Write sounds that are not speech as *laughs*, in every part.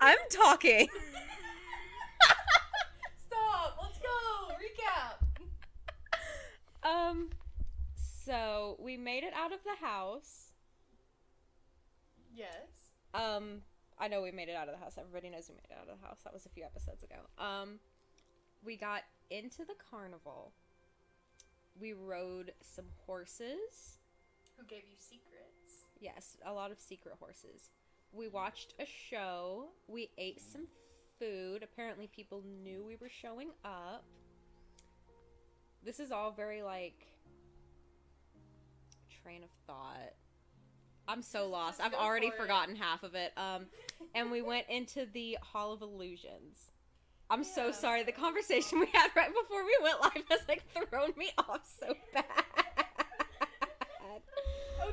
I'm talking. *laughs* Stop. Let's go. Recap. Um, so we made it out of the house. Yes. Um, I know we made it out of the house. Everybody knows we made it out of the house. That was a few episodes ago. Um, we got into the carnival. We rode some horses. Who gave you secrets? Yes, a lot of secret horses. We watched a show. We ate some food. Apparently, people knew we were showing up. This is all very like train of thought. I'm so lost. I've already for forgotten half of it. Um, and we went into the Hall of Illusions. I'm so sorry. The conversation we had right before we went live has like thrown me off so bad.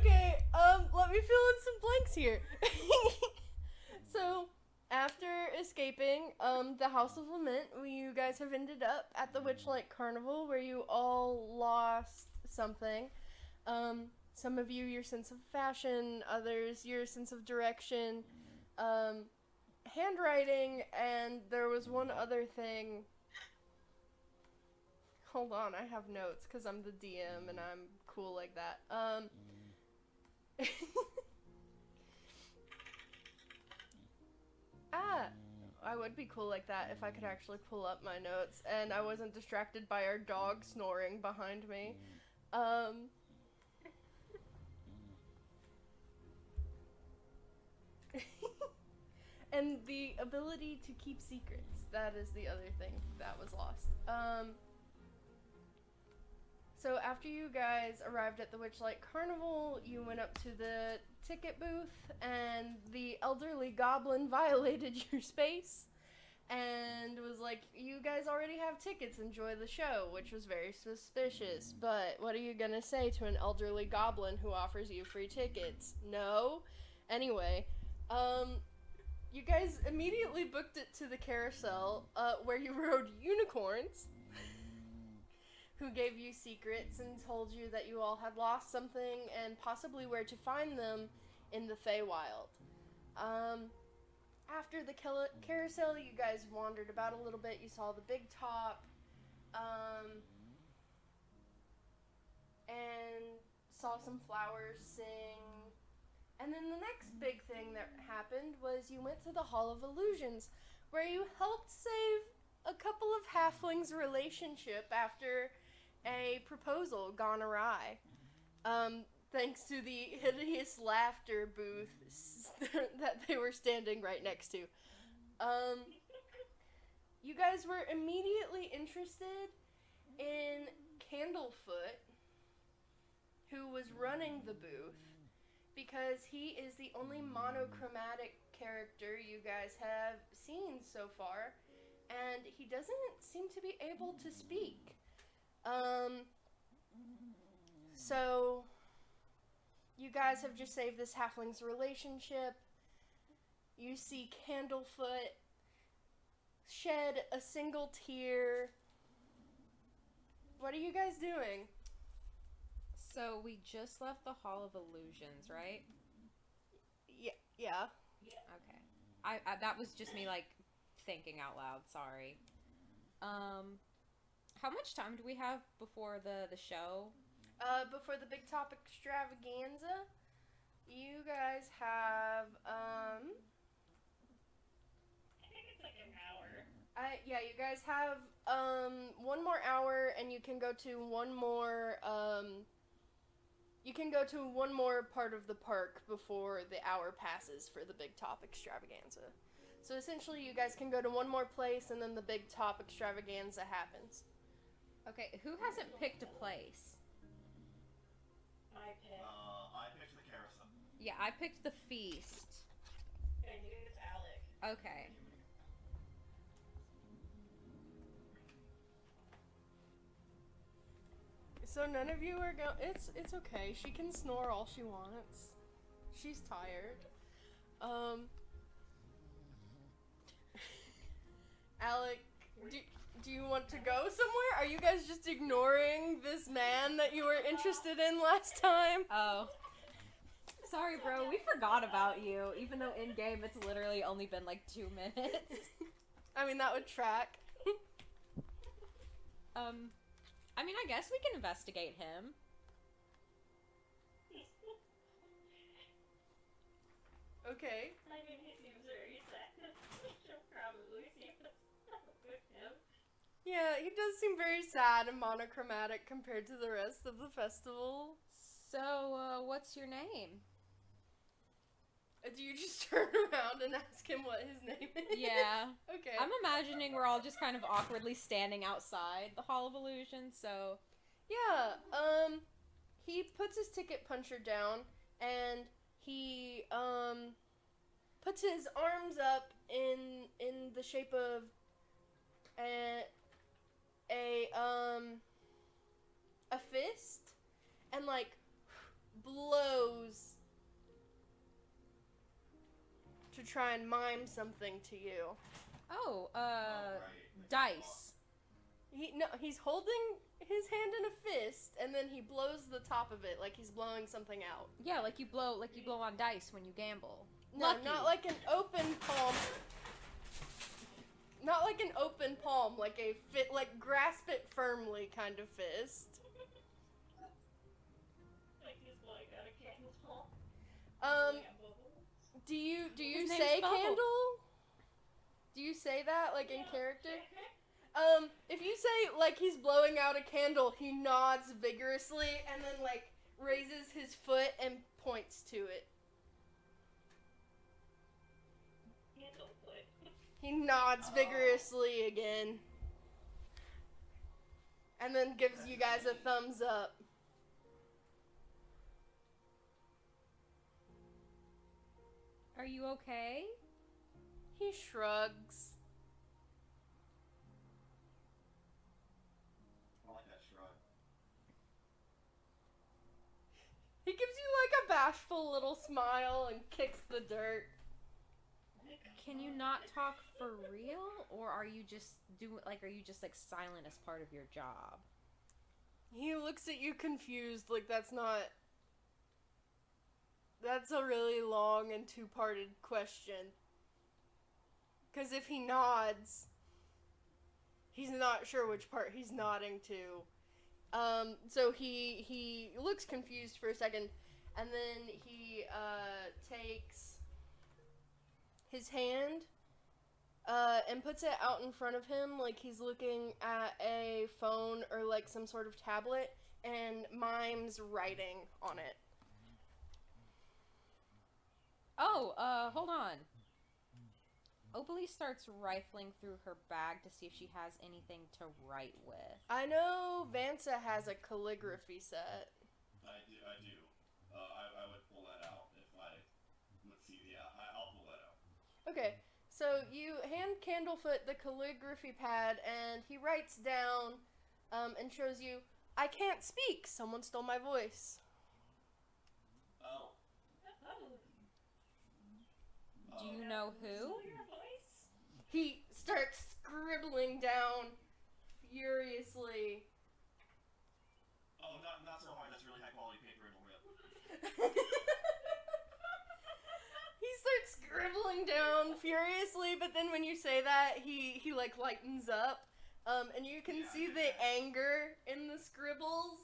Okay, um, let me fill in some blanks here. *laughs* so, after escaping um the House of Lament, you guys have ended up at the Witchlight Carnival where you all lost something. Um, some of you your sense of fashion, others your sense of direction, um, handwriting, and there was one other thing. Hold on, I have notes because I'm the DM and I'm cool like that. Um. *laughs* ah, I would be cool like that if I could actually pull up my notes and I wasn't distracted by our dog snoring behind me. Um. *laughs* and the ability to keep secrets. That is the other thing that was lost. Um. So after you guys arrived at the Witchlight Carnival, you went up to the ticket booth, and the elderly goblin *laughs* violated your space and was like, "You guys already have tickets. Enjoy the show," which was very suspicious. But what are you gonna say to an elderly goblin who offers you free tickets? No. Anyway, um, you guys immediately booked it to the carousel, uh, where you *laughs* rode unicorns who gave you secrets and told you that you all had lost something and possibly where to find them in the Feywild. Um, after the carousel, you guys wandered about a little bit. You saw the big top, um, and saw some flowers sing. And then the next big thing that happened was you went to the Hall of Illusions, where you helped save a couple of halflings' relationship after a proposal gone awry. Um, thanks to the hideous laughter booth *laughs* that they were standing right next to. Um, you guys were immediately interested in Candlefoot, who was running the booth, because he is the only monochromatic character you guys have seen so far, and he doesn't seem to be able to speak. Um, so you guys have just saved this halfling's relationship. You see Candlefoot shed a single tear. What are you guys doing? So we just left the Hall of Illusions, right? Yeah, yeah. Okay. I, I that was just me like thinking out loud. Sorry. Um, how much time do we have before the the show? Uh, before the big top extravaganza, you guys have um. I think it's like an hour. I yeah, you guys have um one more hour, and you can go to one more um. You can go to one more part of the park before the hour passes for the big top extravaganza. So essentially, you guys can go to one more place, and then the big top extravaganza happens. Okay, who hasn't picked a place? I picked. Uh, I picked the carousel. Yeah, I picked the feast. I think it's Alec. Okay. So none of you are going. It's it's okay. She can snore all she wants. She's tired. Um. *laughs* Alec, do, do you want to go somewhere? Are you guys just ignoring this man that you were interested in last time? Oh. Sorry, bro. We forgot about you. Even though in game it's literally only been like two minutes. *laughs* I mean, that would track. *laughs* Um, I mean, I guess we can investigate him. Okay. I mean, he seems very sad. We should probably see what's up with him. Yeah, he does seem very sad and monochromatic compared to the rest of the festival. So, uh, what's your name? Uh, Do you just *laughs* turn around and ask him what his name is? Yeah. *laughs* Okay. I'm imagining we're all just kind of awkwardly standing outside the Hall of Illusion, so. Yeah, um, he puts his ticket puncher down and he, um, puts his arms up in, in the shape of a, a, um, a fist and, like, blows to try and mime something to you. Oh, uh, right. dice. He no, he's holding his hand in a fist, and then he blows the top of it like he's blowing something out. Yeah, like you blow, like you blow on dice when you gamble. No, Lucky. not like an open palm. Not like an open palm, like a fit, like grasp it firmly kind of fist. Like he's blowing out a candle. Um, Blowing out bubbles. do you do you His name's say Bubble. candle? Do you say that like in character? *laughs* Um, if you say like he's blowing out a candle, he nods vigorously and then like raises his foot and points to it. He nods Oh. vigorously again. And then gives you guys a thumbs up. Are you okay? He shrugs. I like that shrug. He gives you like a bashful little smile and kicks the dirt. Can you not talk for real, or are you just doing like are you just like silent as part of your job? He looks at you confused, like that's not. That's a really long and two parted question. Because if he nods, he's not sure which part he's nodding to. Um, so he he looks confused for a second, and then he uh, takes his hand uh, and puts it out in front of him like he's looking at a phone or like some sort of tablet and mimes writing on it. Oh, uh, hold on. Obelie starts rifling through her bag to see if she has anything to write with. I know Vansa has a calligraphy set. I do. I do. Uh, I, I would pull that out if I would see. Yeah, I, I'll pull that out. Okay, so you hand Candlefoot the calligraphy pad and he writes down um, and shows you, I can't speak, someone stole my voice. Oh. Oh, Do you know who? know your voice? He starts scribbling down furiously. Oh, not not so hard. That's really high quality paper. It'll rip. *laughs* he starts scribbling down furiously, but then when you say that, he he like lightens up, um, and you can see the anger in the scribbles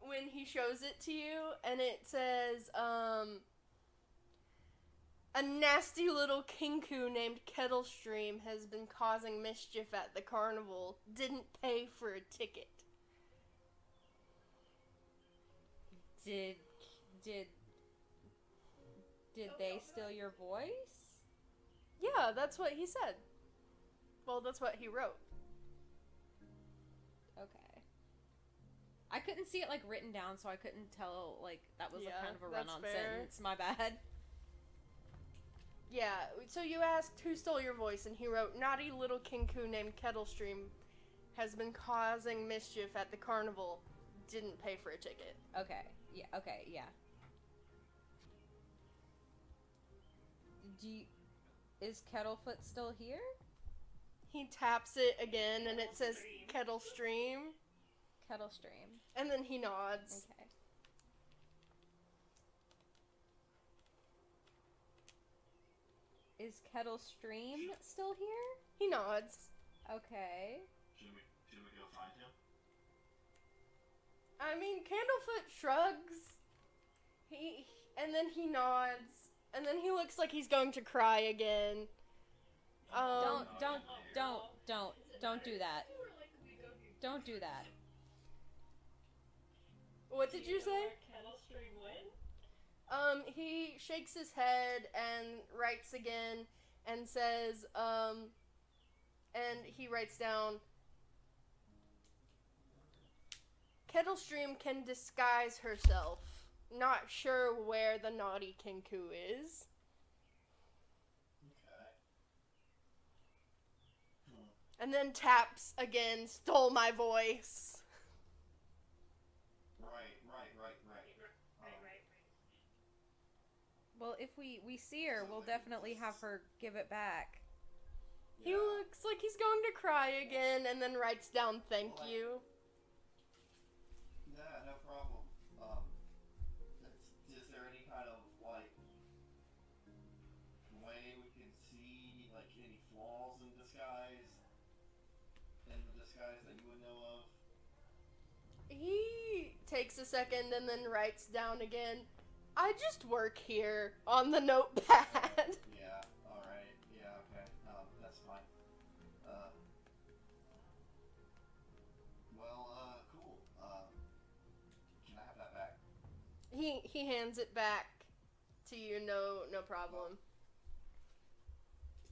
when he shows it to you, and it says, um. A nasty little kenku named Kettlesteam has been causing mischief at the carnival. Didn't pay for a ticket. Did did did oh, they steal your voice? Yeah, that's what he said. Well, that's what he wrote. Okay. I couldn't see it like written down, so I couldn't tell like that was Yeah, a kind of a run-on sentence. My bad. Yeah, so you asked who stole your voice, and he wrote, Naughty little kenku named Kettlesteam has been causing mischief at the carnival. Didn't pay for a ticket. Okay. Yeah. Okay. Yeah. do you, is Kettlefoot still here? He taps it again and it says Kettlesteam. Kettle Stream. And then he nods. Okay. Is Kettlesteam still here? He nods. Okay. Should we, should we go find him? I mean, Candlefoot shrugs. He and then he nods and then he looks like he's going to cry again. Um, Don't, don't, don't, don't, don't do that. Don't do that. What did you say? Kettlesteam? Um, he shakes his head and writes again and says, um, and he writes down, Kettlesteam can disguise herself. Not sure where the naughty Kenku is. Okay. Hmm. And then taps again, stole my voice. Right, right, right, right. Right, right, right. Well, if we we see her, we'll definitely have her give it back. He looks like he's going to cry again and then writes down thank Well, I- you. Takes a second and then writes down again. I just work here on the notepad. *laughs* Yeah. All right. Yeah. Okay. Um, that's fine. Uh. Well. Uh. Cool. Um. Can I have that back? he he hands it back to you. No no problem.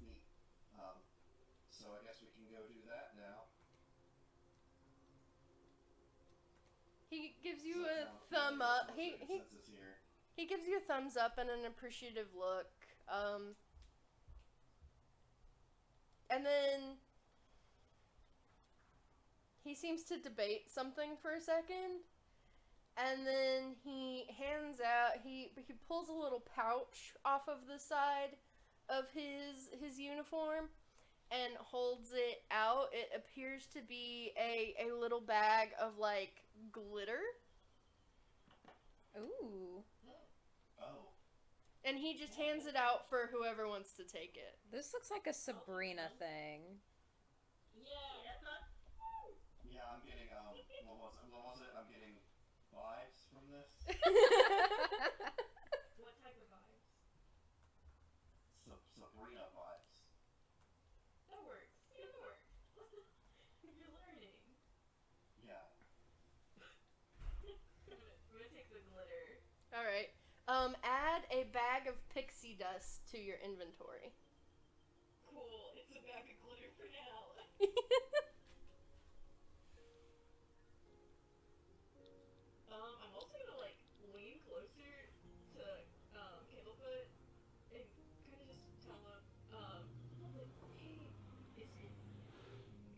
Neat. Um. So I guess we can go do that now. He gives you a thumb up. He he he gives you a thumbs up and an appreciative look. Um. And then he seems to debate something for a second. And then he hands out he he pulls a little pouch off of the side of his his uniform and holds it out. It appears to be a, a little bag of like glitter. Ooh, Oh. And he just hands it out for whoever wants to take it. this looks like a Sabrina thing. Yeah. Yeah, I'm getting um. What was it? What was it? I'm getting vibes from this. *laughs* *laughs* What type of vibes? Sa- Sabrina vibes. That works. Yeah, that works. You're learning. Yeah. I'm gonna, I'm gonna take the glitter. All right. Um, add a bag of pixie dust to your inventory. Cool. It's a bag of glitter for now. *laughs* Um, I'm also gonna like lean closer to um and kind of just tell him, um, like, hey, is it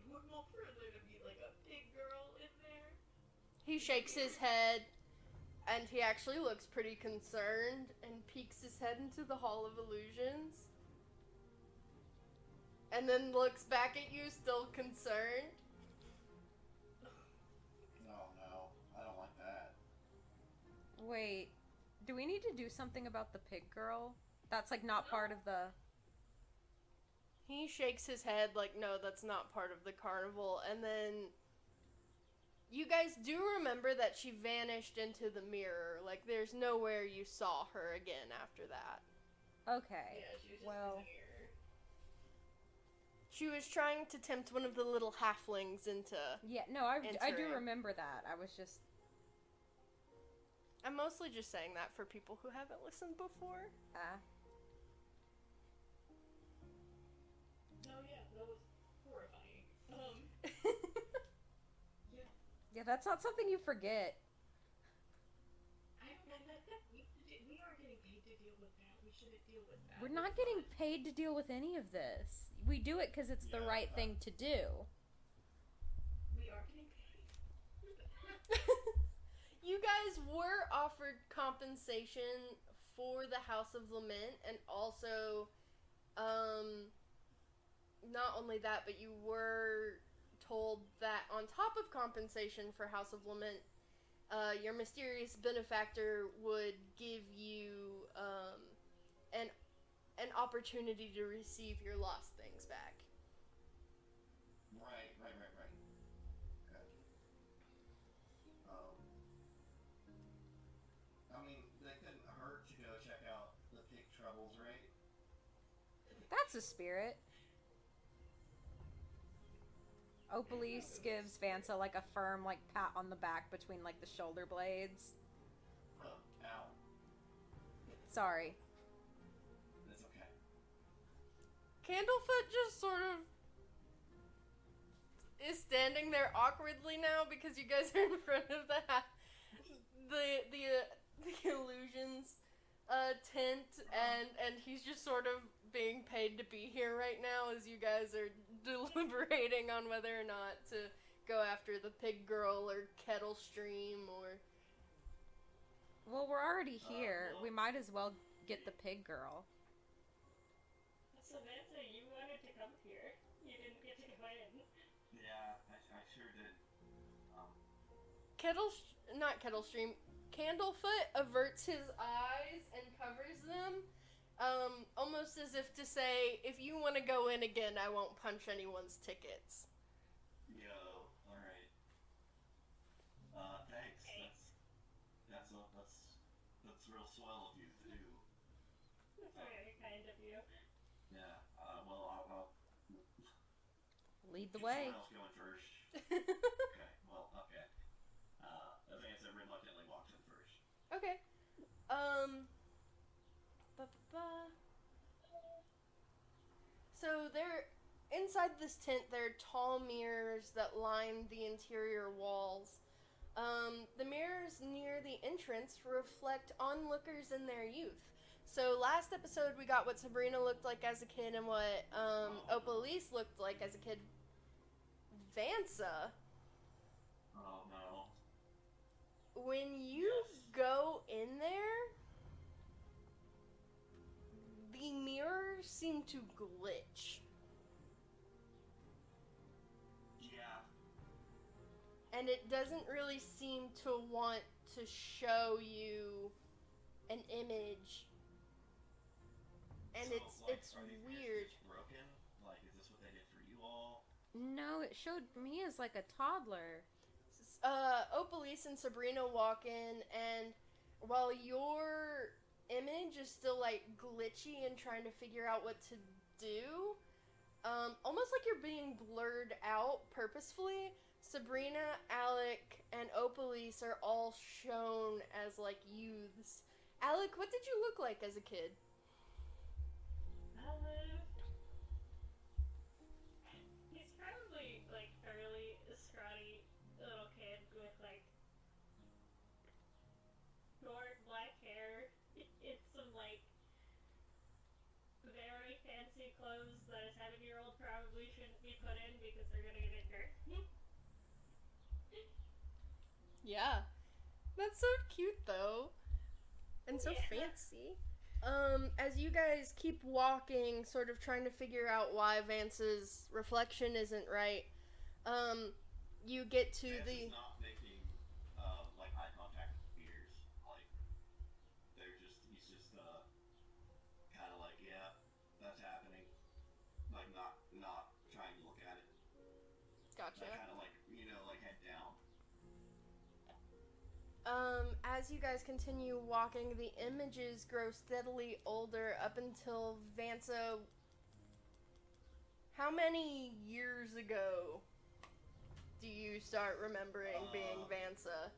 normal for there to be like a big girl in there? he shakes his head, and he actually looks pretty concerned and peeks his head into the Hall of Illusions. And then looks back at you, still concerned. No, no, I don't like that. Wait, do we need to do something about the pig girl? That's like not part of the. He shakes his head like, no, that's not part of the carnival. And then you guys do remember that she vanished into the mirror. Like, there's nowhere you saw her again after that. Okay. Yeah, she was just well. She was trying to tempt one of the little halflings into. yeah, no, I, I do remember that. I was just. I'm mostly just saying that for people who haven't listened before. Ah. No, yeah, Yeah, that's not something you forget. I don't know that, that we, we are getting paid to deal with that. We shouldn't deal with that. We're not getting paid to deal with any of this. We do it because it's the right uh, thing to do. We are getting paid. *laughs* you guys were offered compensation for the House of Lament, and also, um, not only that, but you were told that on top of compensation for House of Lament, uh, your mysterious benefactor would give you um, an an opportunity to receive your lost things back. Right, right, right, right. Okay. Um, I mean, that couldn't hurt to go check out the pig troubles, right? That's a spirit. Opalise gives Vansa like a firm like pat on the back between like the shoulder blades. Huh, ow. Sorry. It's okay. Candlefoot just sort of is standing there awkwardly now because you guys are in front of the ha- the the uh, the illusions uh, tent and and he's just sort of being paid to be here right now as you guys are *laughs* deliberating on whether or not to go after the pig girl or Kettlesteam or Well, we're already Uh, here. well- We might as well get the pig girl. Samantha, you wanted to come here. You didn't get to go in. Yeah, I, I sure did. Um, Kettle, sh- not Kettlesteam, Candlefoot averts his eyes and covers them, um, almost as if to say, if you want to go in again, I won't punch anyone's tickets. yo, alright. Uh, thanks. Thanks. That's, that's, a, that's, that's real swell of you to do. That's very kind of you. Yeah, uh, well, I'll, I'll Lead the get way. someone else going first. *laughs* Okay, well, okay. Uh, Avanza reluctantly walks in first. okay. Um. Ba-ba-ba. So there, inside this tent, there are tall mirrors that line the interior walls. Um, the mirrors near the entrance reflect onlookers in their youth. So last episode we got what Sabrina looked like as a kid and what um, Opalise looked like as a kid. Vansa, Oh, no. when you Yes. go in there, the mirrors seem to glitch. Yeah. and it doesn't really seem to want to show you an image and So, it's like, it's are weird broken? Like, is this what they did for you all? No, it showed me as like a toddler. uh opalise and sabrina walk in and while your image is still like glitchy and trying to figure out what to do. Um, almost like you're being blurred out purposefully. Sabrina alec and opalise are all shown as like youths. Alec what did you look like as a kid Yeah. That's so cute though. And so Yeah. fancy. Um, as you guys keep walking, sort of trying to figure out why Vance's reflection isn't right, um, you get to Vance the is not making, uh, like, eye contact with Peters. Like, they're just, he's just, uh, kind of like, yeah, that's happening. Like, not, not trying to look at it. gotcha. Like, Um, as you guys continue walking, the images grow steadily older up until Vansa. How many years ago do you start remembering being Uh, Vansa?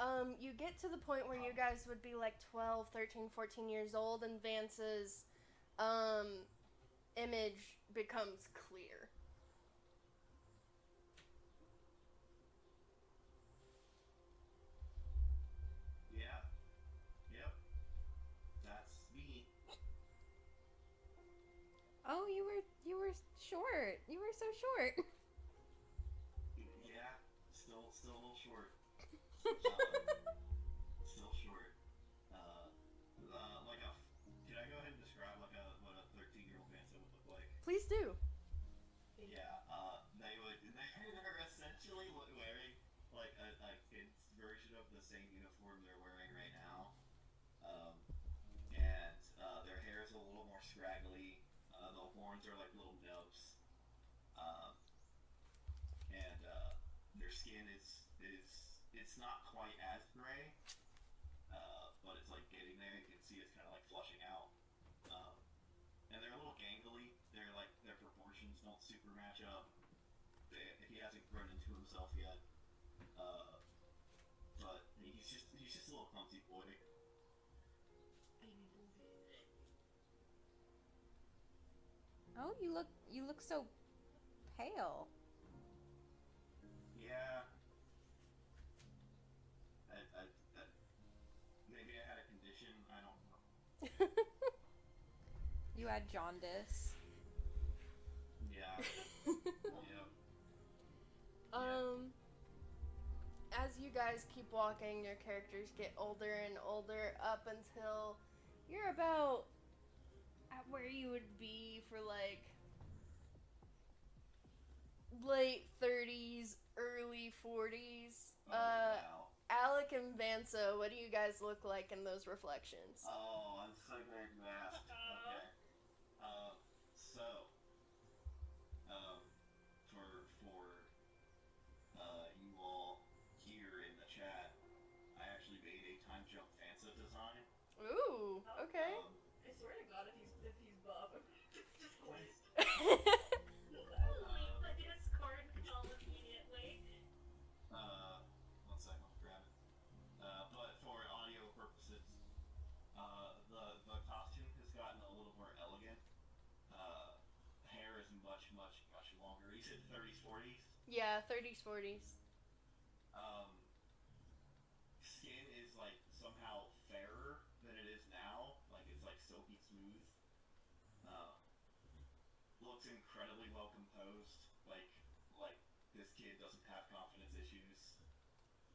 Um, you get to the point where you guys would be like 12, 13, 14 years old, and Vance's um, image becomes clear. yeah. Yep. That's me. Oh, you were you were short. You were so short. *laughs* still short. Uh, uh, like a. Can I go ahead and describe like a what a 13 year old Manson would look like? Please do. Yeah, uh, they would. *laughs* They're essentially wearing like a, a kid's version of the same uniform they're wearing right now. Um, and uh, their hair is a little more scraggly. Uh, the horns are like little nubs. Um, and uh, their skin is it's not quite as gray, uh, but it's like getting there. You can see it's kind of like flushing out. Um, and they're a little gangly. They're like their proportions don't super match up. They, he hasn't grown into himself yet, uh, but he's just he's just a little clumsy boy. Oh, you look you look so pale. You had jaundice. Yeah. *laughs* yeah. Um, as you guys keep walking, your characters get older and older up until you're about at where you would be for like late 30s, early 40s. Oh, uh, wow. Alec and Vansa, what do you guys look like in those reflections? Oh, I'm so glad you asked. Okay. Um, I swear to God, if he's if he's buff, just quit. Leave the Discord call immediately. uh, one second, I'll grab it. Uh, but for audio purposes, uh, the the costume has gotten a little more elegant. Uh, hair is much, much, much longer. He said 30s, 40s. yeah, 30s, 40s. um, skin is like somehow fairer than it is now. Like it's like silky smooth. Uh, looks incredibly well composed. Like like this kid doesn't have confidence issues.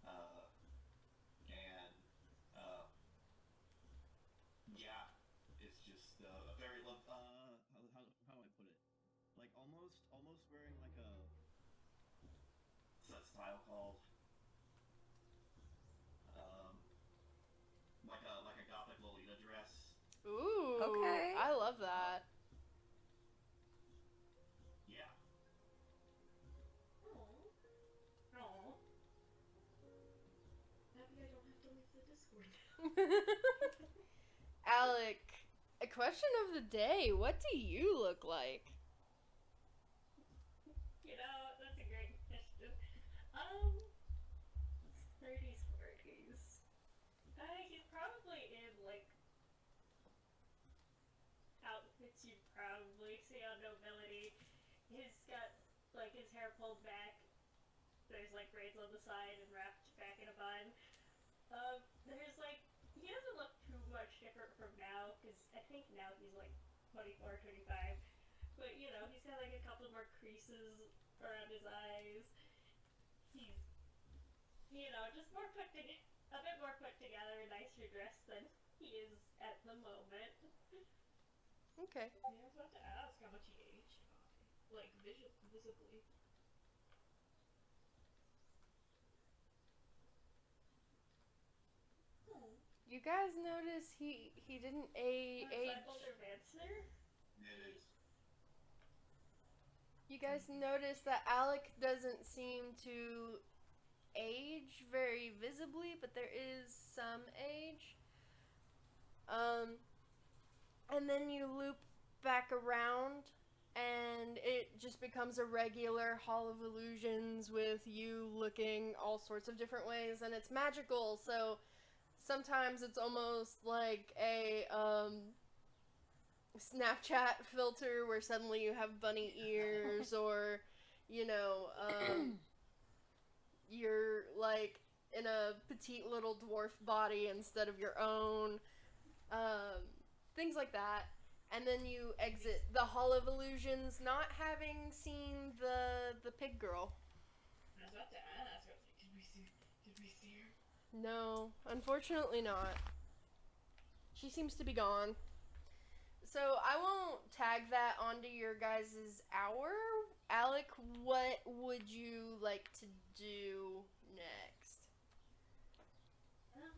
Uh, and uh, yeah, it's just uh, a very love. Uh, how, how how do I put it? Like almost almost wearing like a. What's style called? Um, like a like a gothic Lolita dress. Ooh, Okay. I love that. Yeah. Aw. Aw. Happy I don't have to leave the Discord. *laughs* Alec, a question of the day. What do you look like? You know, that's a great question. Um, 30s, 40s. Uh, he's probably in like outfits you'd probably see on Nobility. He's got like his hair pulled back. There's like braids on the side and wrapped back in a bun. Um, there's like he doesn't look too much different from now because I think now he's like 24, 25. But you know, he's got like a couple more creases around his eyes. He's, you know, just more put together, a bit more put together, nicer dressed than he is at the moment. Okay. Yeah, I was about to ask how much he aged by. Like, visu- visibly. Hmm. You guys notice he he didn't a- Is age. that older Vancer? It is. You guys notice that Alec doesn't seem to age very visibly, but there is some age. Um, and then you loop back around, and it just becomes a regular Hall of Illusions with you looking all sorts of different ways, and it's magical. So sometimes it's almost like a um, Snapchat *laughs* filter where suddenly you have bunny *laughs* ears, or you know, um, you're like in a petite little dwarf body instead of your own, um, things like that. And then you exit the Hall of Illusions, not having seen the the pig girl. I was about to ask. I was like, did we see? Did we see her? No, unfortunately not. She seems to be gone. So I won't tag that onto your guys' hour. Alec, what would you like to do next? Um,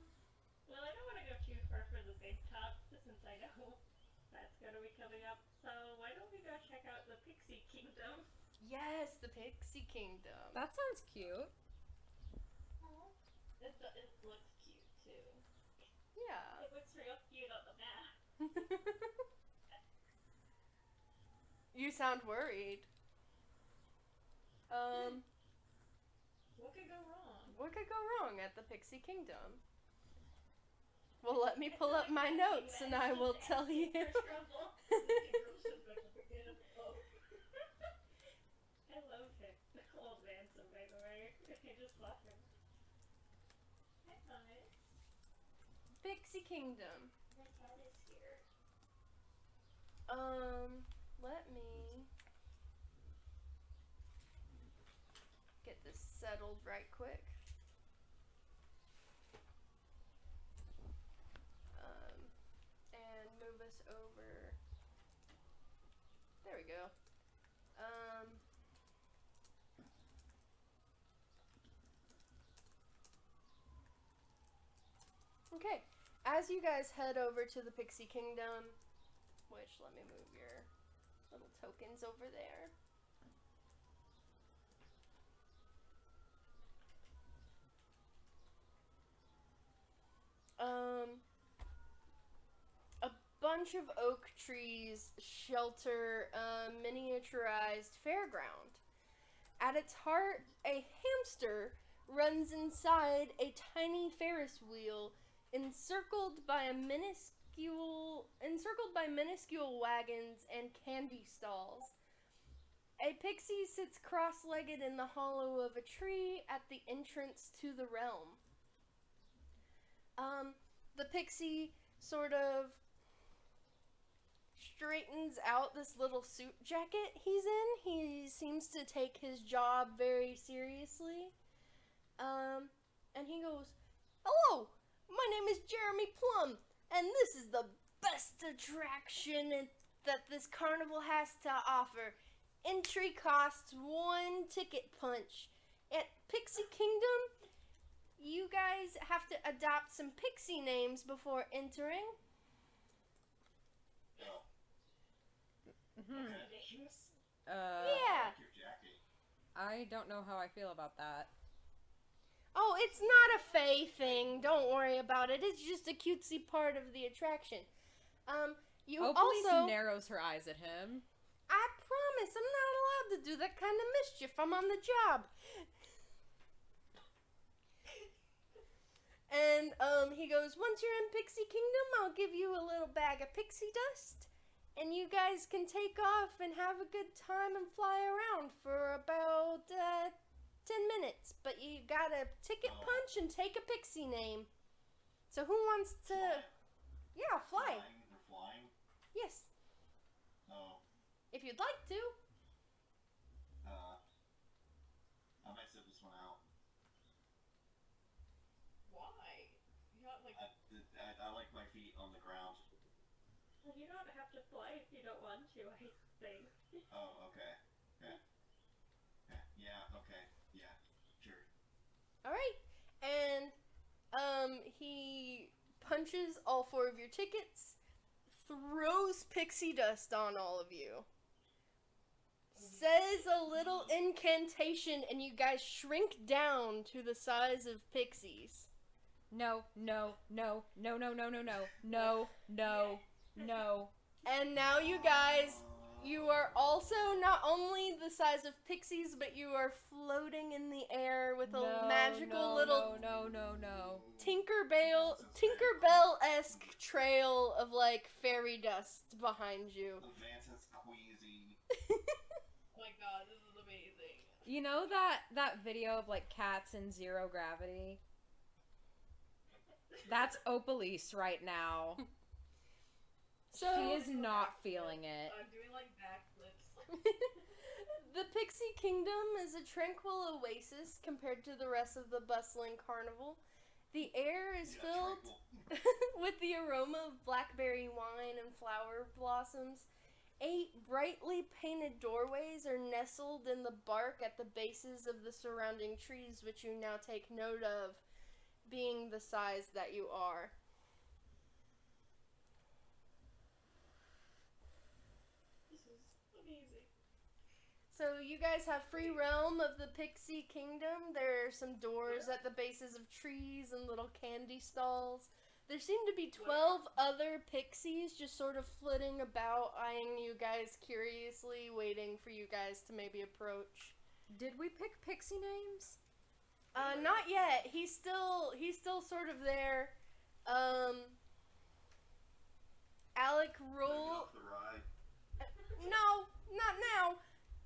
well, I don't want to go too far for the big top since I know *laughs* that's gonna be coming up. So why don't we go check out the Pixie Kingdom? Yes, the Pixie Kingdom. That sounds cute. It, it looks cute too. yeah. It looks real cute on the map. *laughs* you sound worried. Um, *laughs* What could go wrong? what could go wrong at the Pixie Kingdom? Well, let me pull up my notes and I will tell you. *laughs* *laughs* I love him. Old Ransom, by the way. I just love him. Hi, Thomas. Pixie Kingdom. My cat is here. Um, let me get this settled right quick. Um, and move us over. There we go. Um, okay. As you guys head over to the Pixie Kingdom, which let me move your little tokens over there. Um, a bunch of oak trees shelter a miniaturized fairground. At its heart, a hamster runs inside a tiny Ferris wheel encircled by a minuscule encircled by minuscule wagons and candy stalls. A pixie sits cross-legged in the hollow of a tree at the entrance to the realm. Um, the pixie sort of straightens out this little suit jacket he's in. He seems to take his job very seriously. Um, and he goes, "Hello, my name is Jeremy Plum, and this is the best attraction that this carnival has to offer. Entry costs one ticket punch. At Pixie Kingdom, you guys have to adopt some pixie names before entering. Oh, Hmm. Uh, Yeah. Like your jacket. I don't know how I feel about that. Oh, it's not a Fey thing. Don't worry about it. It's just a cutesy part of the attraction. Um, you Opalise also. narrows her eyes at him. I promise, I'm not allowed to do that kind of mischief. I'm on the job. And um, he goes, once you're in Pixie Kingdom, I'll give you a little bag of pixie dust, and you guys can take off and have a good time and fly around for about uh, ten minutes. But you got a ticket Oh. punch and take a pixie name. So who wants to? Fly. Yeah, fly. Flying. Flying. Yes, Oh, if you'd like to. uh, I might sit this one out. Why? You got like I, I, I like my feet on the ground. Well, you don't have to fly if you don't want to, I think. *laughs* Oh, okay. Yeah. Yeah. Yeah. Okay. Yeah. Sure. All right, and um, he punches all four of your tickets, throws pixie dust on all of you, says a little incantation, and you guys shrink down to the size of pixies. No, no, no, no, no, no, no, no, no, no, no. And now you guys, you are also not only the size of pixies, but you are floating in the air with a no, magical no, little No, no, no, no. Tinkerbell Tinkerbell-esque trail of like fairy dust behind you. Vance's queasy. oh my god, this is amazing. You know that that video of like cats in zero gravity? That's Opalise right now. *laughs* So She is not feeling it. I'm doing like backflips. *laughs* the Pixie Kingdom is a tranquil oasis compared to the rest of the bustling carnival. The air is Yeah, filled *laughs* with the aroma of blackberry wine and flower blossoms, eight brightly painted doorways are nestled in the bark at the bases of the surrounding trees, which you now take note of being the size that you are. This is amazing. So you guys have free realm of the Pixie Kingdom. There are some doors at the bases of trees and little candy stalls. There seem to be 12 other pixies just sort of flitting about, eyeing you guys curiously, waiting for you guys to maybe approach. Did we pick pixie names? Uh, not yet. He's still he's still sort of there. Um, Alec roll. off. *laughs* No, not now.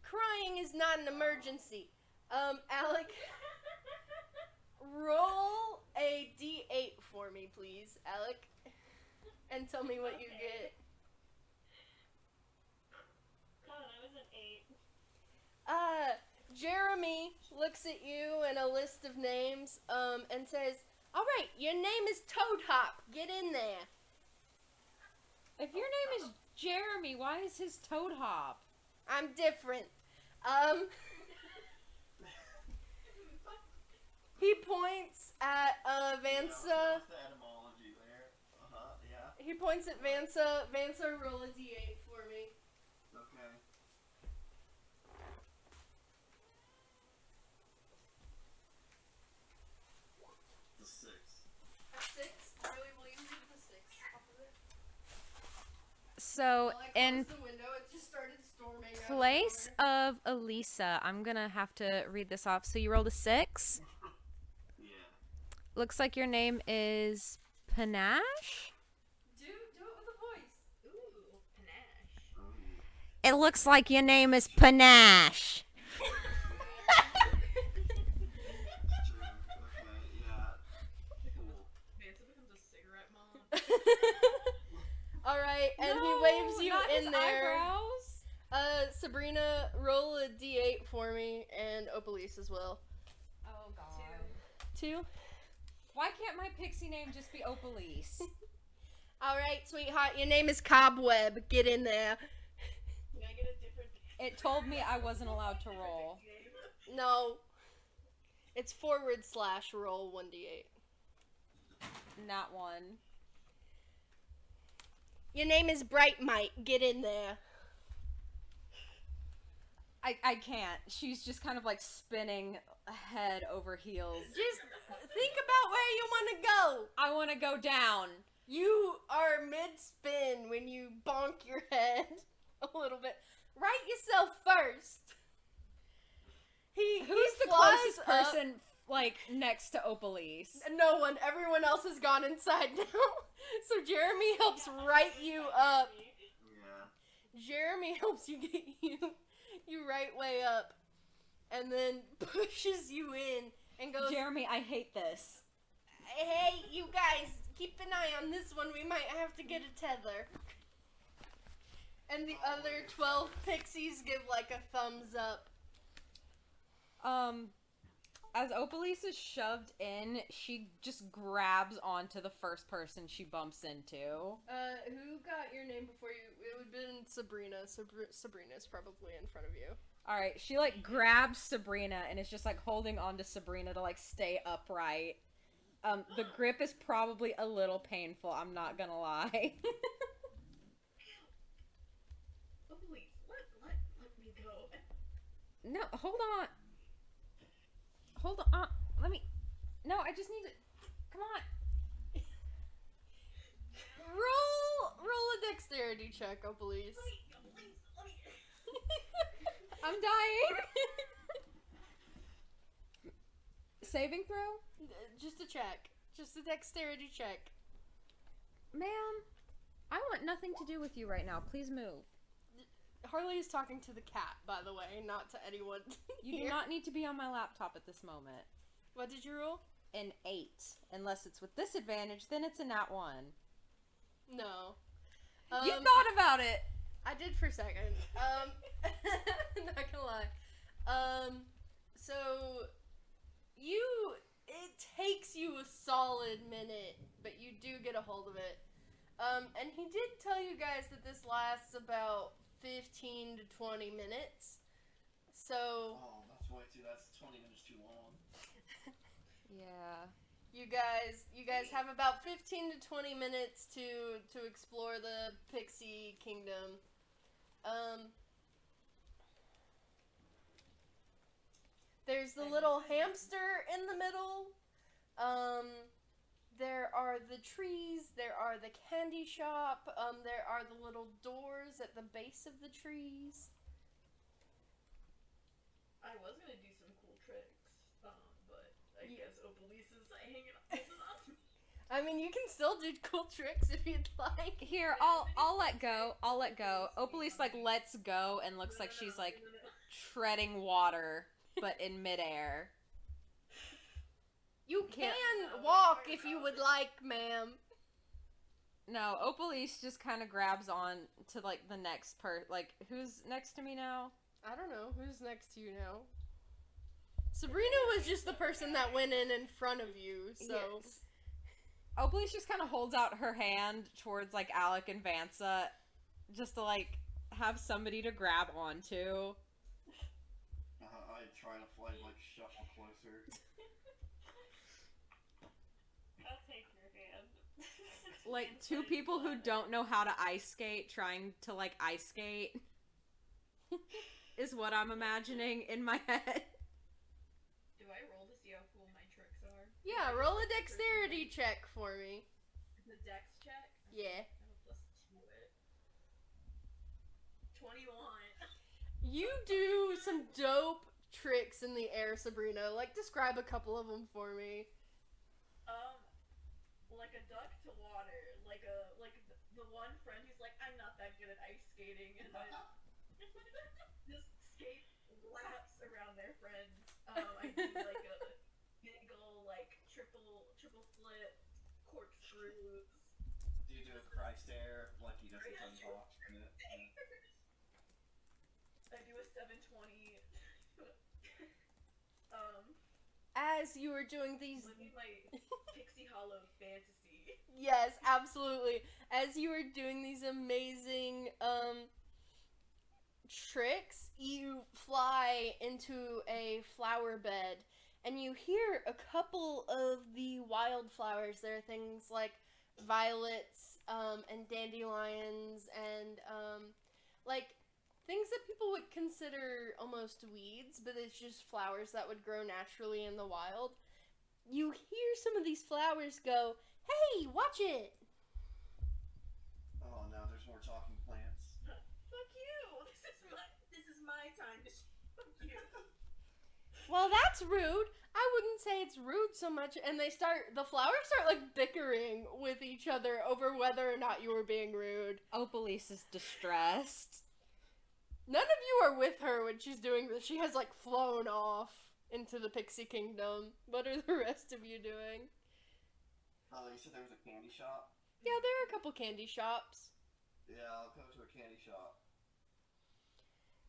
Crying is not an emergency. Um, Alec, roll a d8 for me, please, Alec, and tell me what you get. Come on, I was an eight. Uh, Jeremy looks at you and a list of names, um, and says, "All right, your name is Toad Hop. Get in there." If your name is Jeremy, why is his Toad Hop? I'm different. Um, he points at uh, Yeah, Vansa. so what's the etymology there? Uh huh. Yeah. He points at Vansa. Vansa, roll a d8 for me. Okay. The six. A six. Really, will you read the six off of it? So Well, in window. It just started storming. out of place of Elisa, I'm gonna have to read this off. So you rolled a six. *laughs* Yeah. Looks like your name is Panache. Do do it with a voice. Ooh, panache. Ooh. It looks like your name is Panache. *laughs* *laughs* All right, and No, he waves you not his in there. eyebrows. Uh, Sabrina, roll a d8 for me, and Opalise as well. Oh god. Two. Why can't my pixie name just be Opalise? *laughs* All right, sweetheart, your name is Cobweb. Get in there. Can I get a different? It told me I wasn't allowed to roll. No. It's forward slash roll 1d8. Not one. Your name is Bright Mite. Get in there. I, I can't. She's just kind of like spinning head over heels. Just think about where you want to go. I want to go down. You are mid spin when you bonk your head *laughs* a little bit. Right yourself first. He Who's he the closest up- person like next to Opalise? No one. Everyone else has gone inside *laughs* now. So Jeremy helps right you up. Yeah. Jeremy *laughs* helps you get you you right way up, and then *laughs* pushes you in and goes, Jeremy, I hate this. "Hey, you guys, keep an eye on this one. We might have to get a tether." And the other twelve pixies give like a thumbs up. Um, as Opalise is shoved in, she just grabs onto the first person she bumps into. Uh, who got your name before you? It would have been Sabrina. Sabr- Sabrina's probably in front of you. All right, she like grabs Sabrina and is just like holding on to Sabrina to like stay upright. Um, the grip is probably a little painful. I'm not gonna lie. *laughs* Oh please, let let let me go. no, hold on. Hold on. Let me. No, I just need to. Come on. Roll, roll a dexterity check, oh please. Let me, please, let me. *laughs* I'm dying. Saving throw? Just a check. Just a dexterity check. Ma'am, I want nothing to do with you right now. Please move. Harley is talking to the cat, by the way, not to anyone. *laughs* You do not need to be on my laptop at this moment. What did you roll? An eight. Unless it's with disadvantage, then it's a nat one. No. you Um, thought about it. I did for a second. Um, *laughs* not gonna lie. Um, so you, it takes you a solid minute, but you do get a hold of it. Um, and he did tell you guys that this lasts about 15 to 20 minutes. So Oh, that's way too. That's 20 minutes too long. *laughs* Yeah. you guys you guys have about 15 to 20 minutes to to explore the Pixie Kingdom. Um There's the little hamster in the middle. Um there are the trees, there are the candy shop, um there are the little doors at the base of the trees. I was gonna do some cool tricks, um, but I Ye- guess Opalise is hanging on to me. I mean, you can still do cool tricks if you'd like. Here, I'll I'll let go. I'll let go. Opalise like lets go and looks No, like no, she's no, like *laughs* treading water, but in midair. You Yeah. can walk if you would like, ma'am. No, Opalise just kind of grabs on to like the next per like who's next to me now? I don't know who's next to you now. Sabrina was just the person that went in in front of you, so Yes. Opalise just kind of holds out her hand towards like Alec and Vansa, just to like have somebody to grab onto. Uh, I try to fly like shuffle closer. I'll take your hand. Like two people who don't know how to ice skate trying to like ice skate *laughs* is what I'm imagining in my head. Do I roll to see how cool my tricks are? yeah, roll a dexterity check for me. The dex check? Yeah. I have a plus two it. 21. You do some dope tricks in the air, Sabrina. Like describe a couple of them for me. Like a duck to water. Like a, like the, the one friend who's like, I'm not that good at ice skating, and then *laughs* just skate laps around their friends. Um, I do like a *laughs* big ol' like triple, triple flip, corkscrews. Do you do a cry stare like he doesn't unbox in it? *laughs* I do a 720. um, As you were doing these living my Pixie Hollow fantasy. Yes, absolutely. As you were doing these amazing um tricks, you fly into a flower bed and you hear a couple of the wildflowers. There are things like violets um, and dandelions and um, like things that people would consider almost weeds, but it's just flowers that would grow naturally in the wild. You hear some of these flowers go, Hey, watch it! Oh no, there's more talking plants. Fuck you! *laughs* This is my this is my time to sh- fuck you. *laughs* Well, that's rude. I wouldn't say it's rude so much. And they start, the flowers start like bickering with each other over whether or not you were being rude. Opalise is distressed. None of you are with her when she's doing this. She has like flown off into the Pixie Kingdom. What are the *laughs* rest of you doing? Oh, you said there was a candy shop? Yeah, there are a couple candy shops. Yeah, I'll go to a candy shop.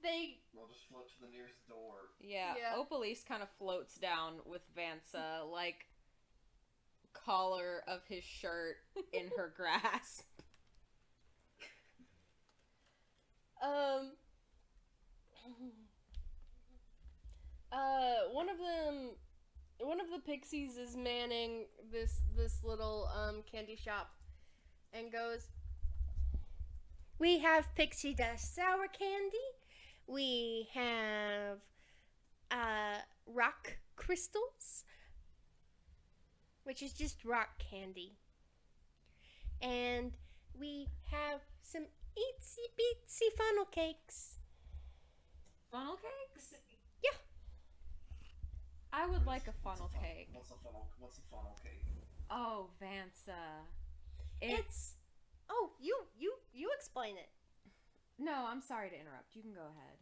They, We'll just float to the nearest door. Yeah, Yeah. Opalise kind of floats down with Vansa, like collar of his shirt in her *laughs* grasp. um, uh, one of them, one of the pixies is manning this this little um candy shop, and goes. We have pixie dust sour candy. We have uh rock crystals, which is just rock candy, and we have some itsy bitsy funnel cakes. Funnel cakes? Yeah. I would like a What's funnel fun- cake. What's a funnel? What's a funnel cake? Oh, Vansa. It's It's oh you you you explain it. no. I'm sorry to interrupt. You can go ahead.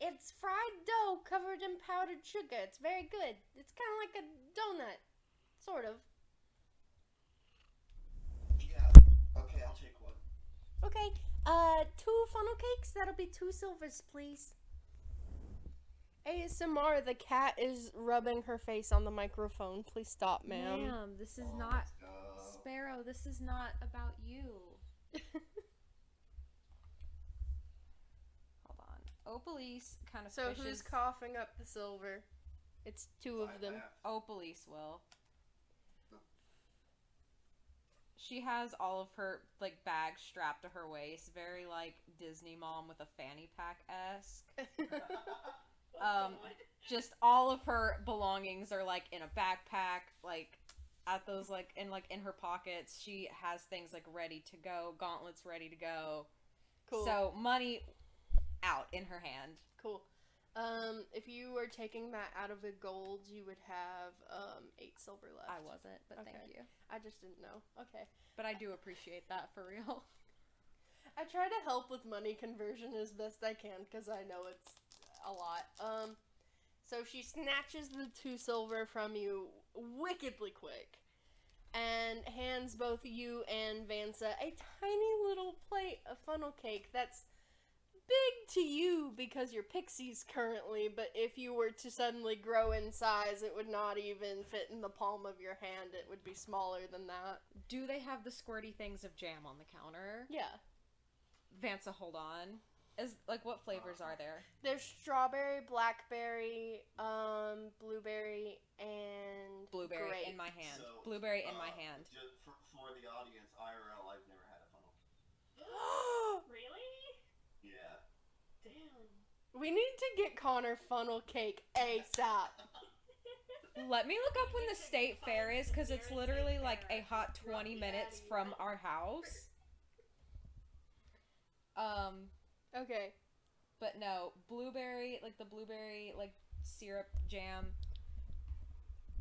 It's fried dough covered in powdered sugar. It's very good. It's kind of like a donut, sort of. Yeah. Okay, I'll take one. Okay, uh, two funnel cakes. That'll be two silvers, please. ASMR, the cat is rubbing her face on the microphone. Please stop, ma'am. Ma'am, this is Oh, not let's. Sparrow. This is not about you. *laughs* Hold on. Oh, Opalise kind of So fishes. who's coughing up the silver? It's two of I them. Opalise oh, will. She has all of her like bags strapped to her waist, very like Disney mom with a fanny pack esque. *laughs* *laughs* Um, Just all of her belongings are like in a backpack, like at those like in like in her pockets. She has things like ready to go, gauntlets ready to go. cool. So money out in her hand. cool. Um, if you were taking that out of the gold, you would have um eight silver left. I wasn't, but thank you. I just didn't know. Okay. But I do appreciate that for real. *laughs* I try to help with money conversion as best I can because I know it's a lot. Um, so she snatches the two silver from you wickedly quick and hands both you and Vansa a tiny little plate of funnel cake that's big to you because you're pixies currently, but if you were to suddenly grow in size, it would not even fit in the palm of your hand. It would be smaller than that. Do they have the squirty things of jam on the counter? Yeah. Vansa, hold on. Is like what flavors are there? There's strawberry, blackberry, um, blueberry, and Blueberry grape. in my hand. So, Blueberry in my uh, hand. Just for, for the audience, IRL, I've never had a funnel. *gasps* Really? Yeah. Damn. we need to get Connor funnel cake ASAP. *laughs* Let me look up when the state fair is because it's literally like a hot 20 minutes from our house. Um, Okay. but no, blueberry, like the blueberry, like syrup jam.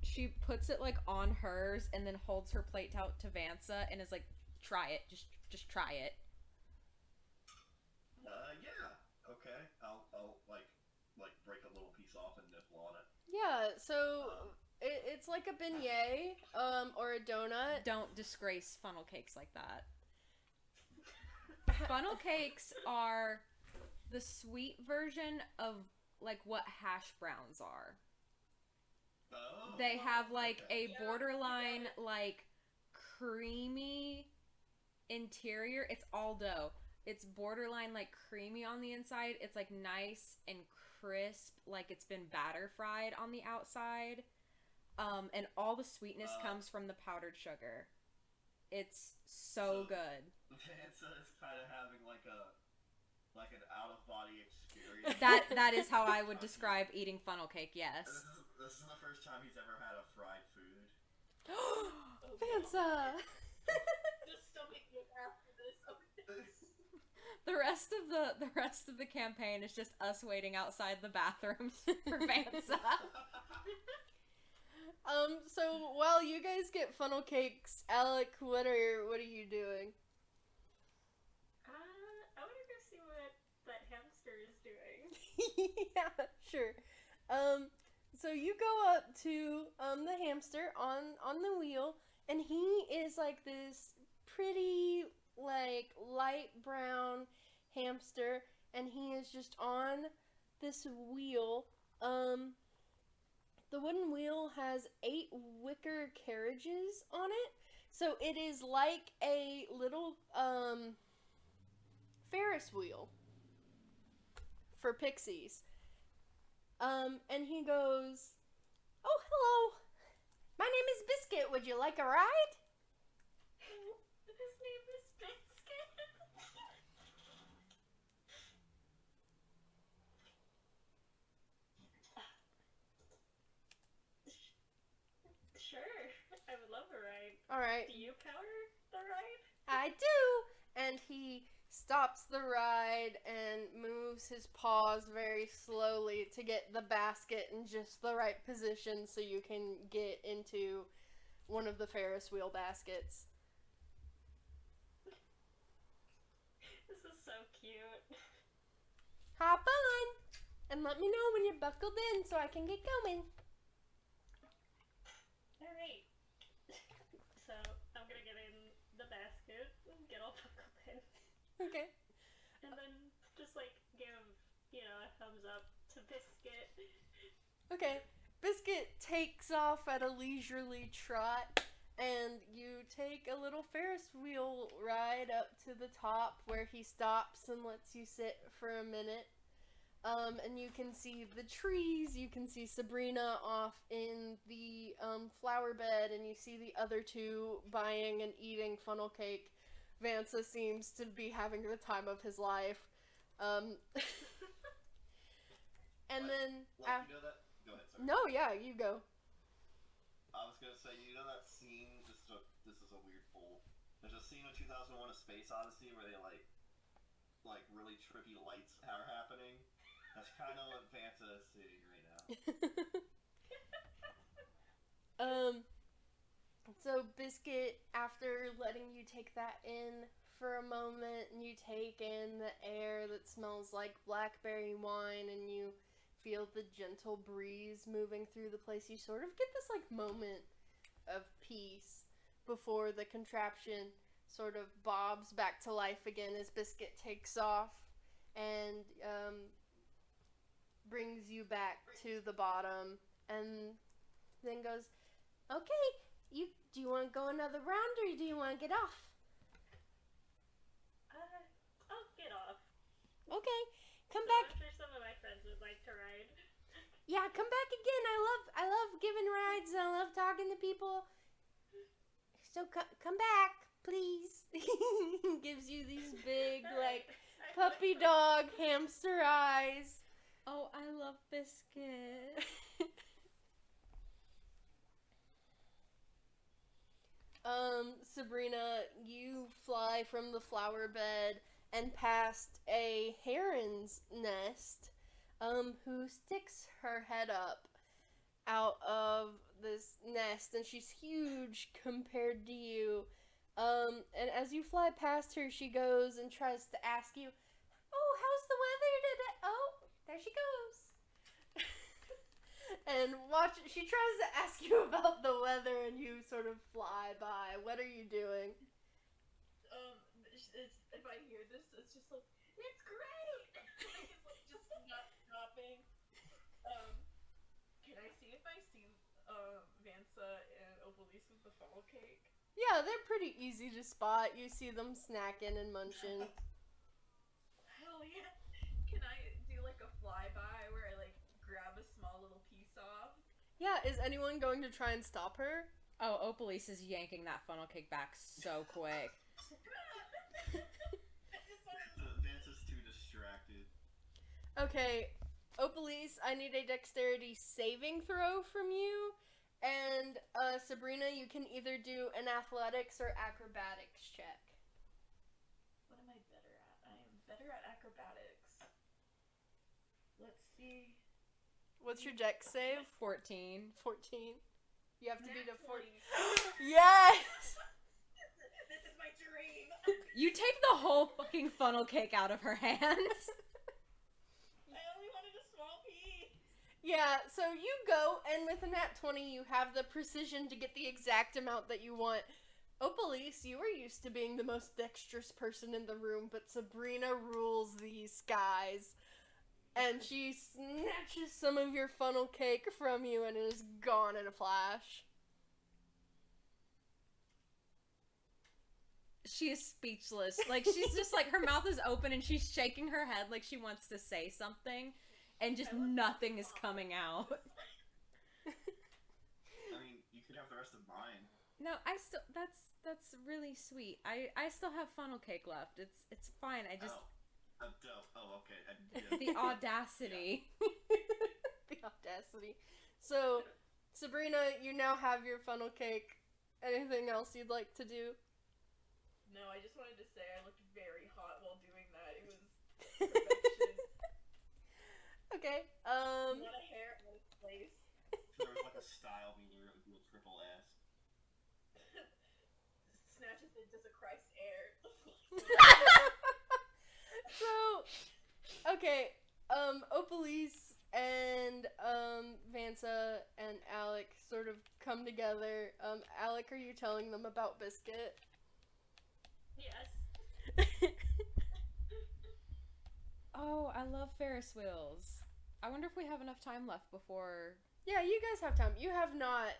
She puts it like on hers and then holds her plate out to Vansa and is like, "Try it, just, just try it." Uh, yeah. Okay. I'll, I'll like, like break a little piece off and nibble on it. Yeah, so it, it's like a beignet, um, or a donut. Don't disgrace funnel cakes like that. Funnel cakes are the sweet version of like what hash browns are. Oh. They have like okay. a Yeah, borderline yeah. like creamy interior. It's all dough. It's borderline like creamy on the inside. It's like nice and crisp, like it's been batter fried on the outside. Um, and all the sweetness Uh. comes from the powdered sugar. It's so So- good. Vansa is kind of having like a, like an out of body experience. That that is how I would *laughs* describe eating funnel cake. Yes. This is, this is the first time he's ever had a fried food. *gasps* Vansa! *laughs* The stomach ache after this. *laughs* The rest of the the rest of the campaign is just us waiting outside the bathrooms for Vansa. um, so while you guys get funnel cakes, Alec, what are what are you doing? Uh, I want to go see what that hamster is doing. *laughs* yeah, sure. Um, so you go up to um the hamster on on the wheel, and he is like this pretty like light brown hamster, and he is just on this wheel. Um, the wooden wheel has eight wicker carriages on it, so it is like a little um Ferris wheel for pixies. Um, and he goes, Oh, hello. My name is Biscuit. Would you like a ride? His name is Biscuit. *laughs* sure, I would love a ride. All right. Do you power the ride? I do. And he stops the ride and moves his paws very slowly to get the basket in just the right position so you can get into one of the Ferris wheel baskets. *laughs* This is so cute. Hop on and let me know when you're buckled in so I can get going. Alright. So, I'm gonna get in the basket and get all buckled in. Okay. And then just like give, you know, a thumbs up to Biscuit. Okay. Biscuit takes off at a leisurely trot, and you take a little Ferris wheel ride up to the top where he stops and lets you sit for a minute. Um, and you can see the trees. You can see Sabrina off in the um, flower bed, and you see the other two buying and eating funnel cake. Vansa seems to be having the time of his life. Um, *laughs* and then, Like, af- you know that? Go ahead, sorry. no, yeah, you go. I was gonna say, you know that scene? This is a, this is a weird pull. There's a scene in 2001: A Space Odyssey where they like, like really trippy lights are happening. That's kind of what Vansa is seeing right now. *laughs* um so biscuit after letting you take that in for a moment and you take in the air that smells like blackberry wine and you feel the gentle breeze moving through the place you sort of get this like moment of peace before the contraption sort of bobs back to life again as biscuit takes off and um, brings you back to the bottom and then goes okay you do you want to go another round or do you want to get off Uh, I'll get off. okay come So back I'm sure some of my friends would like to ride. *laughs* yeah come back again i love i love giving rides and i love talking to people so co- come back please *laughs* gives you these big *laughs* like puppy dog hamster eyes Oh, I love biscuit. Um, Sabrina, you fly from the flower bed and past a heron's nest, um, who sticks her head up out of this nest, and she's huge compared to you. Um, and as you fly past her, she goes and tries to ask you, "Oh, how's the weather today?" Oh, there she goes. And watch she tries to ask you *laughs* about the weather and you sort of fly by what are you doing Um, if I hear this, it's just like, it's great! like, *laughs* it's like just not stopping. Um, can I see if I see, um, Vansa and Opalise with the funnel cake? yeah they're pretty easy to spot you see them snacking and munching *laughs* Hell yeah! Can I do like a flyby where I like grab a small little piece off? Yeah is anyone going to try and stop her Oh, Opalise is yanking that funnel cake back so *laughs* quick. I just wanted The Vansa's too distracted. okay opalise i need a dexterity saving throw from you and uh, sabrina you can either do an athletics or acrobatics check What am I better at? I am better at acrobatics. Let's see. What's your dex save 14. 14 you have to beat a Nat 40 yes *laughs* this is my dream. *laughs* You take the whole fucking funnel cake out of her hands. *laughs* I only wanted a small piece. Yeah, so you go, and with a nat 20, you have the precision to get the exact amount that you want. Opalise, you are used to being the most dexterous person in the room, but Sabrina rules these guys. And she snatches some of your funnel cake from you and it is gone in a flash. She is speechless. Like she's just like her mouth is open and she's shaking her head like she wants to say something and just nothing is coming out. *laughs* I mean, you could have the rest of mine. No, I still that's that's really sweet. I I still have funnel cake left. It's it's fine. I just Oh, dope. Oh, okay. I, yeah. *laughs* the audacity. *laughs* the audacity. So, Sabrina, you now have your funnel cake. Anything else you'd like to do? No, I just wanted to say I looked very hot while doing that. It was *laughs* perfection. Okay. Um. what a hair out of place. if there was like a style meter, it would a triple S. Snatches it does a Christ air. So, okay. Um, Opalise and um Vansa and Alec sort of come together. Um, Alec, are you telling them about Biscuit? Yes. *laughs* oh, I love Ferris wheels. I wonder if we have enough time left before yeah, you guys have time. You have not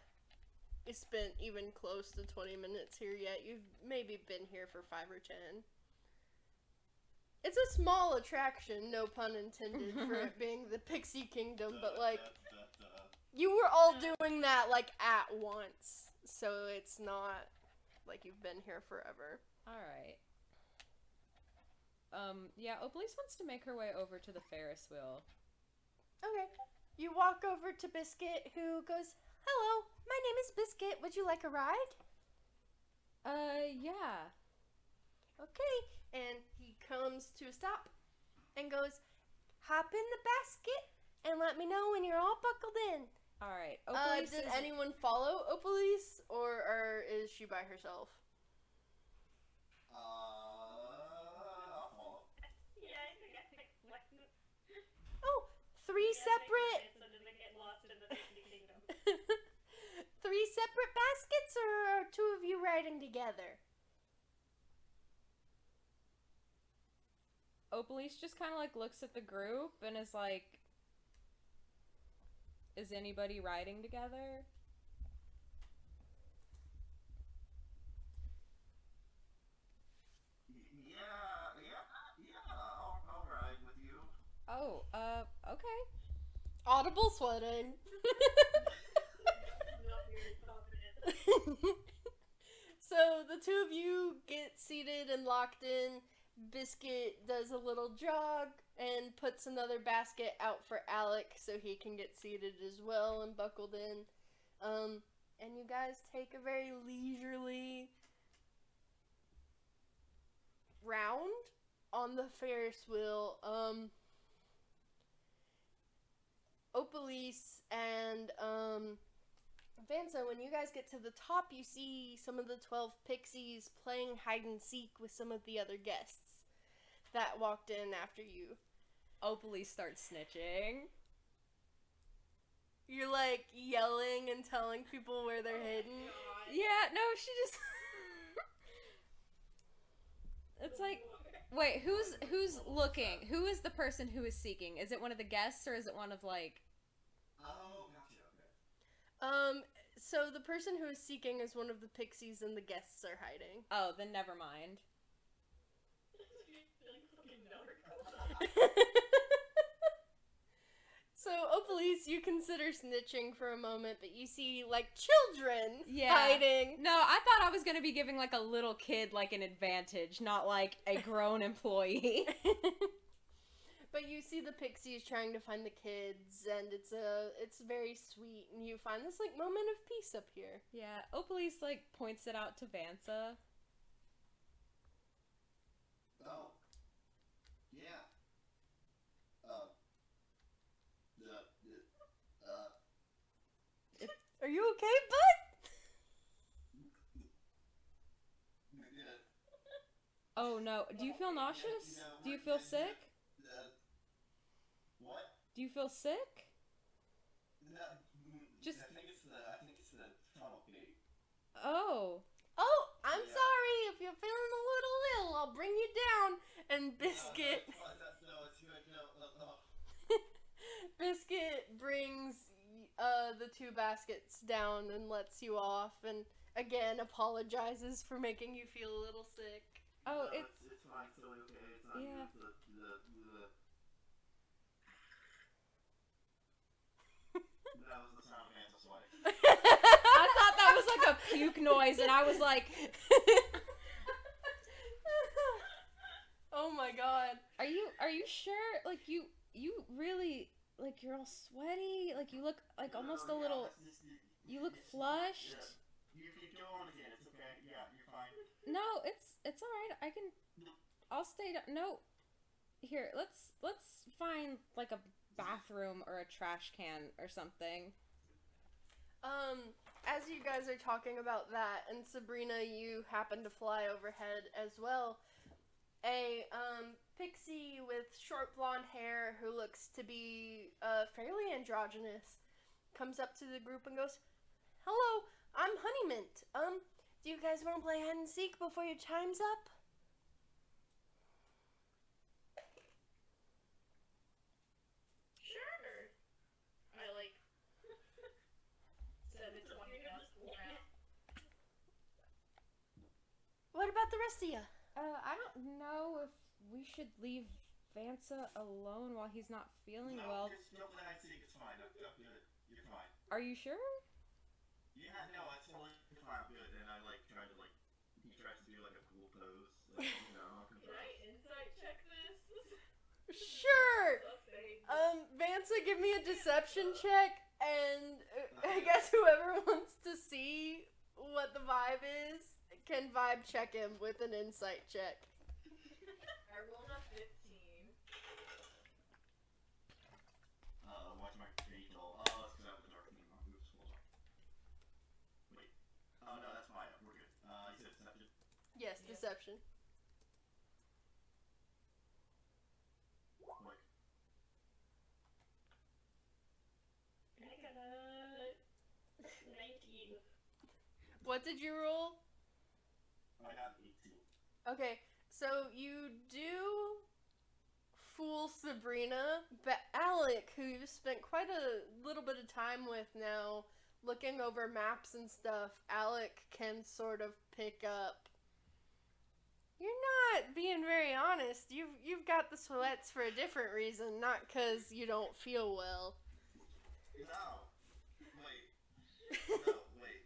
spent even close to 20 minutes here yet. You've maybe been here for 5 or 10. It's a small attraction, no pun intended, *laughs* for it being the Pixie Kingdom, but like you were all doing that like at once, so it's not like you've been here forever. All right. Um, yeah, Opalise wants to make her way over to the Ferris wheel. Okay. You walk over to Biscuit, who goes, "Hello, my name is Biscuit. Would you like a ride?" Uh, yeah. Okay. And he comes to a stop and goes, "Hop in the basket and let me know when you're all buckled in." All right. Uh, Opalise did is- anyone follow Opalise, or, or is she by herself? Uh, I'll follow. Yeah, I think I think like *laughs* Oh, three separate, So doesn't get lost in the *laughs* Disney kingdom. *laughs* three separate baskets, or are two of you riding together? Opalise just kind of like looks at the group and is like, "Is anybody riding together?" Yeah, yeah, yeah. I'll, I'll ride with you. Oh, uh, okay. Audible sweating. Not very confident. so the two of you get seated and locked in. Biscuit does a little jog and puts another basket out for Alec so he can get seated as well and buckled in. Um, and you guys take a very leisurely round on the Ferris wheel. Um, Opalise and um, Vansa, when you guys get to the top, you see some of the 12 pixies playing hide and seek with some of the other guests that walked in after you. Opalise starts snitching. You're like yelling and telling people where they're hidden. Yeah, no, she just. *laughs* it's like, wait, who's who's looking? Who is the person who is seeking? Is it one of the guests or is it one of like? Oh, gotcha. Okay. Um, so the person who is seeking is one of the pixies and the guests are hiding. Oh, then never mind. *laughs* so, Opalise, you consider snitching for a moment, but you see, like, children Yeah. hiding. No, I thought I was gonna be giving like a little kid like an advantage, not like a grown employee. *laughs* but you see the pixies trying to find the kids, and it's a it's very sweet, and you find this like moment of peace up here. yeah, Opalise like points it out to Vansa. Oh. Yeah. Uh. The. the uh. Are you okay, bud? Oh no, do you feel nauseous? Do you feel sick? What? Do you feel sick? No. Just- I think it's the. I think it's the. Oh. Oh, I'm Yeah. sorry if you're feeling a little ill. I'll bring you down. And Biscuit. *laughs* Biscuit brings uh the two baskets down and lets you off, and again apologizes for making you feel a little sick. Oh, No, it's it's fine. It's totally okay. It's not Yeah. the, the, the, *laughs* That was the sound of Vansa sweating. *laughs* I thought that was like a puke noise and I was like, *laughs* oh my god. "Are you are you sure? Like you you really like you're all sweaty? Like you look like almost a yeah, little you look flushed?" You can go on again. It's okay. Yeah, you're fine. No, it's it's all right. I can I'll stay down. No. Here, let's let's find like a bathroom or a trash can or something. Um, as you guys are talking about that, and Sabrina, you happen to fly overhead as well. A um pixie with short blonde hair who looks to be uh fairly androgynous comes up to the group and goes, "Hello, I'm Honeymint. Um, do you guys want to play hide and seek before your time's up?" Sure. I like said it's one around. What about the rest of you? Uh, I don't know if we should leave Vansa alone while he's not feeling no, well. just go for the hide. It's fine. I'm, I'm good. You're fine. Are you sure? Yeah, no, it's totally fine. I'm good. And I like try to like he tries to do like a cool pose. Like, you know, *laughs* Can I insight check this? Sure. *laughs* Um, Vansa, give me a deception check, and uh, I guess whoever *laughs* wants to see what the vibe is can vibe check him with an insight check. I rolled a 15. Uh, watch my fate roll. Oh, that's because I was dark theme. Oops, hold on. Wait. Oh no, that's Maya. We're good. Uh, you said deception. Yes, Yeah. deception. Quick. I got a 19. What did you roll? I got 18. Okay, so you do fool Sabrina, but Alec, who you've spent quite a little bit of time with now, looking over maps and stuff, Alec can sort of pick up. You're not being very honest. You've you've got the sweats for a different reason, not because you don't feel well. No. Wait. *laughs* No, wait.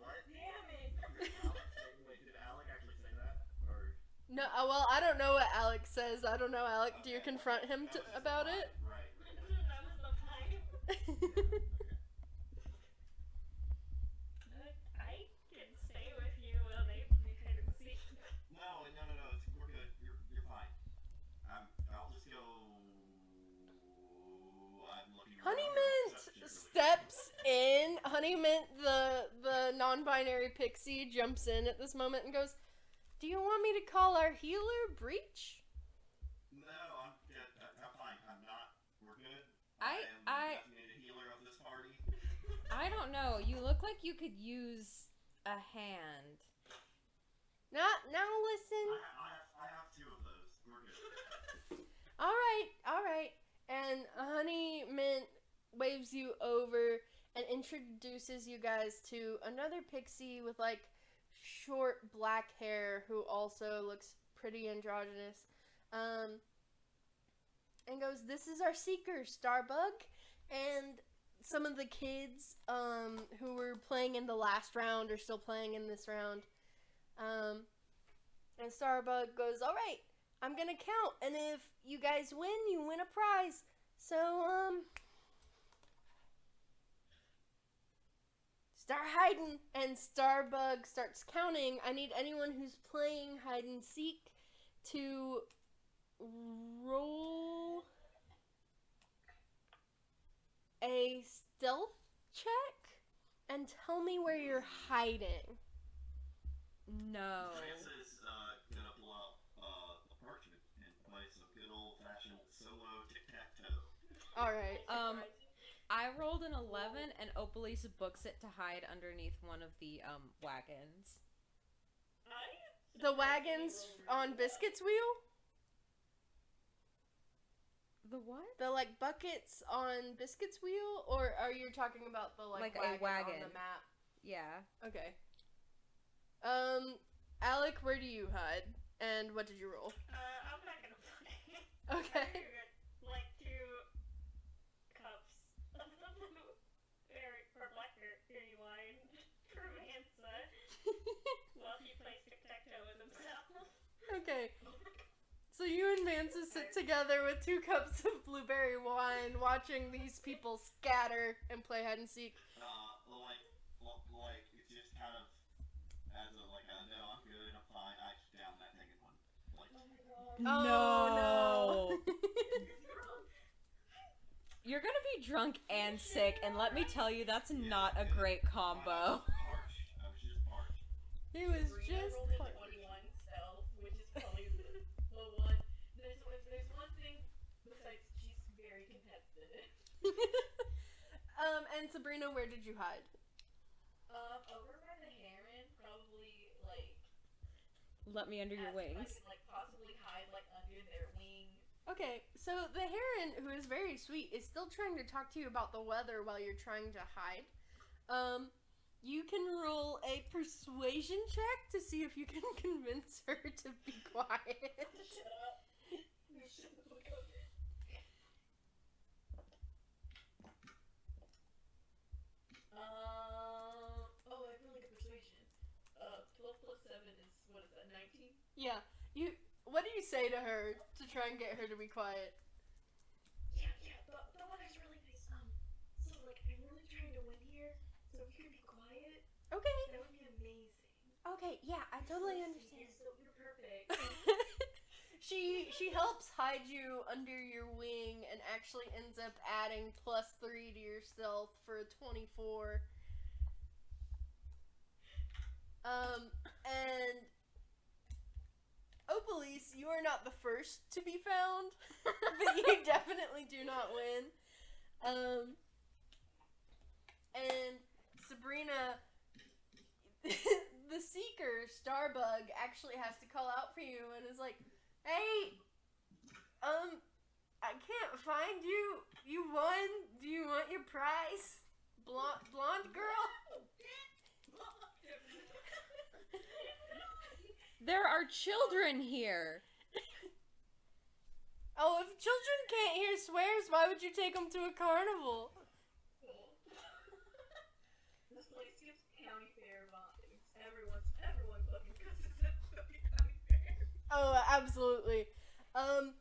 What? Damn it! Did Alec say, wait, did Alec actually say that? Or No, uh, well, I don't know what Alex says. I don't know, Alec. Do you confront him That to, about it? vibe, Right. that was the time. Okay. I can stay with you while they *laughs* play hide and seek. No, no, no, no. It's, we're good. You're, you're fine. I'll just go. I'm looking. around. Honeymint steps in. Honeymint, the the non-binary pixie, jumps in at this moment and goes, "Do you want me to call our healer, Breach?" No, I'm good. I- I'm fine. I'm not. We're good. I- am I- the designated healer of this party. *laughs* *laughs* I don't know. You look like you could use a hand. Not now. Listen. I have, I have two of those. We're good. *laughs* All right, all right. And Honeymint waves you over and introduces you guys to another pixie with like short black hair who also looks pretty androgynous. Um, and goes, "This is our seeker, Starbug." And some of the kids um, who were playing in the last round are still playing in this round. Um, and Starbug goes, "All right, I'm gonna count, and if you guys win, you win a prize. So, um, start hiding." And Starbug starts counting. I need anyone who's playing hide and seek to roll a stealth check and tell me where you're hiding. No. Francis uh, gonna pull out uh, a parchment and play some good old fashioned solo tic tac toe. All right. Um, I rolled an 11 and Opalise books it to hide underneath one of the um wagons. I The wagons on Biscuit's wheel? The what? The like buckets on Biscuit's wheel, or are you talking about the like, Like a wagon, on the map? Yeah. Okay. Um, Alec, where do you hide? And what did you roll? Uh, I'm not gonna play. *laughs* Okay. I figured, like two cups of the blue berry or blackberry wine for Vansa while he plays tic tac toe with himself. Okay. So you and Vansa sit together with two cups of blueberry wine, watching these people scatter and play hide and seek. Uh, like, like it's just kind of as a like, uh, no, I'm good, I'm fine. I just down that thing in one. Like, Oh no! *laughs* You're gonna be drunk and sick, and let me tell you, that's not a great combo. Parched. I was just parched. he was just. rolled *laughs* um, and Sabrina, where did you hide? Um, over by the heron, probably like. Let me under your ask I wings. could, like possibly hide like under their wing. Okay, so the heron, who is very sweet, is still trying to talk to you about the weather while you're trying to hide. Um, you can roll a persuasion check to see if you can *laughs* convince her to be quiet. *laughs* Shut to try and get her to be quiet. Yeah, yeah, but the, the weather's really nice. Um, so like I'm really trying to win here, so if you could be quiet, Okay. that would be amazing. Okay. Yeah, I totally So understand. sweet, So you're perfect. *laughs* *laughs* she she helps hide you under your wing and actually ends up adding plus three to your stealth for a twenty four. Um and Opalise, you are not the first to be found, *laughs* but you *laughs* definitely do not win. Um and Sabrina *laughs* the seeker Starbug actually has to call out for you and is like, "Hey, um, I can't find you. You won. Do you want your prize, blonde blonde girl?" There are children here. Oh, if children can't hear swears, why would you take them to a carnival? this place gives county fair vibes. Everyone's everyone fucking cusses at county fair. Oh, absolutely. Um,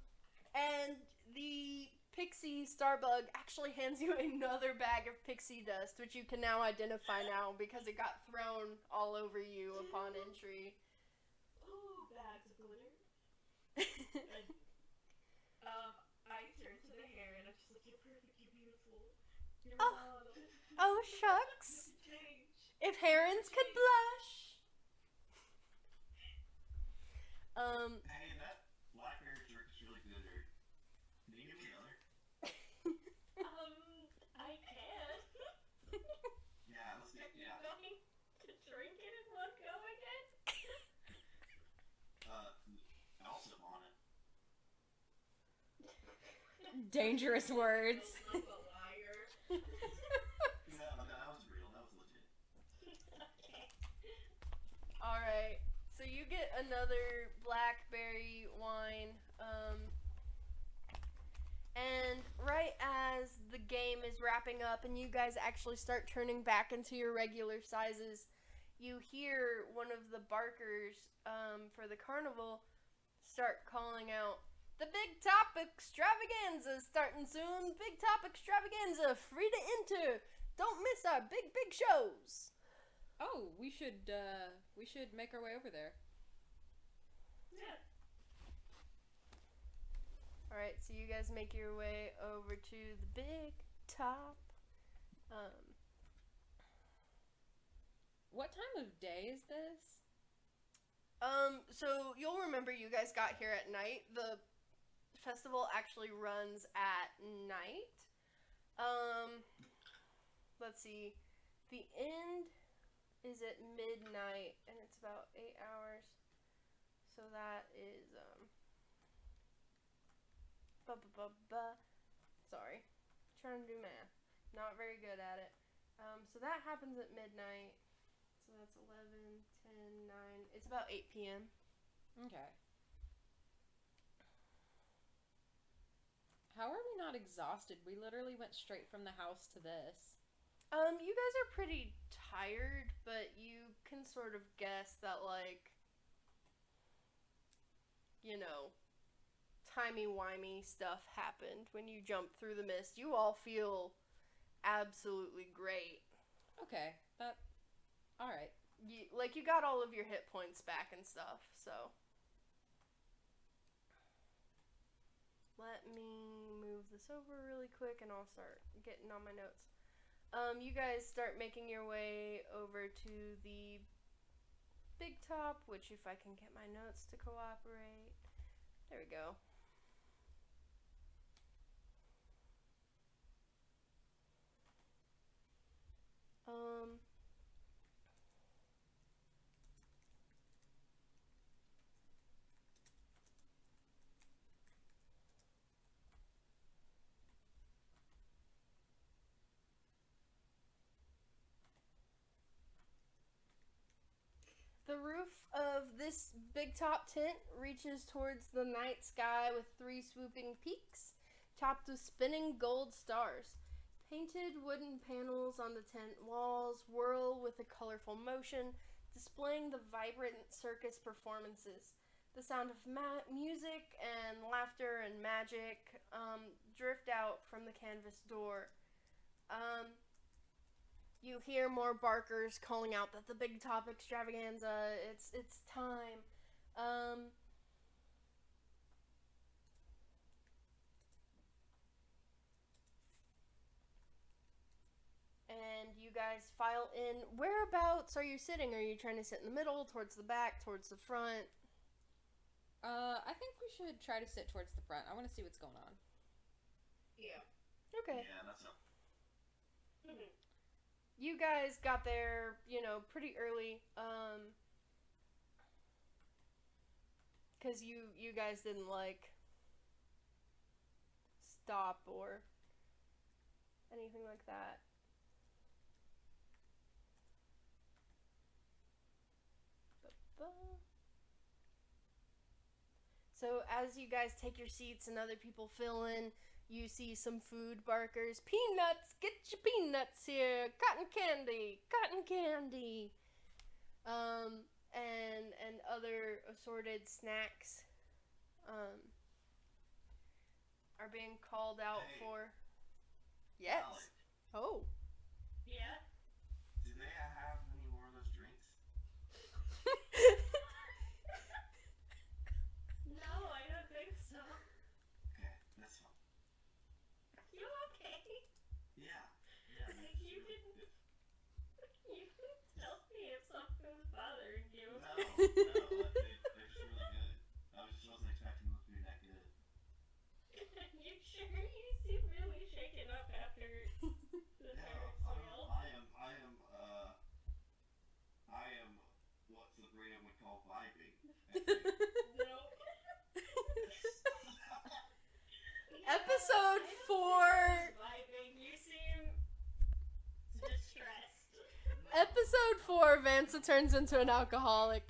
and the pixie Starbug actually hands you *laughs* another bag of pixie dust, which you can now identify now because it got thrown all over you upon entry. Ooh, bags of glitter. Um, I turn to the hair and I'm just like, you're perfect, you're beautiful. You're Oh. oh shucks! If herons could blush. Um, Hey, that blackberry jerk is really good. Or can you give me another? Um, I can. Yeah, let's get you yeah. going to drink it in one go, I guess? Uh, I'll sip on it. Dangerous words. Like a liar. Yeah, no, that was real. That was legit. *laughs* okay. all right. So you get another blackberry wine. Um, and right as the game is wrapping up and you guys actually start turning back into your regular sizes, you hear one of the barkers um, for the carnival start calling out, The Big Top Extravaganza is starting soon. Big Top Extravaganza, free to enter. Don't miss our big, big shows. Oh, we should uh we should make our way over there. Yeah. All right, so you guys make your way over to the big top. Um, What time of day is this? um, so you'll remember you guys got here at night. The festival actually runs at night. Um, let's see. The end is at midnight, and it's about eight hours. So that is um. Sorry, trying to do math. Not very good at it. Um, so that happens at midnight. So that's 11, 10, 9. It's about 8 p.m. Okay. How are we not exhausted? We literally went straight from the house to this. Um, you guys are pretty tired, but you can sort of guess that, like, you know, timey-wimey stuff happened when you jumped through the mist. You all feel absolutely great. Okay, that. All right. You, like, you got all of your hit points back and stuff, so. Let me this over really quick and I'll start getting on my notes. Um, you guys start making your way over to the big top, which if I can get my notes to cooperate. There we go. Um The roof of this big top tent reaches towards the night sky with three swooping peaks, topped with spinning gold stars. Painted wooden panels on the tent walls whirl with a colorful motion, displaying the vibrant circus performances. the sound of ma- music and laughter and magic um, drift out from the canvas door. Um, you hear more barkers calling out that the big top extravaganza it's it's time. Um, and you guys file in. Whereabouts are you sitting? Are you trying to sit in the middle, towards the back, towards the front? Uh, I think we should try to sit towards the front. I want to see what's going on. Yeah. Okay. Yeah, that's a Mhm. You guys got there, you know, pretty early. Um, cause you you guys didn't like stop or anything like that. So as you guys take your seats and other people fill in, you see some food barkers. Peanuts, get your peanuts here. Cotton candy, cotton candy. Um, and and other assorted snacks. Um, are being called out Hey. for. Yes. Alex, Oh. Yeah. do they have any more of those drinks? No, I don't think so. Okay, that's fine. You okay? Yeah. Yeah. Like, you didn't- You didn't tell me if something was bothering you. No, no, they, they're just really good. I was just wasn't expecting them to be that good. you sure? You seem really shaken up after the Yeah, Ferris I'm, wheel. I am, I am, uh, I am what Sabrina would call vibing. I think. No. *laughs* Episode four. think you're Vibing. You seem distressed. Episode four. Vansa turns into an alcoholic.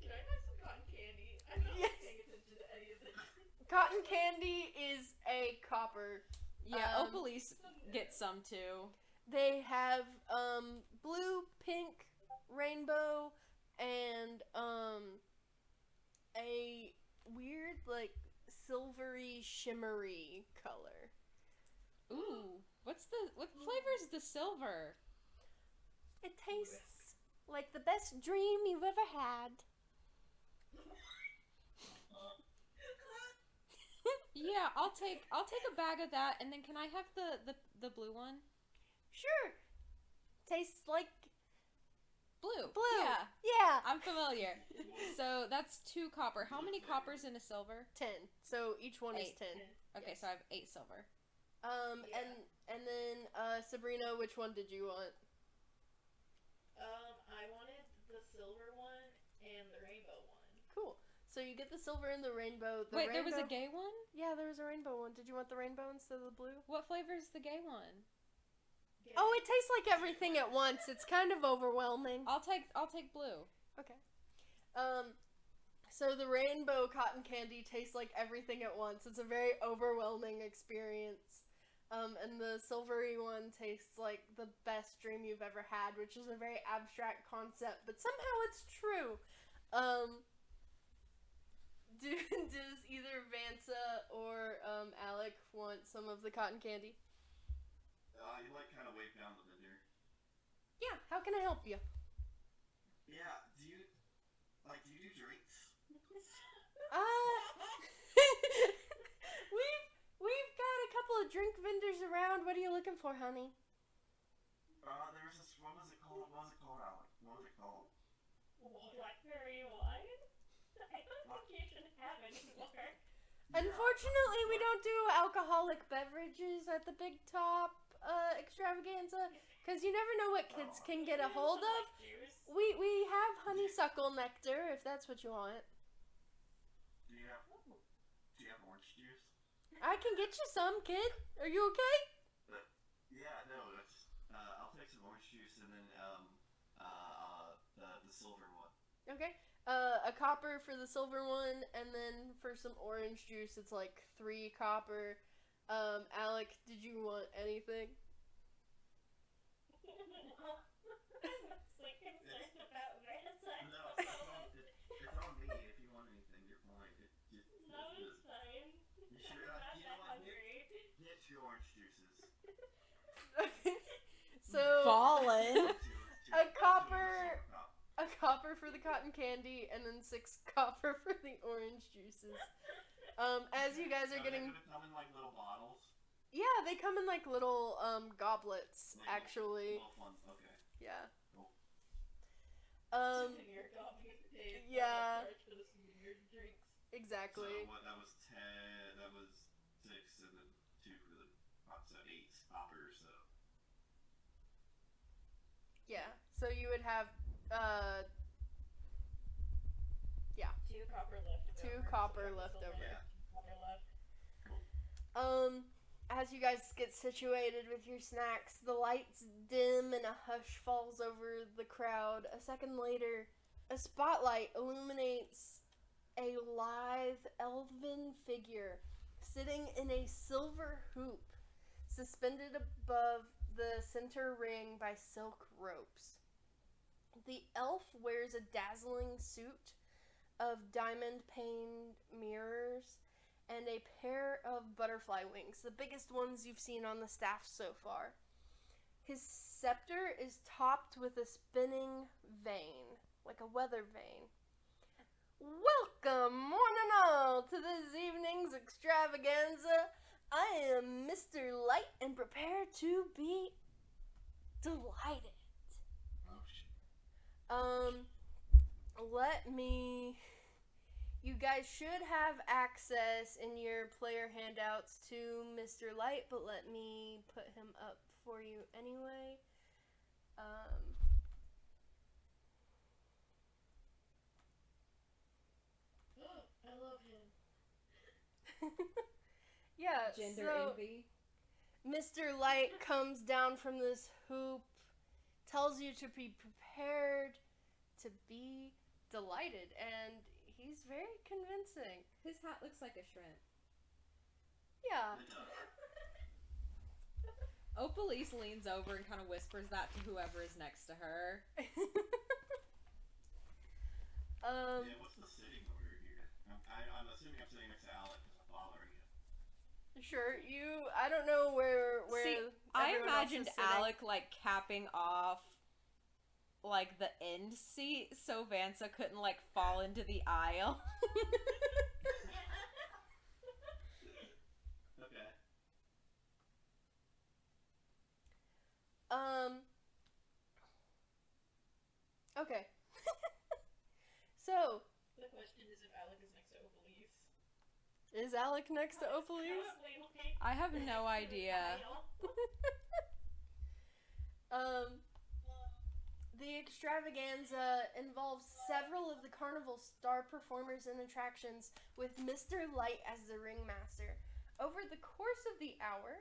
Can I have some cotton candy? I'm not Yes. paying attention to any of this. Cotton candy is a copper. Yeah, Um, Opalise gets some too. They have um blue, pink, rainbow, and um a weird like silvery shimmery color. Ooh, what's the what flavor's the silver? It tastes like the best dream you've ever had. Yeah, I'll take I'll take a bag of that, and then can I have the the the blue one? Sure. Tastes like Blue. blue. Yeah, Yeah. I'm familiar. So that's two copper. How many coppers in a silver? Ten. So each one is ten. Okay, so I have eight silver. Um Yeah. and and then uh Sabrina, which one did you want? Um, I wanted the silver one and the rainbow one. Cool. So you get the silver and the rainbow. The Wait, there was a gay one. Yeah, there was a rainbow one. Did you want the rainbow instead of the blue? What flavor is the gay one? Yeah. Oh, it tastes like everything at once. It's kind of overwhelming. I'll take I'll take blue. Okay. Um so the rainbow cotton candy tastes like everything at once. It's a very overwhelming experience. Um and the silvery one tastes like the best dream you've ever had, which is a very abstract concept, but somehow it's true. Um *laughs* do, does either Vansa or um, Alec want some of the cotton candy? Uh, you like kind of wave down the vendor. Yeah, how can I help you? Yeah. Do you like? Do you do drinks? Uh, we've we've got a couple of drink vendors around. What are you looking for, honey? Uh, there was this. What was it called? What was it called, Alec? What was it called? Blackberry wine? I don't think you should have any more. Unfortunately, we don't do alcoholic beverages at the Big Top uh, extravaganza because you never know what kids can get a hold of. We we have honeysuckle nectar if that's what you want. Do you have? Do you have orange juice? I can get you some, kid. Are you okay? Yeah. No. That's. Uh, I'll take some orange juice and then um uh, uh the the silver one. Okay. Uh, a copper for the silver one, and then for some orange juice, it's like three copper. Um, Alec, did you want anything? *laughs* so fallen, *laughs* a copper a copper for the cotton candy and then six *laughs* copper for the orange juices. Um, as you guys are getting come in like little bottles. Yeah, they come in like little um, goblets like actually. Okay. Yeah. Um, yeah. Exactly. So what, that was ten. That was six, and then two for the so eight hoppers. Yeah. So you would have uh yeah. Two copper left. Two copper left over. Yeah. Copper left. Um, as you guys get situated with your snacks, the lights dim and a hush falls over the crowd. A second later, a spotlight illuminates a lithe elven figure sitting in a silver hoop, suspended above the center ring by silk ropes. The elf wears a dazzling suit of diamond paned mirrors and a pair of butterfly wings, the biggest ones you've seen on the staff so far. His scepter is topped with a spinning vane, like a weather vane. Welcome, one and all, to this evening's extravaganza. I am Mr. Light and prepare to be delighted. oh shit. Um, let me. You guys should have access in your player handouts to Mr. Light, but let me put him up for you anyway. Um, *gasps* I love him. *laughs* yeah, Gender so envy. Mr. Light comes down from this hoop, tells you to be prepared to be delighted, and he's very convincing. His hat looks like a shrimp. Yeah. *laughs* Opalise leans over and kind of whispers that to whoever is next to her. *laughs* um, yeah, what's the sitting order here? I'm, I, I'm assuming I'm sitting next to Alec because I'm bothering you. Sure, you. I don't know where where. See, I everyone else imagined is sitting. Alec like capping off like the end seat so Vansa couldn't like fall into the aisle. *laughs* Okay. um. Okay. *laughs* so, The question is if Alec is next to Opalise. Is Alec next to Opalise? I have no idea. *laughs* um. The extravaganza involves several of the carnival star performers and attractions, with Mr. Light as the ringmaster. Over the course of the hour,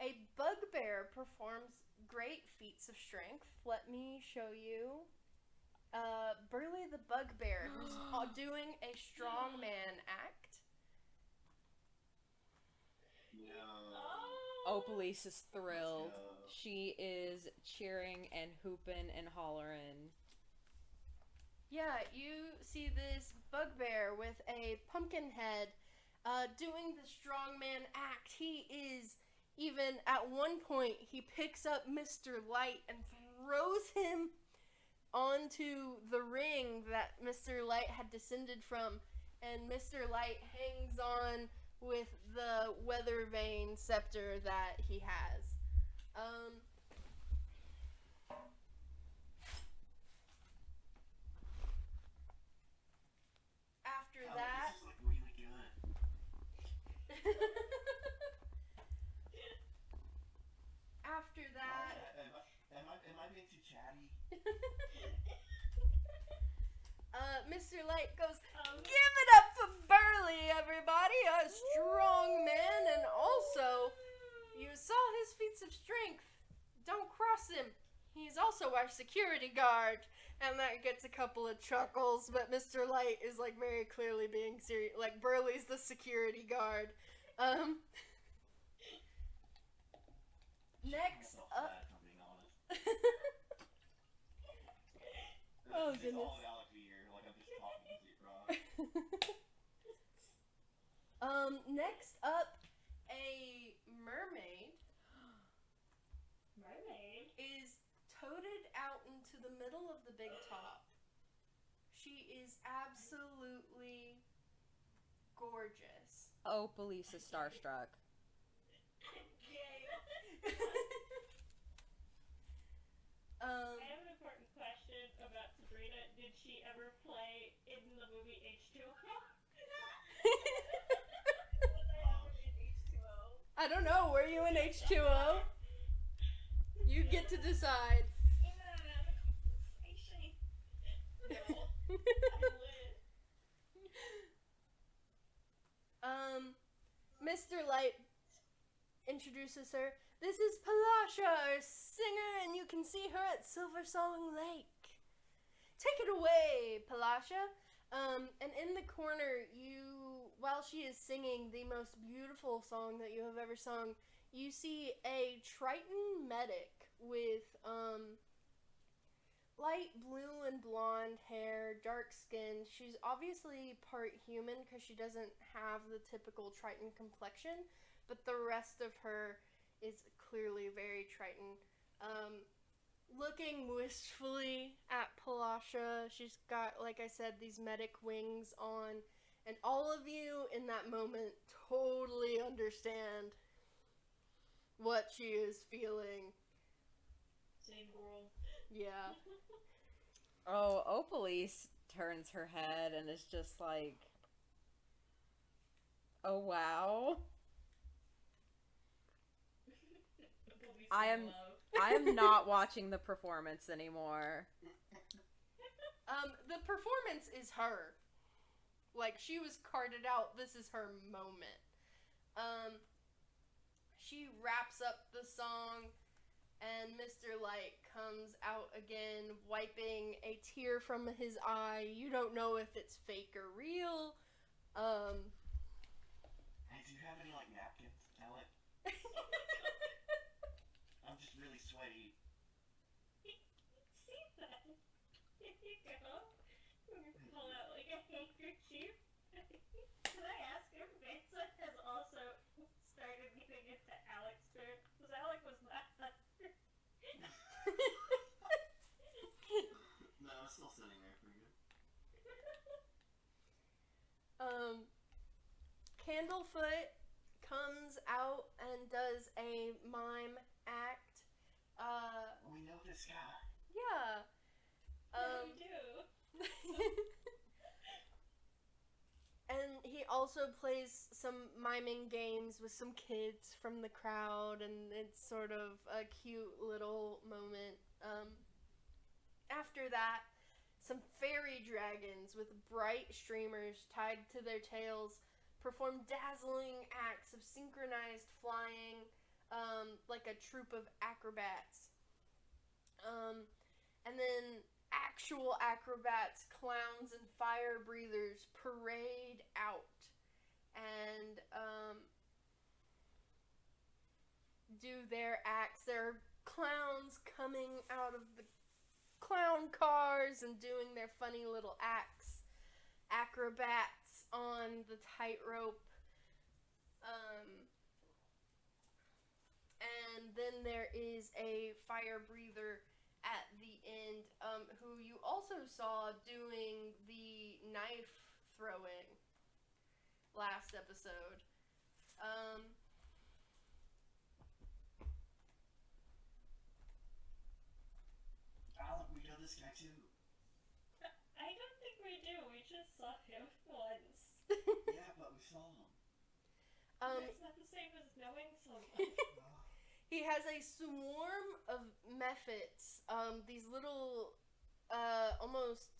a bugbear performs great feats of strength. Let me show you. Uh, Burley the bugbear, who's *gasps* doing a strongman act. No. Opalise is thrilled. go. She is cheering and hooping and hollering. Yeah, you see this bugbear with a pumpkin head uh, doing the strongman act. He is even at one point he picks up Mr. Light and throws him onto the ring that Mr. Light had descended from, and Mr. Light hangs on with the weather vane scepter that he has. Um, after Alec, that. This is like really good. *laughs* After that, Am I, am I, am I being too chatty? *laughs* uh, Mr. Light goes, Um, Give it up everybody! A strong man, and also, you saw his feats of strength. Don't cross him. He's also our security guard. And that gets a couple of chuckles, but Mr. Light is like very clearly being serious. Like, Burley's the security guard. Um, *laughs* next up. bad, if I'm being honest. *laughs* Oh, goodness. *laughs* all Alec here, like I'm just talking to you, bro. Um, next up, a mermaid Mermaid. is toted out into the middle of the big top. She is absolutely gorgeous. Oh, Opalise is starstruck. Yay. *laughs* um, I have an important question about Sabrina. Did she ever play in the movie H2O? *laughs* Was I ever in H2O? I don't know. Were you in H2O? You get to decide. *laughs* Um, Mr. Light introduces her. This is Palasha, our singer, and you can see her at Silver Song Lake. Take it away, Palasha. Um, and in the corner, you, while she is singing the most beautiful song that you have ever sung, you see a Triton medic with um, light blue and blonde hair, dark skin. She's obviously part human because she doesn't have the typical Triton complexion, but the rest of her is clearly very Triton. Um, looking wistfully at Palasha, she's got, like I said, these medic wings on, and all of you in that moment totally understand what she is feeling. Same girl. Yeah. *laughs* Oh, Opalise turns her head and is just like, "Oh wow." I am- I am *laughs* not watching the performance anymore. Um, the performance is her. Like she was carted out. This is her moment. Um, she wraps up the song, and Mr. Light comes out again, wiping a tear from his eye. You don't know if it's fake or real. Um, Hey, do you have any like napkins, Alec? I'm *laughs* just really sweaty. See that? Here you go. I'm gonna pull out like a handkerchief. *laughs* Can I ask if Vanessa has also started getting into Alec's spirit? Because Alec was not. *laughs* No, I'm still sitting there pretty good. *laughs* um, Candlefoot comes out and does a mime act. Uh, We know this guy. yeah. Um, Um, do. And he also plays some miming games with some kids from the crowd, and it's sort of a cute little moment. Um, after that, some fairy dragons with bright streamers tied to their tails perform dazzling acts of synchronized flying, um, like a troupe of acrobats. Um, and then actual acrobats, clowns, and fire breathers parade out and um, do their acts. There are clowns coming out of the clown cars and doing their funny little acts. Acrobats on the tightrope. Um, and then there is a fire breather at the end, um, who you also saw doing the knife throwing last episode. Um, Alec, we know this guy too. *laughs* I don't think we do. We just saw him *laughs* once. *laughs* Yeah, but we saw him. um, it's not the same as knowing someone. He has a swarm of mephits, um, these little, uh, almost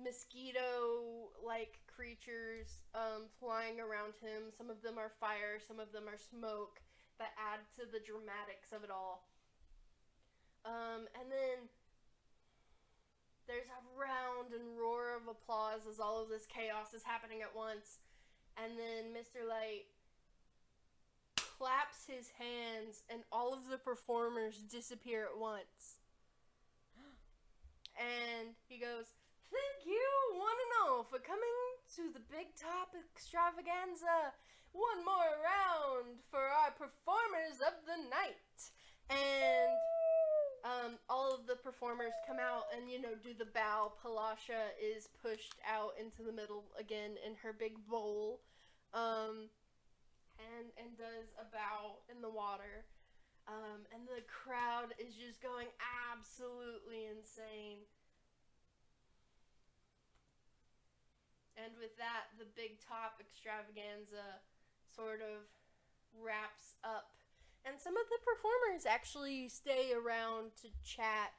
mosquito-like creatures, um, flying around him. Some of them are fire, some of them are smoke, that add to the dramatics of it all. Um, and then there's a round and roar of applause as all of this chaos is happening at once. And then Mr. Light claps his hands, and all of the performers disappear at once. *gasps* And he goes, Thank you, one and all, for coming to the Big Top Extravaganza. One more round for our performers of the night. And um, all of the performers come out and you know do the bow. Palasha is pushed out into the middle again in her big bowl, um, and and does a bow in the water, um, and the crowd is just going absolutely insane. And with that, the big top extravaganza sort of wraps up and some of the performers actually stay around to chat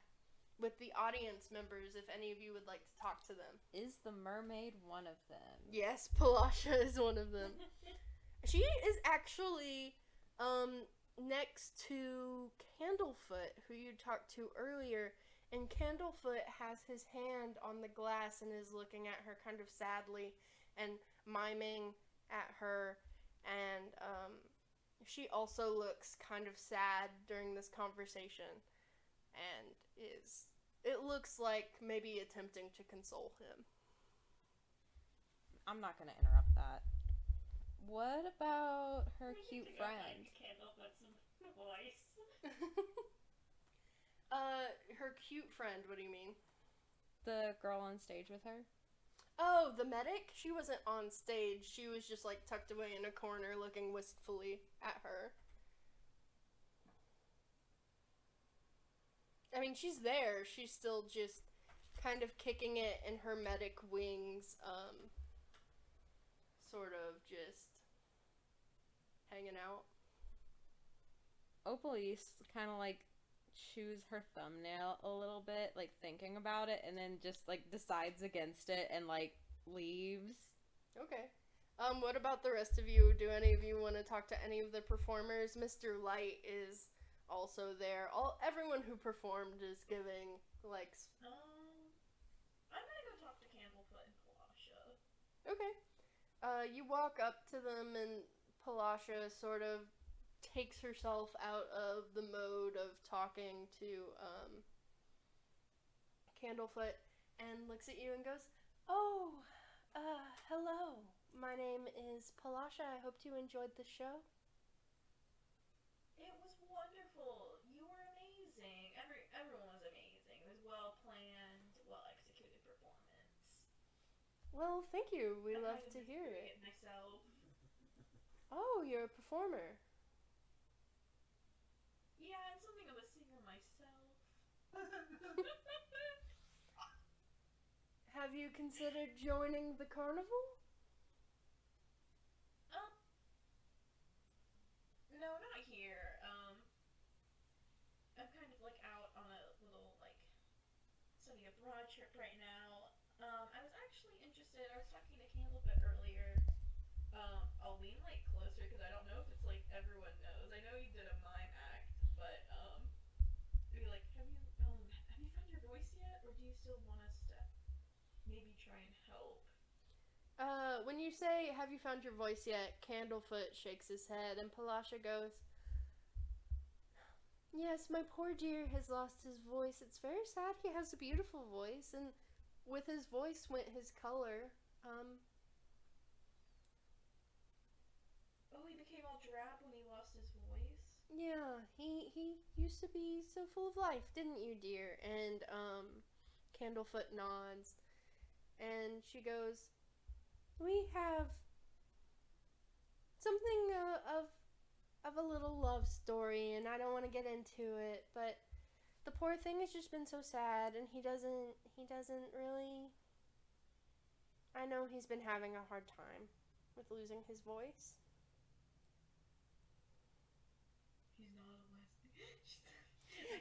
with the audience members if any of you would like to talk to them. Is the mermaid one of them? Yes, Palasha is one of them. *laughs* she is actually um next to Candlefoot, who you talked to earlier, and Candlefoot has his hand on the glass and is looking at her kind of sadly and miming at her and um she also looks kind of sad during this conversation and is it looks like maybe attempting to console him. I'm not gonna interrupt that. What about her We cute to go find friend? *laughs* Voice. *laughs* uh her cute friend, what do you mean? The girl on stage with her? Oh, the medic? She wasn't on stage. She was just like tucked away in a corner looking wistfully at her. I mean, she's there. She's still just kind of kicking it in her medic wings, um, sort of just hanging out. Opalise kind of like chews her thumbnail a little bit, like thinking about it, and then just like decides against it and like leaves. Okay. Um, what about the rest of you? Do any of you want to talk to any of the performers? Mr. Light is also there. All everyone who performed is giving like. s- Um, I'm gonna go talk to Candlefoot and Palasha. Okay. Uh, you walk up to them and Palasha sort of takes herself out of the mode of talking to um, Candlefoot and looks at you and goes, "Oh, uh, hello. My name is Palasha. I hope you enjoyed the show." It was wonderful. You were amazing. Every everyone was amazing. It was well planned, well executed performance. Well, thank you. We I love to hear it. myself. Oh, you're a performer. Yeah, I'm something of a singer myself. *laughs* *laughs* Have you considered joining the carnival? um, no, not here. Um, I'm kind of like out on a little like study abroad trip right now. Um, I was actually interested. I was talking to Candlefoot earlier. Um, I'll lean like closer because I don't know if it's like everyone knows. I know you did a mime act, but um, be like, have you um have you found your voice yet, or do you still want us to maybe try and help? Uh, when you say, have you found your voice yet? Candlefoot shakes his head and Palasha goes, Yes, my poor dear has lost his voice. It's very sad. He has a beautiful voice, and with his voice went his color. Um, Oh, he became all drab when he lost his voice. Yeah, he he used to be so full of life, didn't you, dear? And um, Candlefoot nods, and she goes, "We have something uh, of of a little love story, and I don't want to get into it, but the poor thing has just been so sad, and he doesn't he doesn't really. I know he's been having a hard time with losing his voice." He's not a lesbian.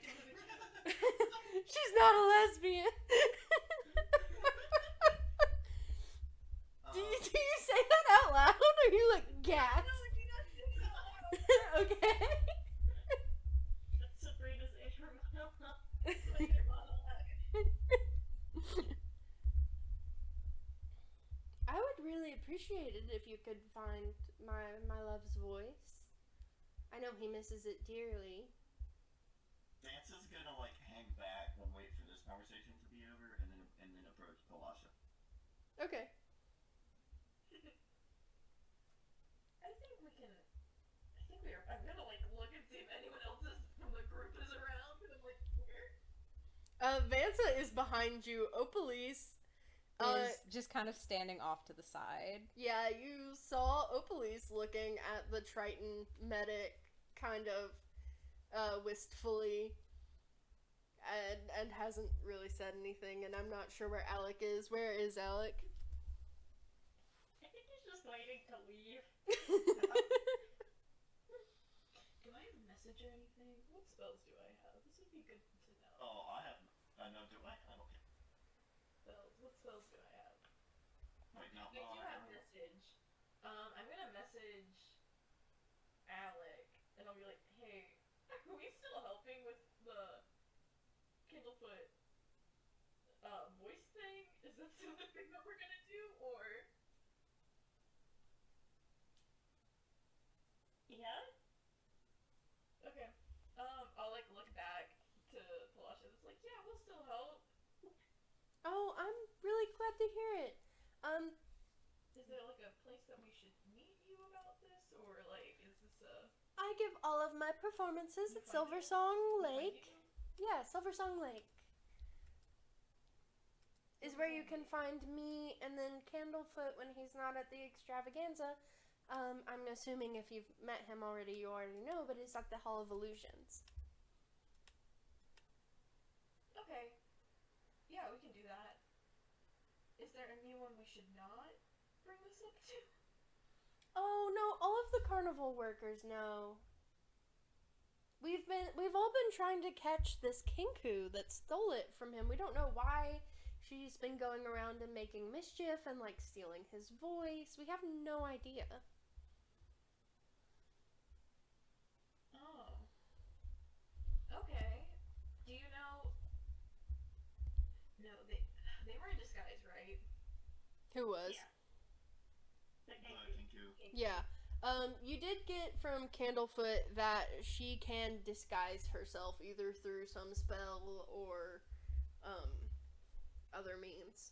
*laughs* She's- not a lesbian. do, you, do you say that out loud or you like gas? *laughs* okay. That's Sabrina's inner monologue. It's like a monologue. I would really appreciate it if you could find my my love's voice. I know he misses it dearly. Vance is gonna like hang back and wait for this conversation to be over, and then and then approach Palasha. Okay. I think we can. I think we are. I'm gonna like look and see if anyone else is from the group is around. And I'm like, where Uh, Vansa is behind you. Opalise. Uh, is just kind of standing off to the side. yeah, you saw Opalise looking at the Triton medic kind of uh, wistfully and, and hasn't really said anything, and I'm not sure where Alec is. Where is Alec? I think he's just waiting to leave. *laughs* Do I have a message or anything? What spells do I have? This would be good to know. Oh, I have. I know. Do I? I don't. Spells. What spells do I have? Wait, no. I do oh, I have don't message. Um, I'm gonna message Alec, and I'll be like, "Hey, are we still helping with the Candlefoot uh, voice thing? Is that still the thing that we're gonna do, or?" Yeah? Okay. Um, I'll like look back to Palasha. It's like, yeah, we'll still help. Oh, I'm really glad to hear it. Um, Is there like a place that we should meet you about this, or like, is this a I give all of my performances You at Silver it? Song Lake. Yeah, Silver Song Lake is where you can find me, and then Candlefoot when he's not at the extravaganza. Um, I'm assuming if you've met him already, you already know, but it's at the Hall of Illusions. Okay. Yeah, we can do there anyone we should not bring this up to? Oh no, all of the carnival workers know. We've been we've all been trying to catch this kenku that stole it from him. We don't know why she's been going around and making mischief and like stealing his voice. We have no idea. Oh. Okay. Do you know? No, they they were in disguise, right? Who was? Yeah. The Kenku. Kinku. Yeah. Um, you did get from Candlefoot that she can disguise herself either through some spell or um other means.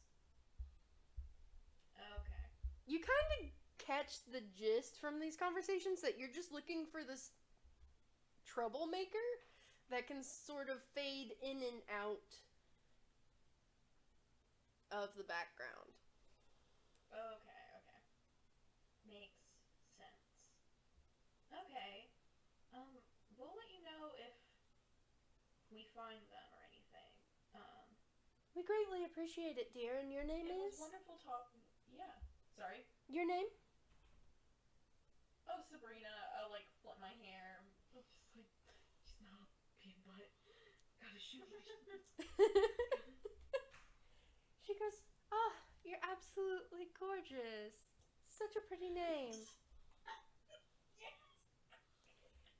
Okay. You kind of catch the gist from these conversations that you're just looking for this troublemaker that can sort of fade in and out of the background. Okay. Okay. Makes sense. Okay. Um, we'll let you know if we find them or anything. Um, We greatly appreciate it, dear. And your name it was is? wonderful talking. Yeah. Sorry. Your name? Oh, Sabrina. I'll like flip my hair. I'm just like, she's not being butt. Gotta shoot *laughs* she goes, Ah, you're absolutely gorgeous. Such a pretty name. *laughs*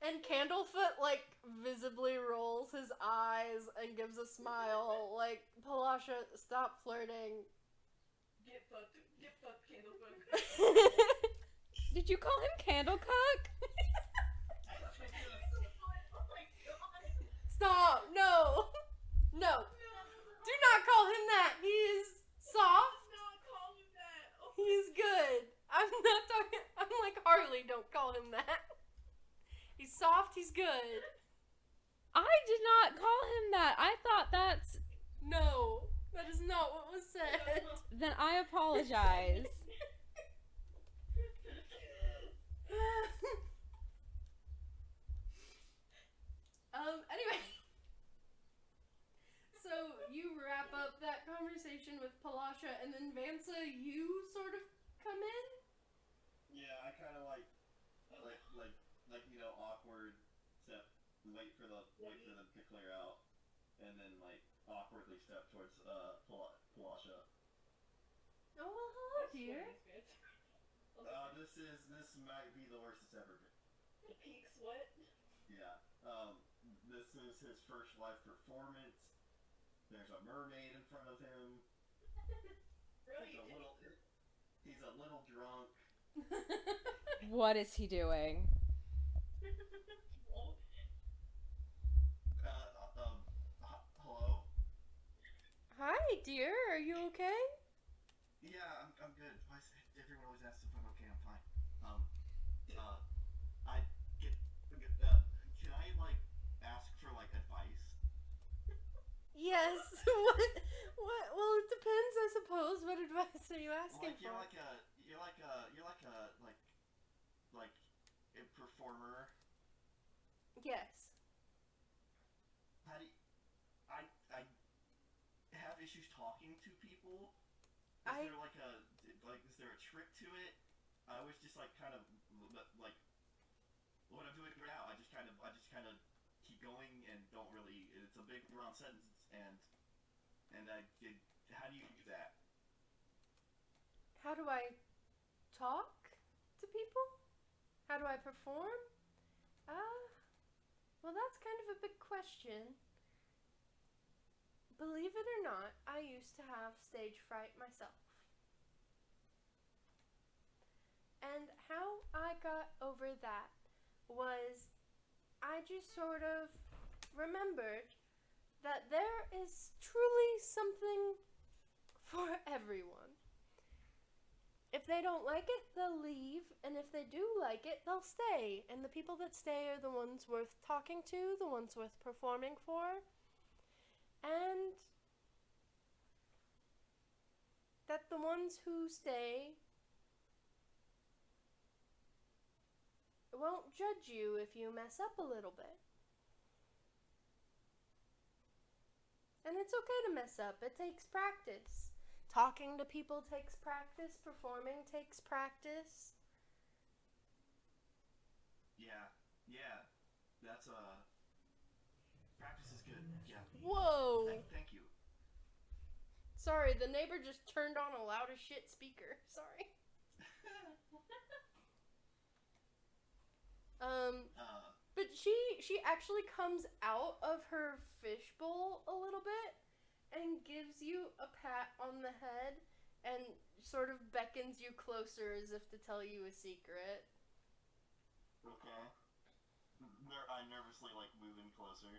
And Candlefoot, like, visibly rolls his eyes and gives a smile, like, Palasha, stop flirting. Get fucked. Get fucked, Candlefoot. *laughs* Did you call him Candlecock? *laughs* stop! No! No! Do not call him that! He is soft! not call him that. Oh, He's good! I'm not talking. I'm like Harley, don't call him that. He's soft, he's good. I did not call him that. I thought that's. No, that is not what was said. *laughs* Then I apologize. *laughs* um, anyway. *laughs* So you wrap up that conversation with Palasha, and then Vansa, you sort of come in? Yeah, I kind of like, like, like, like you know, awkward. Step, wait for the, wait for them to clear out, and then like awkwardly step towards uh Pala- Palasha. Oh, well, hello, dear. Uh, this is this might be the worst it's ever been. The pink sweat. Yeah. Um, this is his first live performance. There's a mermaid in front of him. *laughs* Really? He's a little, he's a little drunk. *laughs* What is he doing? Hi, dear. Are you okay? Yeah, I'm, I'm good. Why is everyone always asks if I'm okay. I'm fine. Um, uh, I can, uh, can I like ask for like advice? Yes. *laughs* what? What? Well, it depends, I suppose. What advice are you asking like, you're like a, you're like a, you're like a, like, like a performer. Yes. I- there like a like is there a trick to it? I always just like kind of like what I'm doing right now. I just kind of I just kind of keep going and don't really. It's a big round sentence and and I it, how do you do that? How do I talk to people? How do I perform? Uh, well, that's kind of a big question. Believe it or not, I used to have stage fright myself. And how I got over that was I just sort of remembered that there is truly something for *laughs* everyone. If they don't like it, they'll leave, and if they do like it, they'll stay. And the people that stay are the ones worth talking to, the ones worth performing for. And that the ones who stay won't judge you if you mess up a little bit. And it's okay to mess up, it takes practice. Talking to people takes practice, performing takes practice. Yeah, yeah, that's is good. Yeah, Whoa! thank, thank you. Sorry, the neighbor just turned on a loud as shit speaker. *laughs* Sorry. *laughs* Um, Uh, but she she actually comes out of her fishbowl a little bit and gives you a pat on the head and sort of beckons you closer as if to tell you a secret. okay. I nervously like move in closer.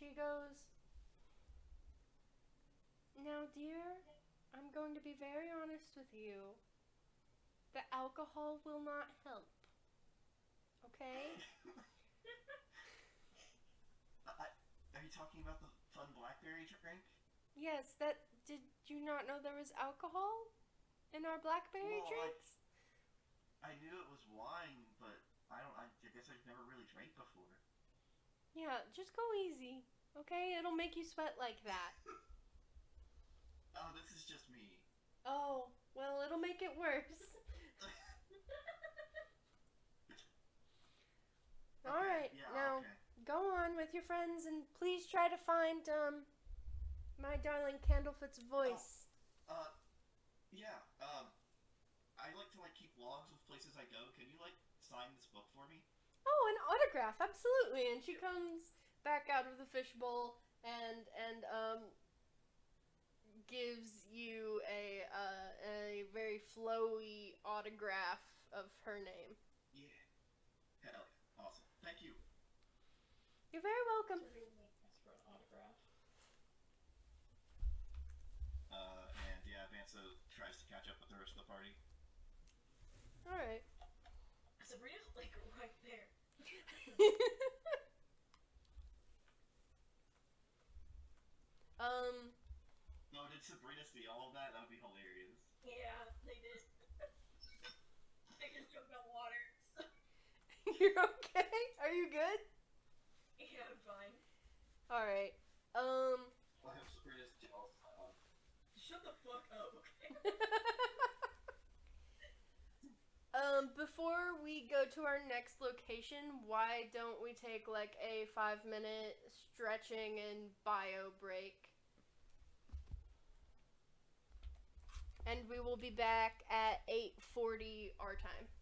She goes, Now, dear, I'm going to be very honest with you. The alcohol will not help. Okay? I, *laughs* uh, uh, are you talking about the fun blackberry drink? Yes, that. Did you not know there was alcohol in our blackberry Well, I- I knew it was wine, but I don't. I, I guess I've never really drank before. Yeah, just go easy. Okay? It'll make you sweat like that. *laughs* Oh, this is just me. Oh, well, it'll make it worse. All *laughs* *laughs* Okay, right, Yeah. now Okay. go on with your friends and please try to find um my darling Candlefoot's voice. Uh, yeah. Um, I like to like keep logs of places I go. Can you like sign this book for me? Oh, an autograph, absolutely. And she comes back out of the fishbowl and and um gives you a uh, a very flowy autograph of her name. Yeah. Hell. Awesome. Thank you. You're very welcome. Sort of like ask for an autograph. Uh, and yeah, Vansa tries to catch up with the rest of the party. All right. Sabrina's like right there. *laughs* um. No, did Sabrina see all of that? That would be hilarious. Yeah, they did. I just jumped out water. So. *laughs* You're okay? Are you good? Yeah, I'm fine. All right. Um. I have Sabrina's jealous. Shut the fuck up, okay? *laughs* um. Before we go to our next location, why don't we take like a five minute stretching and bio break? And we will be back at 8:40 our time.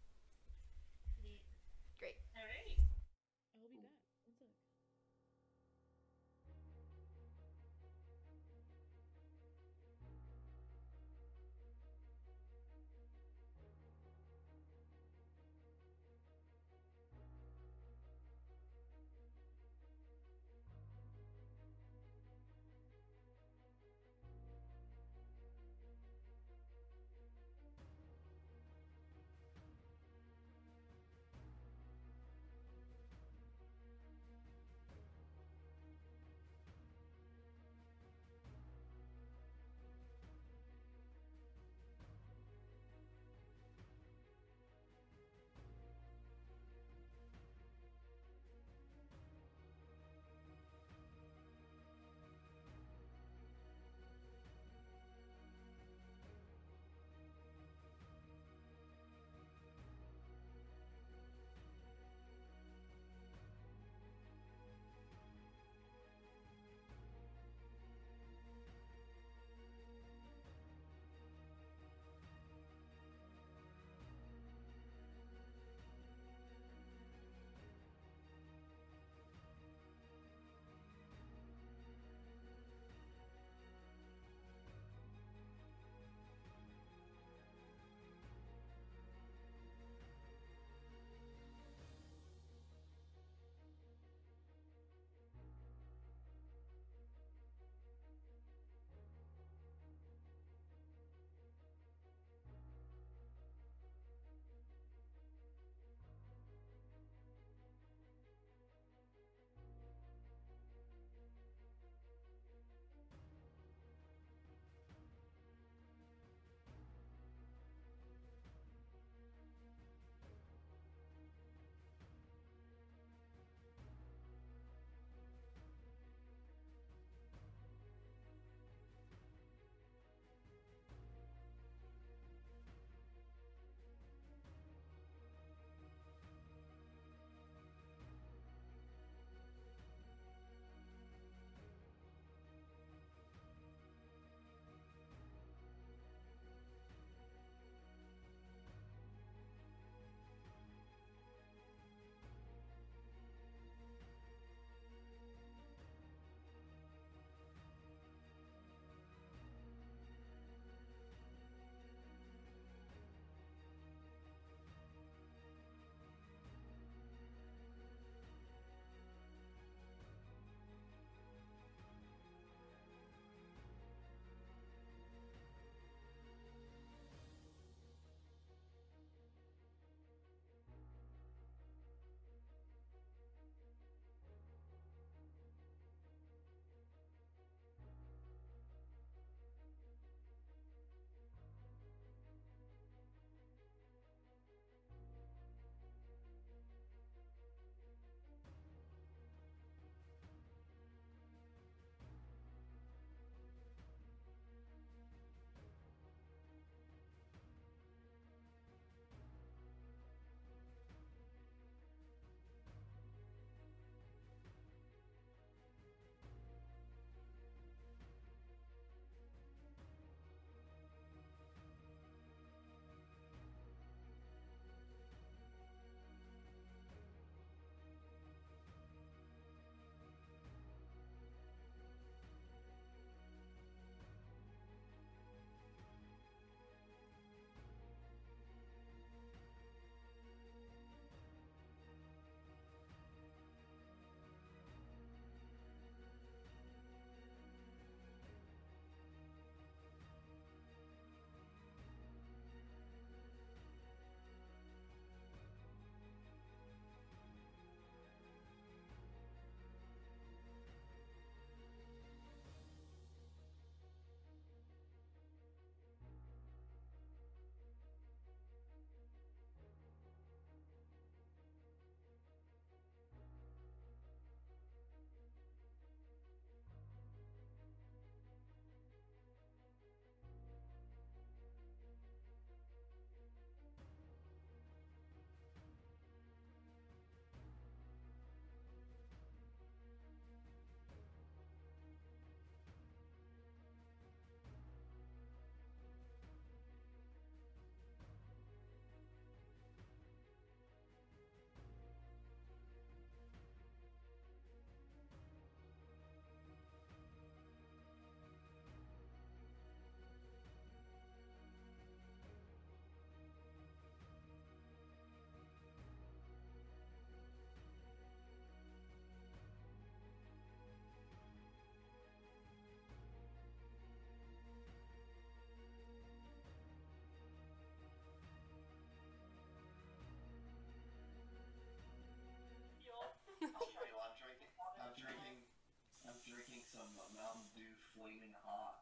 Some uh, Mountain Dew Flaming Hot.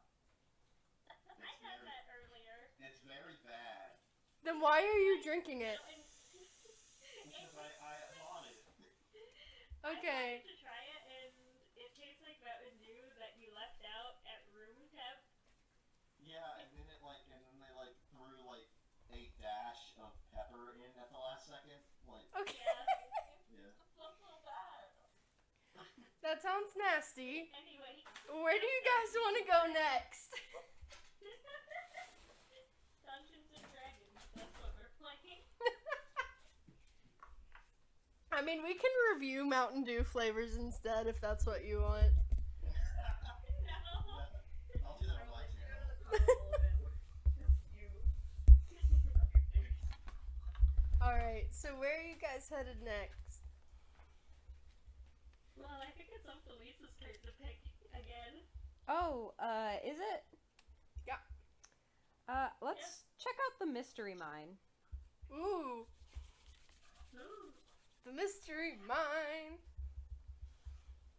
*laughs* I had very, that earlier. it's very bad Then why are you drinking it? *laughs* Because I, I bought it. Okay. I to try it, and it tastes like Mountain Dew that you left out at room temp. Yeah, and then it like, and then they like threw like a dash of pepper in at the last second. Like, Okay. Yeah. *laughs* yeah. That's so bad. That sounds nasty. Anyway. Where do you guys want to go next? Dungeons *laughs* and Dragons, that's what we're playing. I mean, we can review Mountain Dew flavors instead if that's what you want. channel. *laughs* Alright, so where are you guys headed next? Well, I think it's up to Lisa's turn to pick again. Oh, uh, is it? Yeah. Uh, let's check out the mystery mine. Ooh, Ooh. the mystery mine.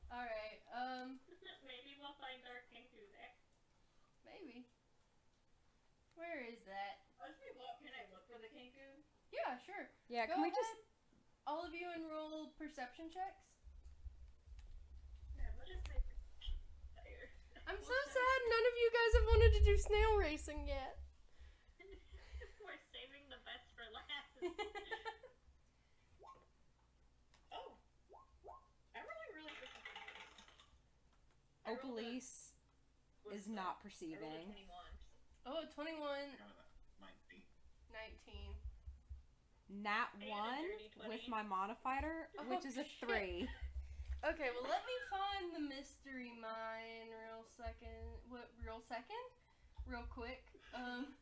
Alright, um, *laughs* Maybe we'll find our Kenku there. maybe. Where is that? Actually, what can I look for the Kenku? Yeah, sure. Yeah, Go can we ahead. just All of you enroll perception checks. Yeah, what is my perception fire? I'm so sad none of you guys have wanted to do snail racing yet. *laughs* We're saving the best for last. *laughs* Oh, I'm really, really good. I rolled a- Opalise oh, what is that? not I perceiving. 21. Oh, 21, I got 19. 19. Nat one dirty 20. with my modifier, Oh, which is a shit. three. *laughs* Okay, well let me find the mystery mine real second. What real second? Real quick. Um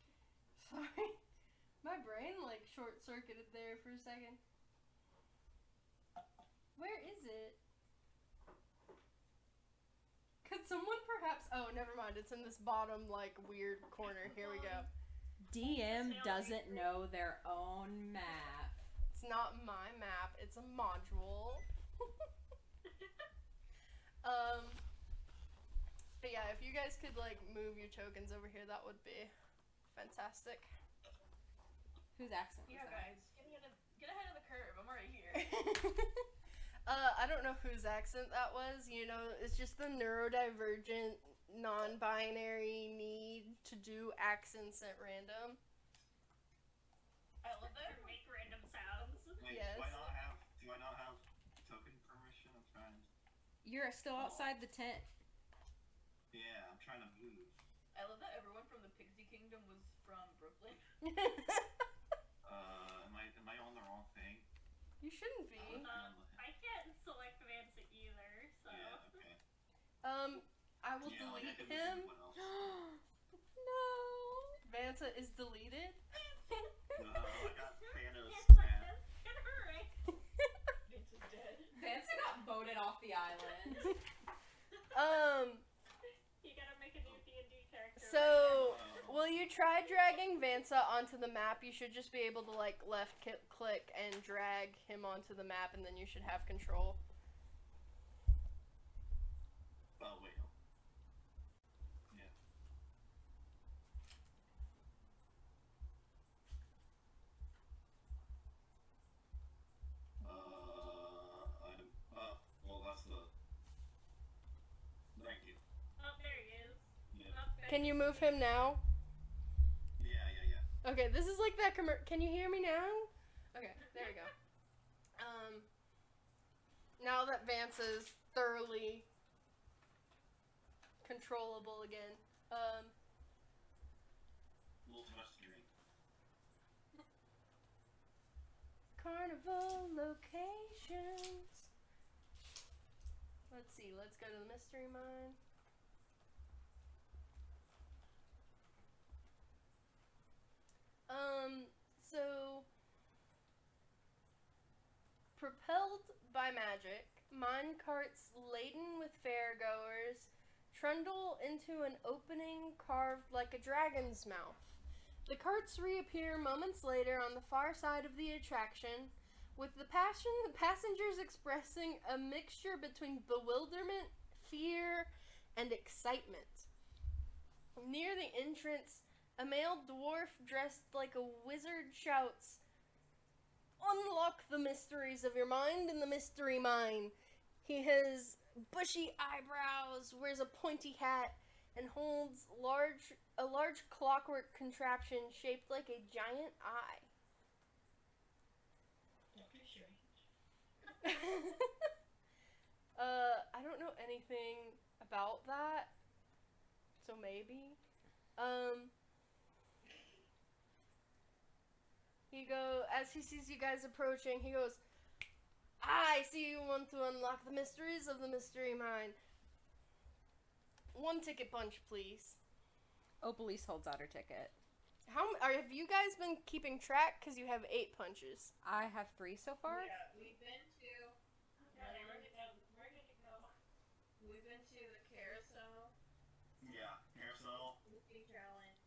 *laughs* sorry. My brain like short circuited there for a second. Where is it? Could someone perhaps Oh, never mind. It's in this bottom like weird corner. Here we go. DM doesn't know their own map. It's not my map, it's a module. Um But yeah, if you guys could like move your tokens over here, that would be fantastic. Whose accent was Yeah, that? guys, get ahead of, get ahead of the curve. I'm already here. *laughs* uh I don't know whose accent that was, you know, it's just the neurodivergent non-binary need to do accents at random. I love that. Or make random sounds. Wait, Yes. do I not have, do I not have token permission? I'm trying. You're still outside the tent. Yeah, I'm trying to move. I love that everyone from the Pixie Kingdom was from Brooklyn. *laughs* Uh, am I, am I on the wrong thing? you shouldn't be. Um, I can't select Vansa either, so. Yeah, okay. Um I will yeah, like I delete him. move anyone else. no. Vansa is deleted. No, I got Thanos It's like mad. this. Get her right. Vince is dead. Vansa got voted off the island. *laughs* um You gotta make a new D&D character. So, Uh, will you try dragging Vansa onto the map? You should just be able to like left click and drag him onto the map, and then you should have control. There Can you move him now? Yeah, yeah, yeah. Okay, this is like that commer- Can you hear me now? Okay, there we go. Um, now that Vance is thoroughly controllable again, um, A little too much to drink. carnival locations. Let's see. Let's go to the mystery mine. Um, so propelled by magic, mine carts laden with fairgoers trundle into an opening carved like a dragon's mouth. The carts reappear moments later on the far side of the attraction, with the passion the passengers expressing a mixture between bewilderment, fear and excitement. Near the entrance, a male dwarf dressed like a wizard shouts, Unlock the mysteries of your mind in the mystery mine. He has bushy eyebrows, wears a pointy hat, and holds large a large clockwork contraption shaped like a giant eye. Uh, I don't know anything about that, so maybe. Um, he go as he sees you guys approaching. He goes, "I see you want to unlock the mysteries of the mystery mine. One ticket punch, please." Oh, Opalise holds out her ticket. How are, have you guys been keeping track? Because you have eight punches. I have three so far. Yeah, we've been to Yeah, they wrote it down. Where did it go? we've been to the carousel, Yeah, carousel. Looping challenge,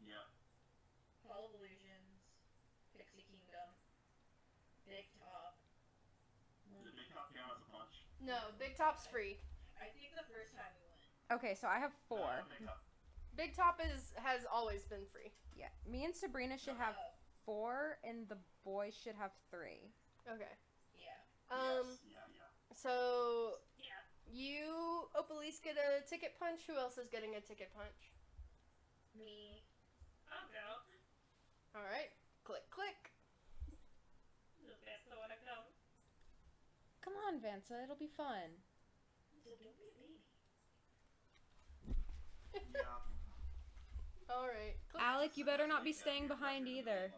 Yeah. Hall of Illusions, Pixie Kingdom, Big Top. Did Big Top count as a punch? No, Big Top's free. I think the first time we went. Okay, so I have four. Uh, Big Top. Big Top is has always been free. Yeah, me and Sabrina should have Uh, four, and the boys should have three. Okay. yeah. Um. yes. Yeah, yeah. So Yeah. you, Opalise, get a ticket punch. Who else is getting a ticket punch? Me. I'll go. All right. Click, click. Does Vanessa want to come? Come on, Vansa, it'll be fun. So don't be a baby. Yeah. *laughs* All right. Alec, you better not be staying behind either.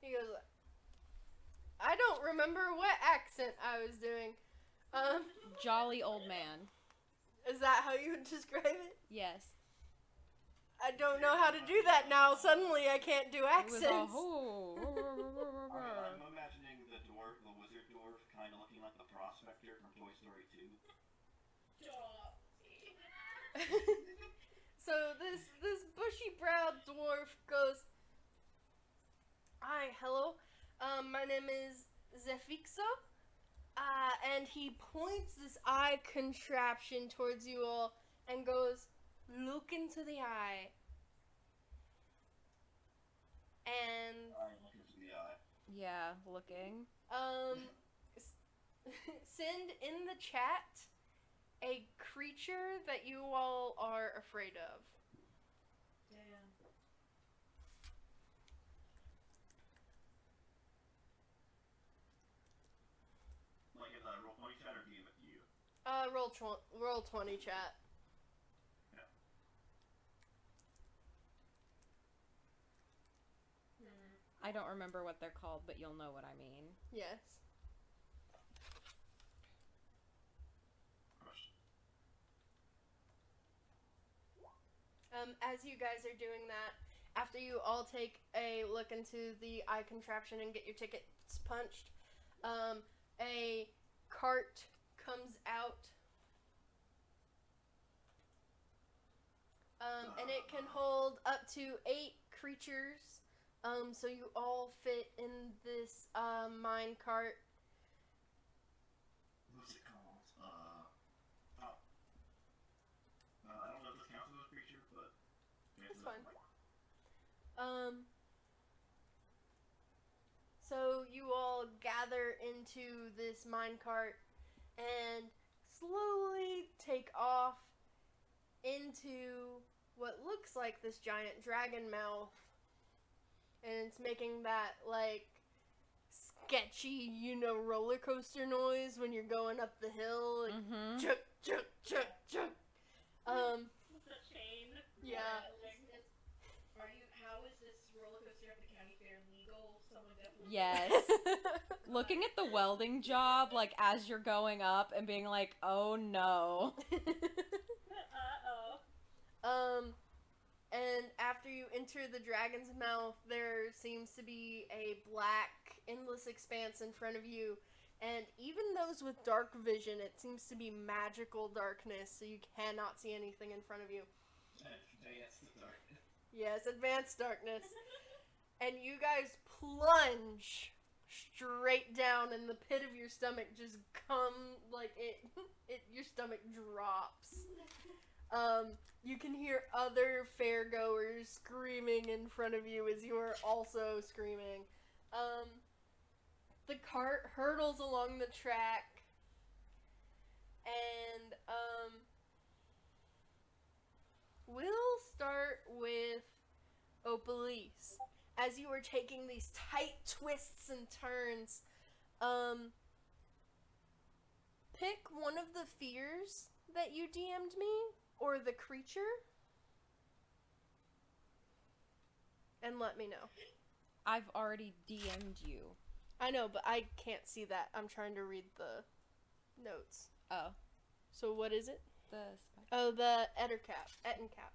He goes. I don't remember what accent I was doing. Um, Jolly old man. *laughs* is that how you would describe it? Yes. I don't know how to do that now. Suddenly, I can't do It was all, accents. "Oh, I, I'm imagining the dwarf, the wizard dwarf, kind of looking like the prospector from Toy Story 2. Stop. *laughs* so this this bushy browed dwarf goes. Hi, hello. Um, my name is Zefixa. Uh, and he points this eye contraption towards you all and goes, "Look into the eye." And I look into the eye. Yeah, looking. um, *laughs* send in the chat a creature that you all are afraid of. Damn. Like, uh, roll 20 chat or DM it you. Uh, roll tw- roll twenty chat. Hmm. I don't remember what they're called, but you'll know what I mean. Yes. Um, as you guys are doing that, after you all take a look into the eye contraption and get your tickets punched, um, a cart comes out. Um, and it can hold up to eight creatures. Um, so you all fit in this uh, mine cart. What's it called? Uh. Oh. Uh, I don't know if this counts as a creature, but. It's fine. Um. So you all gather into this minecart and slowly take off into what looks like this giant dragon mouth. And it's making that like sketchy, you know, roller coaster noise when you're going up the hill. Like, Mm-hmm. chuk, chuk, chuk, chuk. Um, The chain. yeah. Are you? How is this roller coaster at the county fair legal? Someone definitely. Yes. Looking at the welding job, like as you're going up and being like, oh no. *laughs* Uh oh. Um, and after you enter the dragon's mouth, there seems to be a black, endless expanse in front of you. And even those with dark vision, it seems to be magical darkness, so you cannot see anything in front of you. Advance the darkness. Yes, advanced darkness. *laughs* And you guys plunge straight down, and the pit of your stomach just come like it. *laughs* It your stomach drops. Um, you can hear other fairgoers screaming in front of you as you are also screaming. Um, the cart hurtles along the track, and um, we'll start with Opalise. As you are taking these tight twists and turns, um, pick one of the fears that you DM'd me or the creature, and let me know. I've already DM'd you. I know, but I can't see that. I'm trying to read the notes. Oh, So what is it? the. Oh, the Ettercap. Ettencap.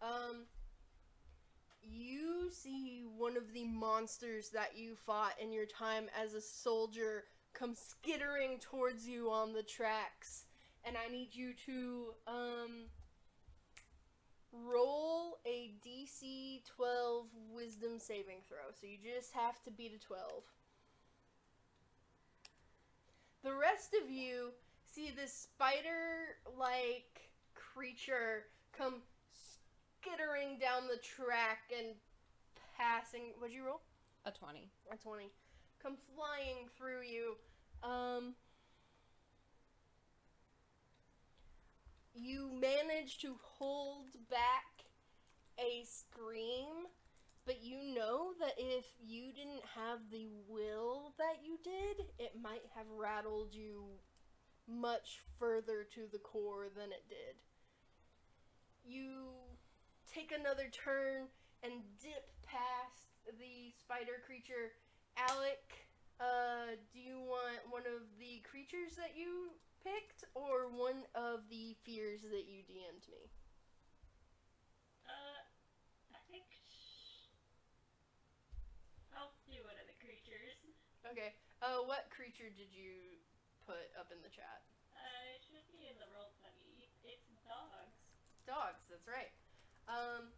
Um, you see one of the monsters that you fought in your time as a soldier come skittering towards you on the tracks, and I need you to um roll a DC 12 Wisdom saving throw. So you just have to beat a 12. The rest of you see this spider like creature come skittering down the track and passing. What'd you roll? A 20. A 20. Come flying through you. Um. You manage to hold back a scream, but you know that if you didn't have the will that you did, it might have rattled you much further to the core than it did. You take another turn and dip past the spider creature. Alec, uh, do you want one of the creatures that you picked or one of the fears that you DM'd me? Uh, I think sh- I'll do one of the creatures. Okay. Uh, what creature did you put up in the chat? Uh, it should be in the roll twenty. It's dogs. Dogs, that's right. Um,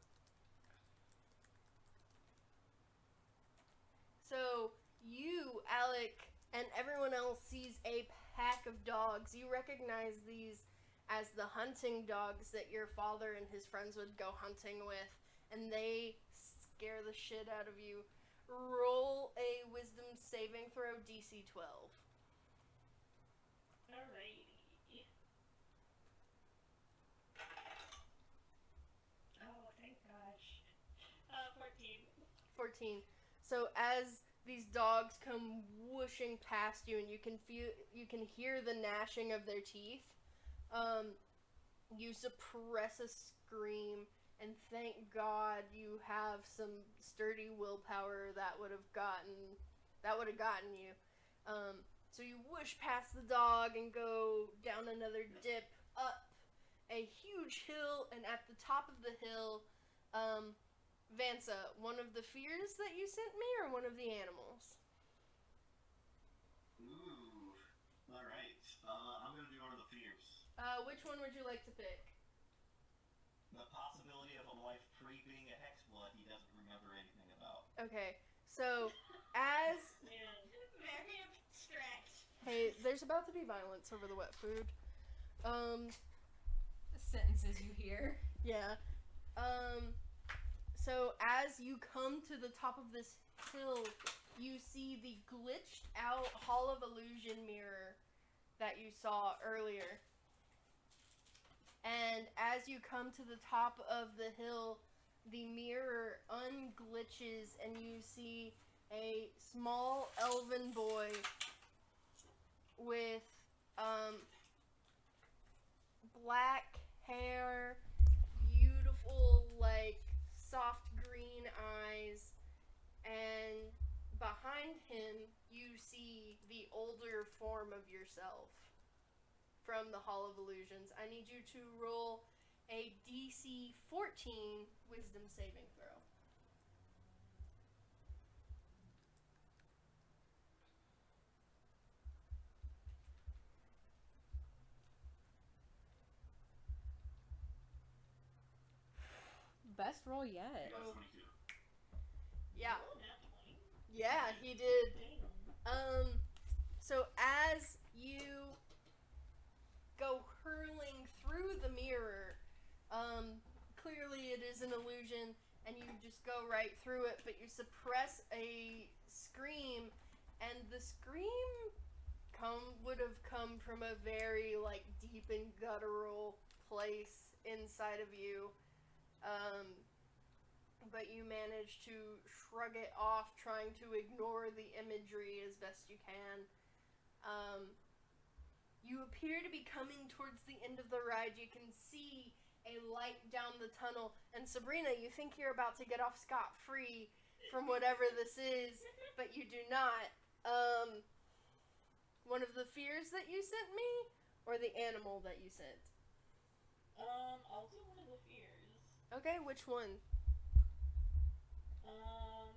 so you, Alec, and everyone else sees a pack of dogs. You recognize these as the hunting dogs that your father and his friends would go hunting with, and they scare the shit out of you. Roll a wisdom saving throw DC 12. Alrighty. Oh, thank gosh. Uh, fourteen. 14. So as these dogs come whooshing past you and you can feel you can hear the gnashing of their teeth, um, you suppress a scream and thank God you have some sturdy willpower that would have gotten that would have gotten you. Um, so you whoosh past the dog and go down another dip up a huge hill and at the top of the hill um, Vansa, one of the fears that you sent me or one of the animals? Ooh. Alright. Uh, I'm gonna do one of the fears. Uh, which one would you like to pick? The possibility of a life pre-being a hexblood he doesn't remember anything about. Okay, so as *laughs* Man, very abstract. hey, there's about to be violence over the wet food. Um, Sentences you hear. yeah. Um, so as you come to the top of this hill, you see the glitched out Hall of Illusion mirror that you saw earlier. And as you come to the top of the hill, the mirror unglitches and you see a small elven boy with um, black hair, beautiful, like soft green eyes, and behind him you see the older form of yourself from the Hall of Illusions. I need you to roll a DC 14 Wisdom saving throw. Best roll yet. I got. 22. Yeah, nat 20. Yeah, he did. Um, so as you go hurling through the mirror, um, clearly it is an illusion, and you just go right through it, but you suppress a scream, and the scream come would have come from a very like deep and guttural place inside of you. Um, but you manage to shrug it off, trying to ignore the imagery as best you can. Um, you appear to be coming towards the end of the ride. You can see a light down the tunnel, and Sabrina, you think you're about to get off scot free from whatever this is, but you do not. Um, one of the fears that you sent me, or the animal that you sent? Um, do one of the fears. Okay, which one? Um,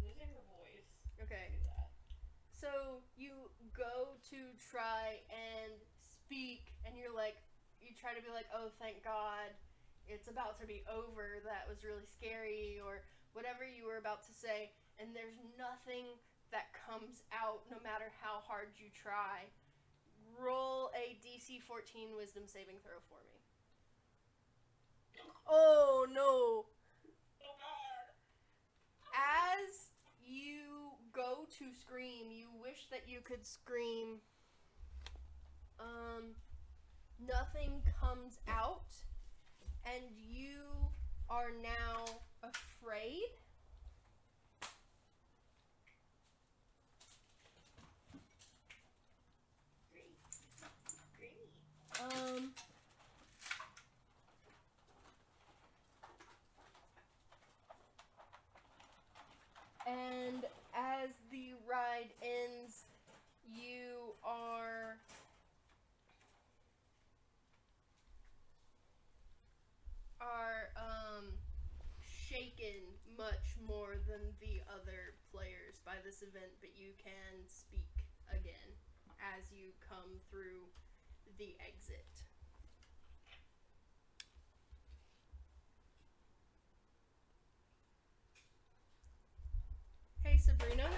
losing her voice. Okay. So you go to try and speak, and you're like, you try to be like, oh, thank God, it's about to be over. That was really scary, or whatever you were about to say, and there's nothing that comes out no matter how hard you try. Roll a DC 14 Wisdom saving throw for me. Oh no! As you go to scream, you wish that you could scream. Um, nothing comes out, and you are now afraid. Um. And as the ride ends, you are are um shaken much more than the other players by this event, but you can speak again as you come through the exit. Hey Sabrina,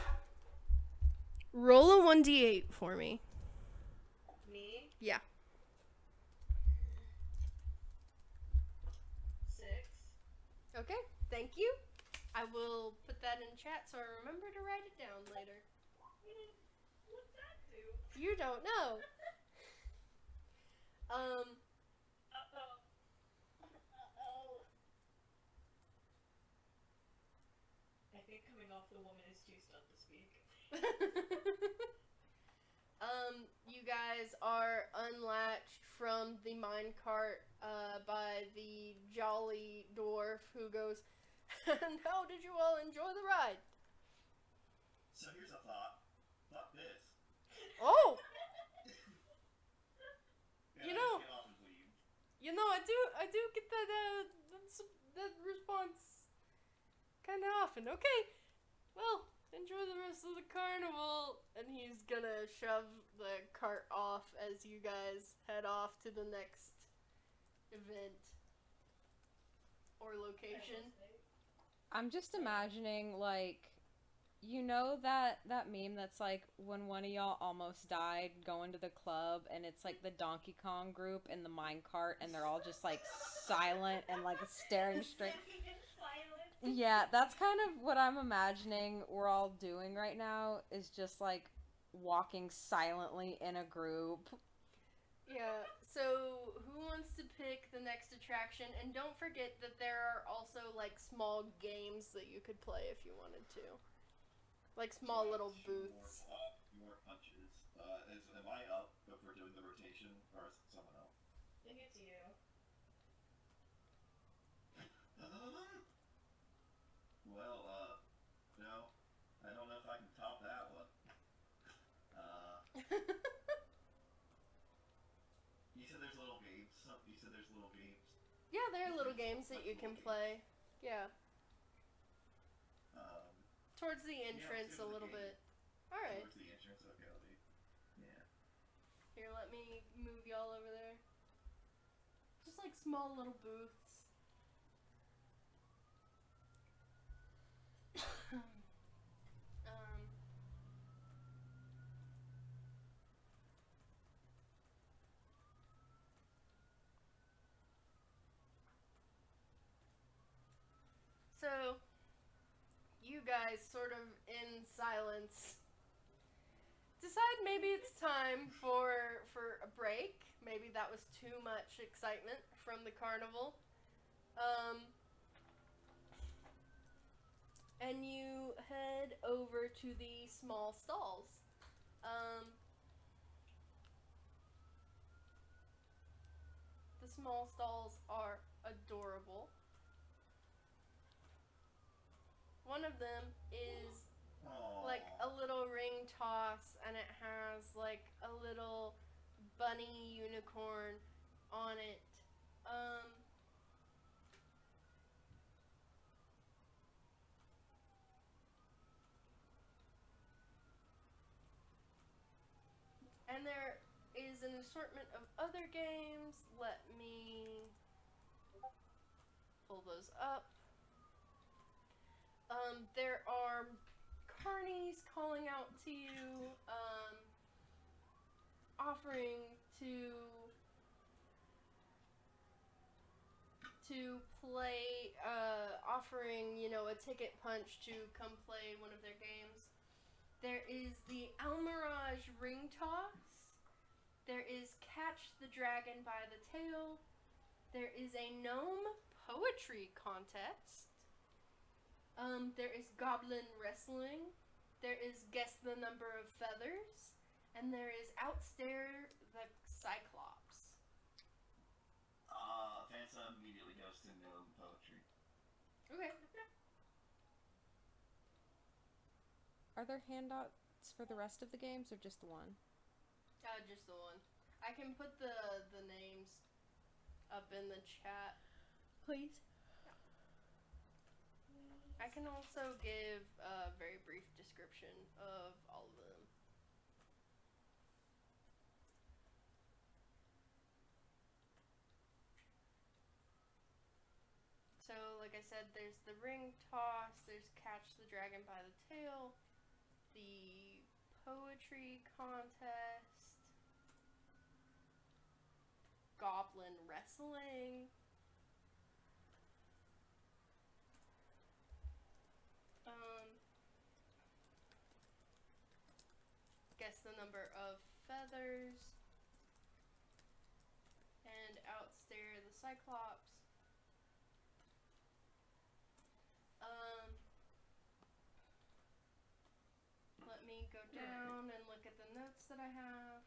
roll a 1d8 for me. Me? Yeah. Six. Okay, thank you. I will put that in chat so I remember to write it down later. What'd that do? You don't know. *laughs* Um, Uh-oh. Uh-oh. I think coming off the woman is too stunned to speak. *laughs* um, you guys are unlatched from the minecart uh, by the jolly dwarf who goes, And how did you all enjoy the ride? So here's a thought. Fuck this. Oh, *laughs* Yeah, You know- just get off and leave. you know, I do, I do get that, uh, that response kind of often. Okay, well, enjoy the rest of the carnival. And he's gonna shove the cart off as you guys head off to the next event or location. I'm just imagining like you know that that meme that's like when one of y'all almost died going to the club and it's like the Donkey Kong group in the minecart and they're all just like silent and like staring straight. *laughs* Sitting in silence. Yeah, that's kind of what I'm imagining we're all doing right now is just like walking silently in a group. Yeah, so who wants to pick the next attraction? And don't forget that there are also like small games that you could play if you wanted to. Like small little Two more, booths. uh, more punches. Uh, is, am I up if we're doing the rotation, or is someone else? I think it's you. Um, well, uh, no, I don't know if I can top that one. Uh, you said there's little games. Some, you said there's little games. Yeah, there are little games that you can play. Yeah, Um, towards the entrance do a little bit. All right, towards the entrance. Okay, I'll do. Yeah. here, let me move y'all over there. Just like small little booths. *coughs* *laughs* So, you guys, sort of in silence, decide maybe it's time for for a break. Maybe that was too much excitement from the carnival. Um, and you head over to the small stalls. Um, the small stalls are adorable. One of them is Aw. like a little ring toss and it has like a little bunny unicorn on it. Um And there is an assortment of other games. Let me pull those up. Um, there are carnies calling out to you, um, offering to to play, uh, offering you know a ticket punch to come play one of their games. There is the Almirage Ring Toss. There is Catch the Dragon by the Tail. There is a Gnome Poetry Contest. Um, there is Goblin Wrestling. There is Guess the Number of Feathers. And there is Outstare the Cyclops. Uh, Vansa immediately goes to gnome poetry. Okay. Are there handouts for the rest of the games or just the one? Uh, just the one. I can put the the names up in the chat. Please. I can also give a very brief description of all of them. So, like I said, there's the ring toss, there's catch the dragon by the tail, the poetry contest, goblin wrestling, Um, the number of feathers. And out outstare the Cyclops. Um, let me go down and look at the notes that I have.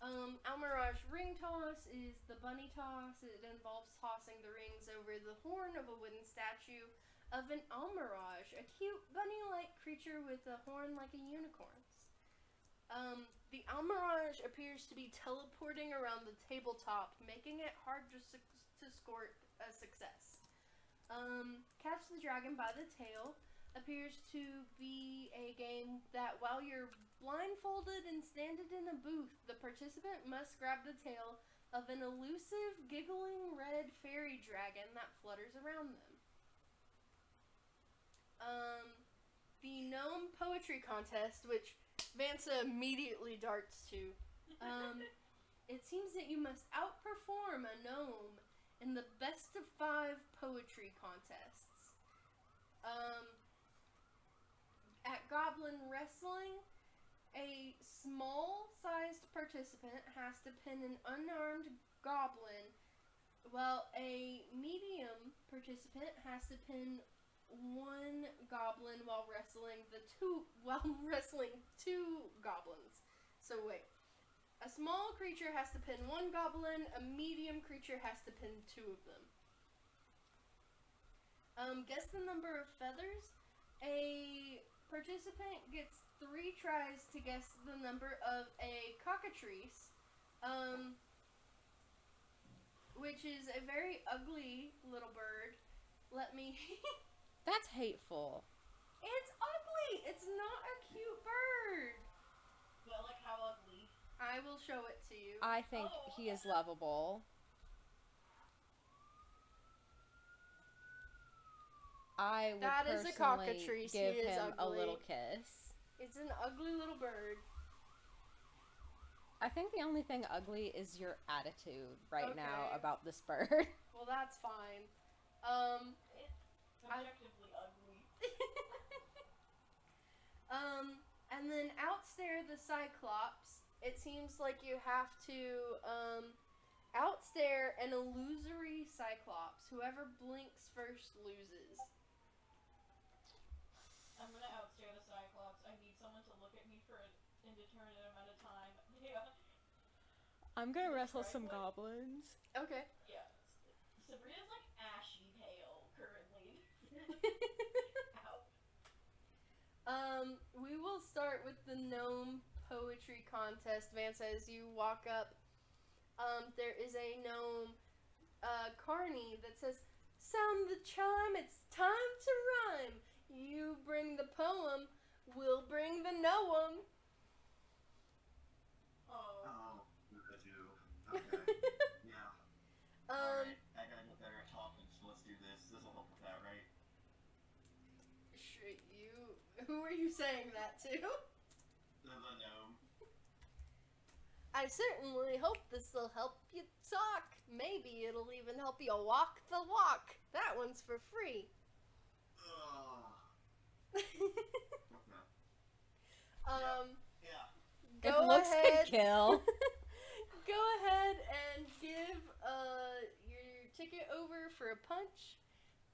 Um, Almirage ring toss is the bunny toss. It involves tossing the rings over the horn of a wooden statue of an almirage, a cute bunny-like creature with a horn like a unicorn's. Um, the almirage appears to be teleporting around the tabletop, making it hard to, su- to score a success. Um, Catch the Dragon by the Tail appears to be a game that while you're blindfolded and standing in a booth, the participant must grab the tail of an elusive, giggling red fairy dragon that flutters around them. Um, the gnome poetry contest, which Vansa immediately darts to. Um, it seems that you must outperform a gnome in the best of five poetry contests. Um, at Goblin Wrestling, a small sized participant has to pin an unarmed goblin, while a medium participant has to pin one goblin while wrestling the two *laughs* while wrestling two goblins. So wait. A small creature has to pin one goblin, a medium creature has to pin two of them. Um, guess the number of feathers. A participant gets three tries to guess the number of a cockatrice, um, which is a very ugly little bird. Let me. *laughs* That's hateful. it's ugly! It's not a cute bird! But like how ugly. I will show it to you. I think he is lovable. I would That is a personally cockatrice. He give is him a little kiss. It's an ugly little bird. I think the only thing ugly is your attitude right now about this bird. *laughs* Well, that's fine. Um, I- Objectively ugly. *laughs* um, and then outstare the Cyclops. It seems like you have to um, outstare an illusory Cyclops. Whoever blinks first loses. I'm gonna outstare the Cyclops. I need someone to look at me for an indeterminate amount of time. *laughs* Yeah. I'm gonna wrestle some what? goblins. Okay. Yeah. Sabrina's like ashy pale currently. Ow. *laughs* Um, we will start with the gnome poetry contest. Vance, as you walk up, um, there is a gnome, uh, Carney that says, "Sound the chime, it's time to rhyme. You bring the poem, we'll bring the noem." Oh. Oh, I do. *laughs* Okay. yeah. um, Alright, I gotta get better at talking, so let's do this. This will help with that, right? sh- you. Who are you saying that to? The, the gnome. I certainly hope this will help you talk. Maybe it'll even help you walk the walk. That one's for free. Ugh. *laughs* Okay. um, Yeah. go if looks ahead. could kill. *laughs* *laughs* go ahead and give uh your ticket over for a punch,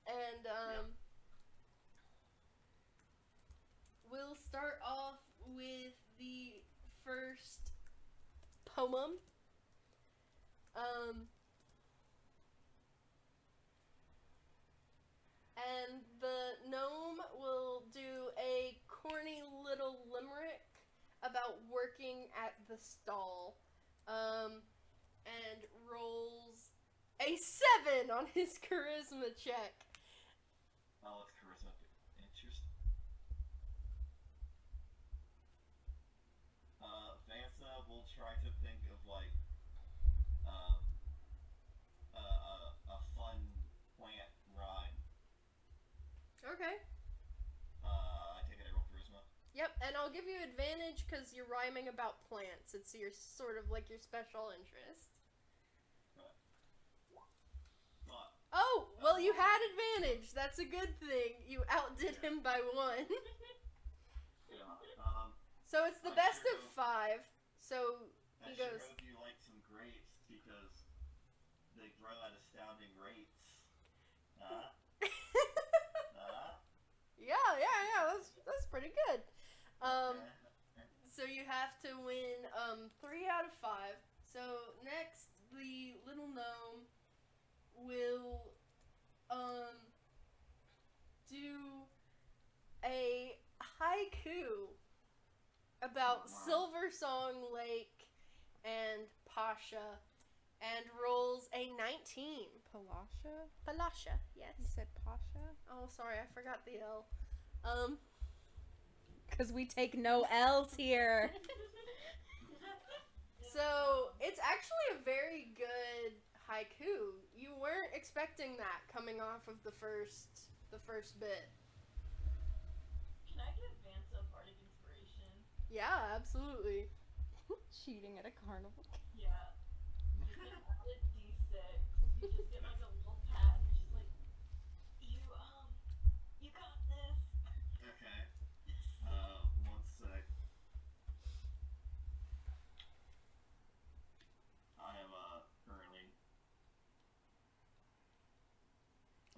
and um, we'll start off with the first poem. Um. And the gnome will do a corny little limerick about working at the stall um, and rolls a seven on his *laughs* charisma check. Oh, it's charisma. Interest. Uh, Vansa will try to think of like, um, a, a, a fun plant rhyme. Okay. Uh, I take it I roll charisma. Yep, and I'll give you advantage because you're rhyming about plants. It's your sort of like your special interest. Oh, well, you had advantage. That's a good thing. You outdid him by one. *laughs* yeah, um, so it's the I best of five. So he sure goes. hope you like some grapes because they grow at astounding rates. Uh, uh, *laughs* yeah, yeah, yeah. That's that's pretty good. Um, *laughs* so you have to win um three out of five. So next, the little gnome will um do a haiku about Oh, wow. Silver Song Lake and Pasha, and rolls a nineteen. Palasha? Palasha, You yes. said Pasha? Oh, sorry, I forgot the L. Um, Because we take no L's here. *laughs* *laughs* So it's actually a very good haiku. You weren't expecting that coming off of the first the first bit. Can I give Vance a bardic inspiration? Yeah, absolutely. *laughs* Cheating at a carnival. Yeah. You can a d6. You just get like a little pat and just like, you, um, you got this. Okay. Uh, one sec. I am uh currently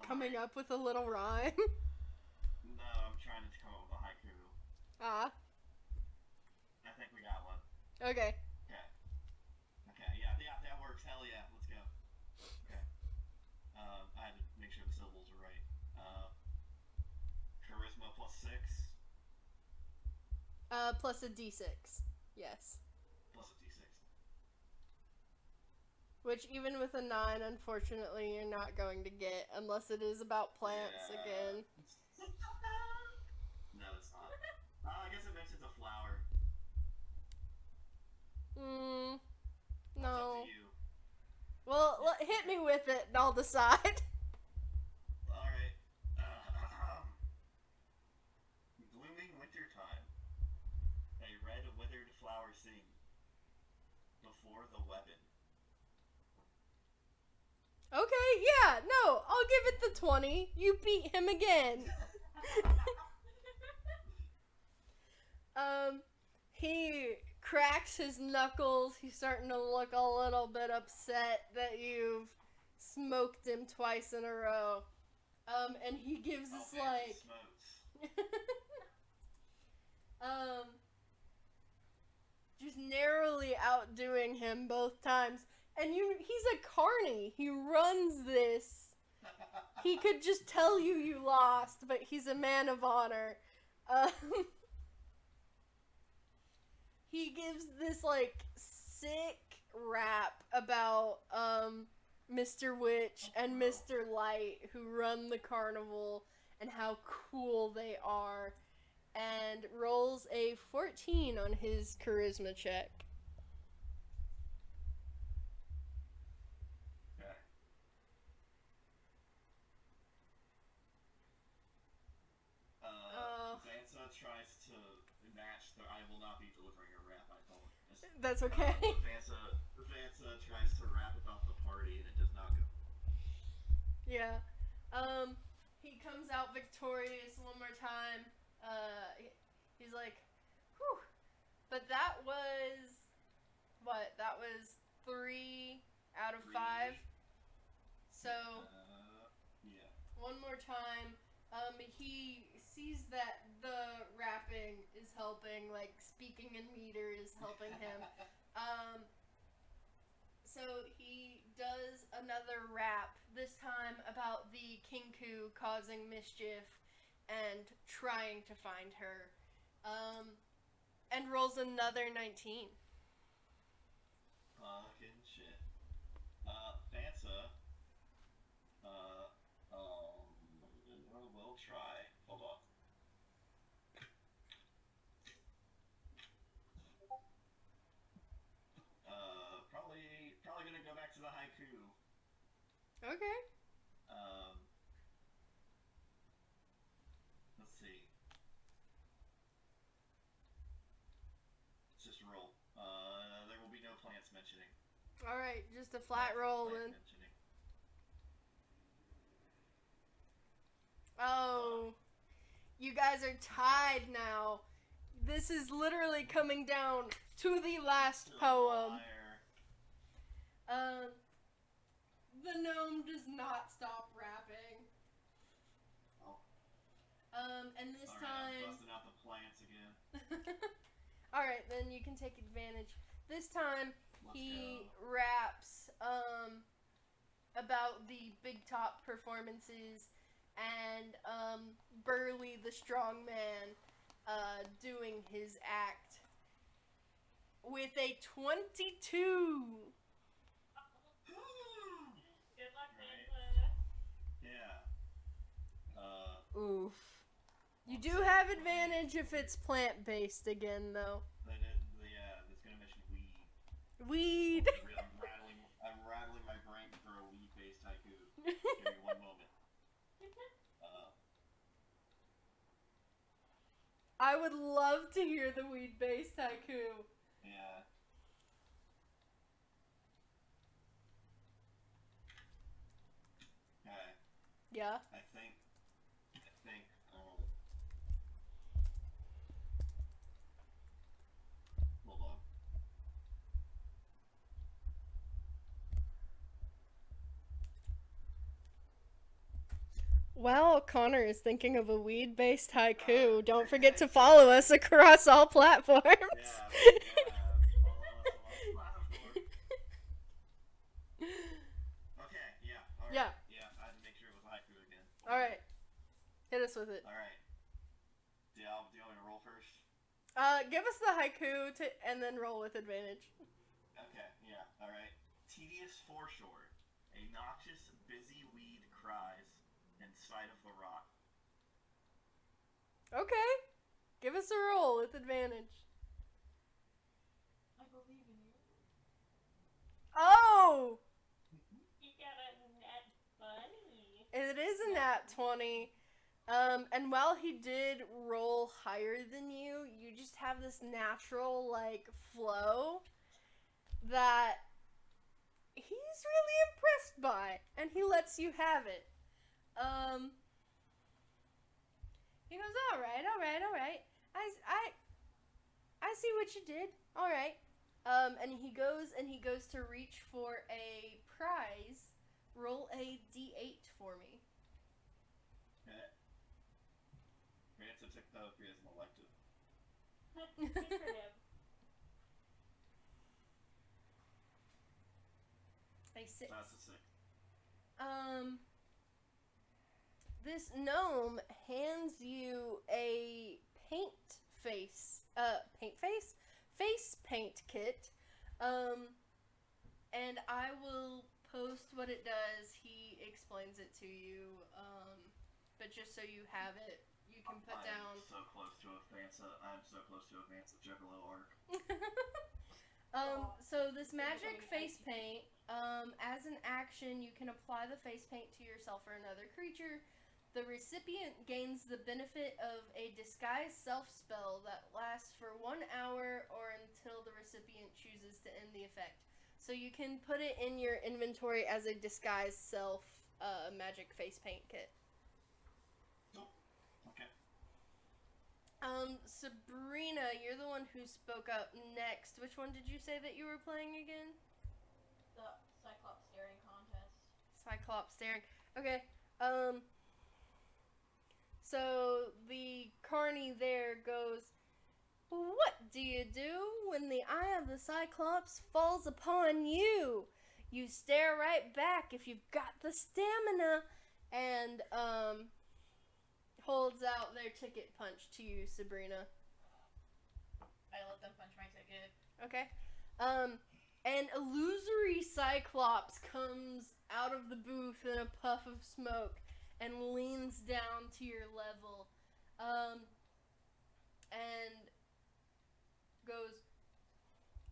Coming up with a little rhyme. *laughs* No, I'm trying to come up with a haiku. ah, I think we got one. Okay. Okay. Okay. Yeah. Yeah. That works. Hell yeah. Let's go. Okay. Um, I had to make sure the syllables are right. Uh, charisma plus six Uh, plus a d6. Yes. plus a d6. Which even with a nine, unfortunately, you're not going to get unless it is about plants Yeah. again. No, it's not. Uh, I guess it mentions a flower. Mm, no. Well, hit me with it, and I'll decide. *laughs* All right. Uh, blooming wintertime. A red withered flower sing. Before the weapon. Okay, yeah, no, I'll give it the 20. You beat him again. *laughs* *laughs* um, he cracks his knuckles. He's starting to look a little bit upset that you've smoked him twice in a row. Um, and he gives us like *laughs* um just narrowly outdoing him both times. And you he's a carny. He runs this. He could just tell you you lost, but he's a man of honor. *laughs* Um, he gives this like sick rap about um Mr. Witch and Mr. Light who run the carnival and how cool they are and rolls a 14 on his charisma check. Okay. Uh, Uh. Vansa tries to match the I will not be delivering a rap, I told him. That's okay. Uh, Vansa, Vansa tries to rap about the party and it does not go. Yeah. Um, he comes out victorious one more time. Uh, he- he's like, whew. But that was, what? That was three out of Three. five. So, Uh, yeah. one more time. Um, he sees that the rapping is helping, like speaking in meter is helping him. *laughs* Um, so he does another rap, this time about the Kenku causing mischief and trying to find her. Um, and rolls another 19. Fucking shit. Uh, Vansa. Uh, um, we'll, we'll try. Hold on. Uh, probably, probably gonna go back to the haiku. Okay. Um, let's see. Let's just roll. Uh, there will be no plants mentioning. Alright, just a flat roll Plant then. mentioning. Oh. You guys are tied now. This is literally coming down to the last poem. Liar. Um, the gnome does not stop rapping. Oh. Um, and this Alright, I'm time. busting out the plants again. *laughs* Alright, then you can take advantage. This time, Let's he go. raps um, about the big top performances and um, Burly the strong man uh, doing his act with a 22. Good luck, Right. Vansa. Yeah. Uh, Oof. You do have advantage if it's plant based again, though. then it, yeah, it's gonna mention weed. Weed. I'm rattling, I'm rattling my brain for a weed-based haiku. Give me one moment. *laughs* Uh, I would love to hear the weed based haiku. yeah. Okay. Yeah. I think. I think. Um, hold on. While Connor is thinking of a weed based haiku, don't forget to follow us across all platforms. Yeah. *laughs* yeah. All right. I had to make sure it was haiku again. Alright. Hit us with it. All right. Do y'all do you want me to roll first? Uh, give us the haiku to, and then roll with advantage. Okay, yeah, alright. Tedious foreshore. A noxious, busy weed cries in sight of the rock. Okay. Give us a roll with advantage. I believe in you. Oh! You got a net bunny. It is a nat 20. Um, and while he did roll higher than you, you just have this natural, like, flow that he's really impressed by, and he lets you have it. Um, he goes, "All right, all right, all right. I, I, I see what you did. All right." Um, and he goes and he goes to reach for a prize. Roll a d8 for me. Vansa took poetry as an elective. Good for him. A six. That's a six. Um, this gnome hands you a paint face, uh, paint face, face paint kit. Um, and I will post what it does. He explains it to you. Um, but just so you have it, you can put I'm down. so close to a Vansa. I'm so close to a Vansa Juggalo arc. *laughs* um, so this magic face paint, um, as an action, you can apply the face paint to yourself or another creature. The recipient gains the benefit of a disguise self spell that lasts for one hour or until the recipient chooses to end the effect. So you can put it in your inventory as a disguise self uh, magic face paint kit. Okay. Um, Sabrina, you're the one who spoke up next. Which one did you say that you were playing again? The Cyclops staring contest. Cyclops staring. Okay. Um. So the carney there goes. What do you do when the eye of the Cyclops falls upon you? You stare right back if you've got the stamina, and um, holds out their ticket punch to you, Sabrina. I let them punch my ticket. Okay. Um, an illusory Cyclops comes out of the booth in a puff of smoke and leans down to your level. Um, and goes,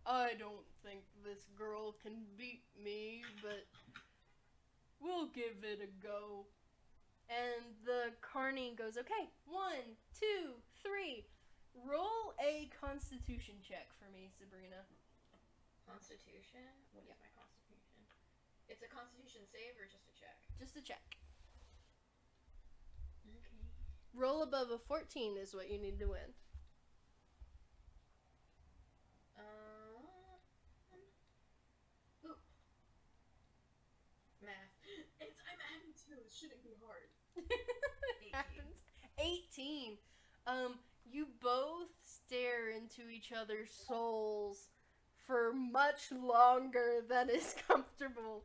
I don't think this girl can beat me, but we'll give it a go. And the carney goes, okay, one, two, three. Roll a constitution check for me, Sabrina. Constitution? What is my constitution? It's a constitution save or just a check? Just a check. Roll above a 14 is what you need to win. Um. Math. *laughs* It's I'm adding two. It shouldn't be hard. *laughs* It happens. 18. Um, you both stare into each other's souls for much longer than is *laughs* comfortable.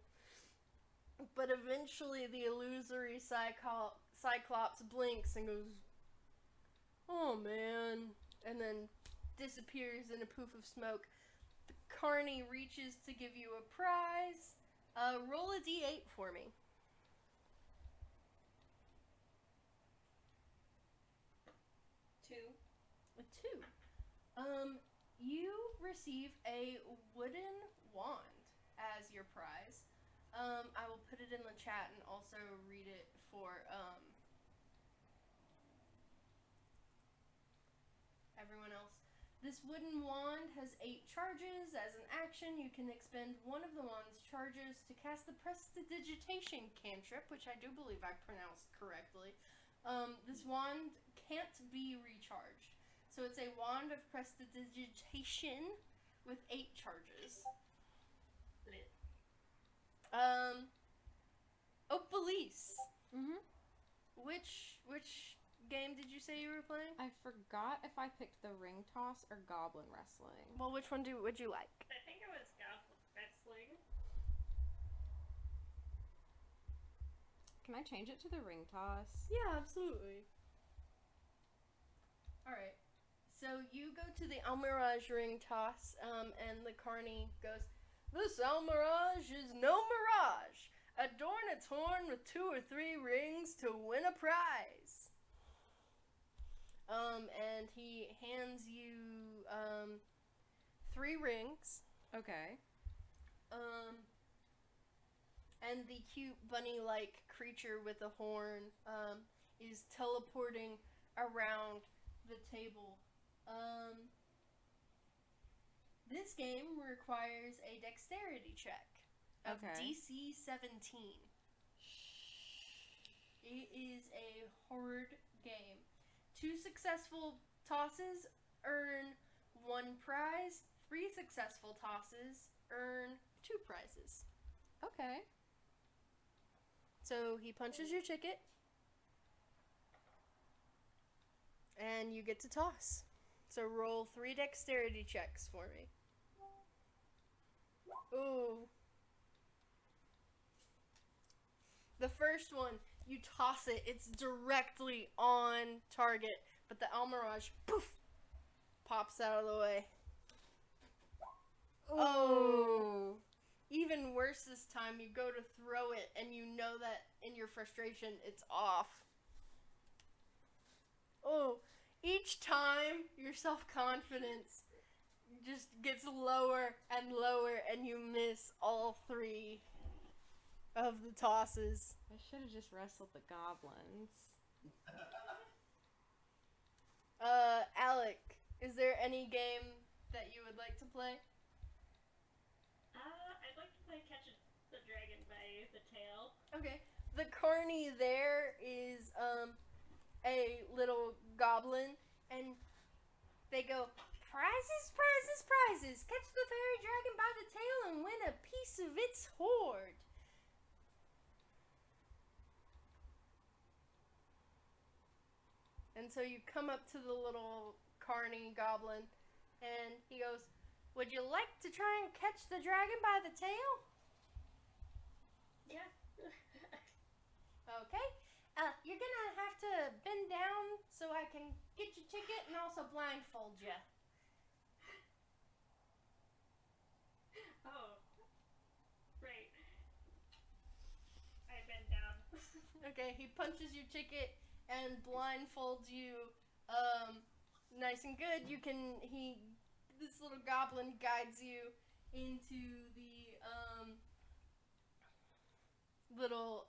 But eventually, the illusory Cyclo- Cyclops blinks and goes, Oh man. And then disappears in a poof of smoke. The carney reaches to give you a prize. Uh, roll a d8 for me. Two. A two. Um, you receive a wooden wand as your prize. Um, I will put it in the chat and also read it for um everyone else. This wooden wand has eight charges. As an action, you can expend one of the wand's charges to cast the Prestidigitation cantrip, which I do believe I pronounced correctly. Um, this wand can't be recharged. So it's a wand of prestidigitation with eight charges. Lit. Um, police. Mm-hmm. Which which game did you say you were playing? I forgot if I picked the ring toss or goblin wrestling. Well, which one do would you like? I think it was Goblin Wrestling. Can I change it to the ring toss? Yeah, absolutely. All right. So you go to the Almirage ring toss, um, and the carney goes, "This Almirage is no mirage. Adorn its horn with two or three rings to win a prize." Um, and he hands you um, three rings. Okay. Um, and the cute bunny-like creature with a horn um, is teleporting around the table. Um, this game requires a dexterity check. of Okay. DC 17. It is a hard game. Two successful tosses earn one prize. Three successful tosses earn two prizes. Okay. So he punches your ticket, and you get to toss. So roll three dexterity checks for me. Ooh. The first one, you toss it, it's directly on target, but the Almirage, poof, pops out of the way. Oh. Even worse this time, you go to throw it and you know that in your frustration it's off. Oh, each time your self confidence just gets lower and lower and you miss all three of the tosses. I should have just wrestled the goblins. Uh, Alec, is there any game that you would like to play? Uh, I'd like to play Catch the Dragon by the Tail. Okay. The carney there is um a little goblin and they go prizes, prizes, prizes. Catch the fairy dragon by the tail and win a piece of its hoard. And so you come up to the little carney goblin and he goes, "Would you like to try and catch the dragon by the tail?" Yeah. *laughs* Okay. Uh, you're gonna have to bend down so I can get your ticket and also blindfold you. *laughs* oh. Right. I bend down. *laughs* Okay, he punches your ticket and blindfolds you, um, nice and good. You can he, this little goblin guides you into the um little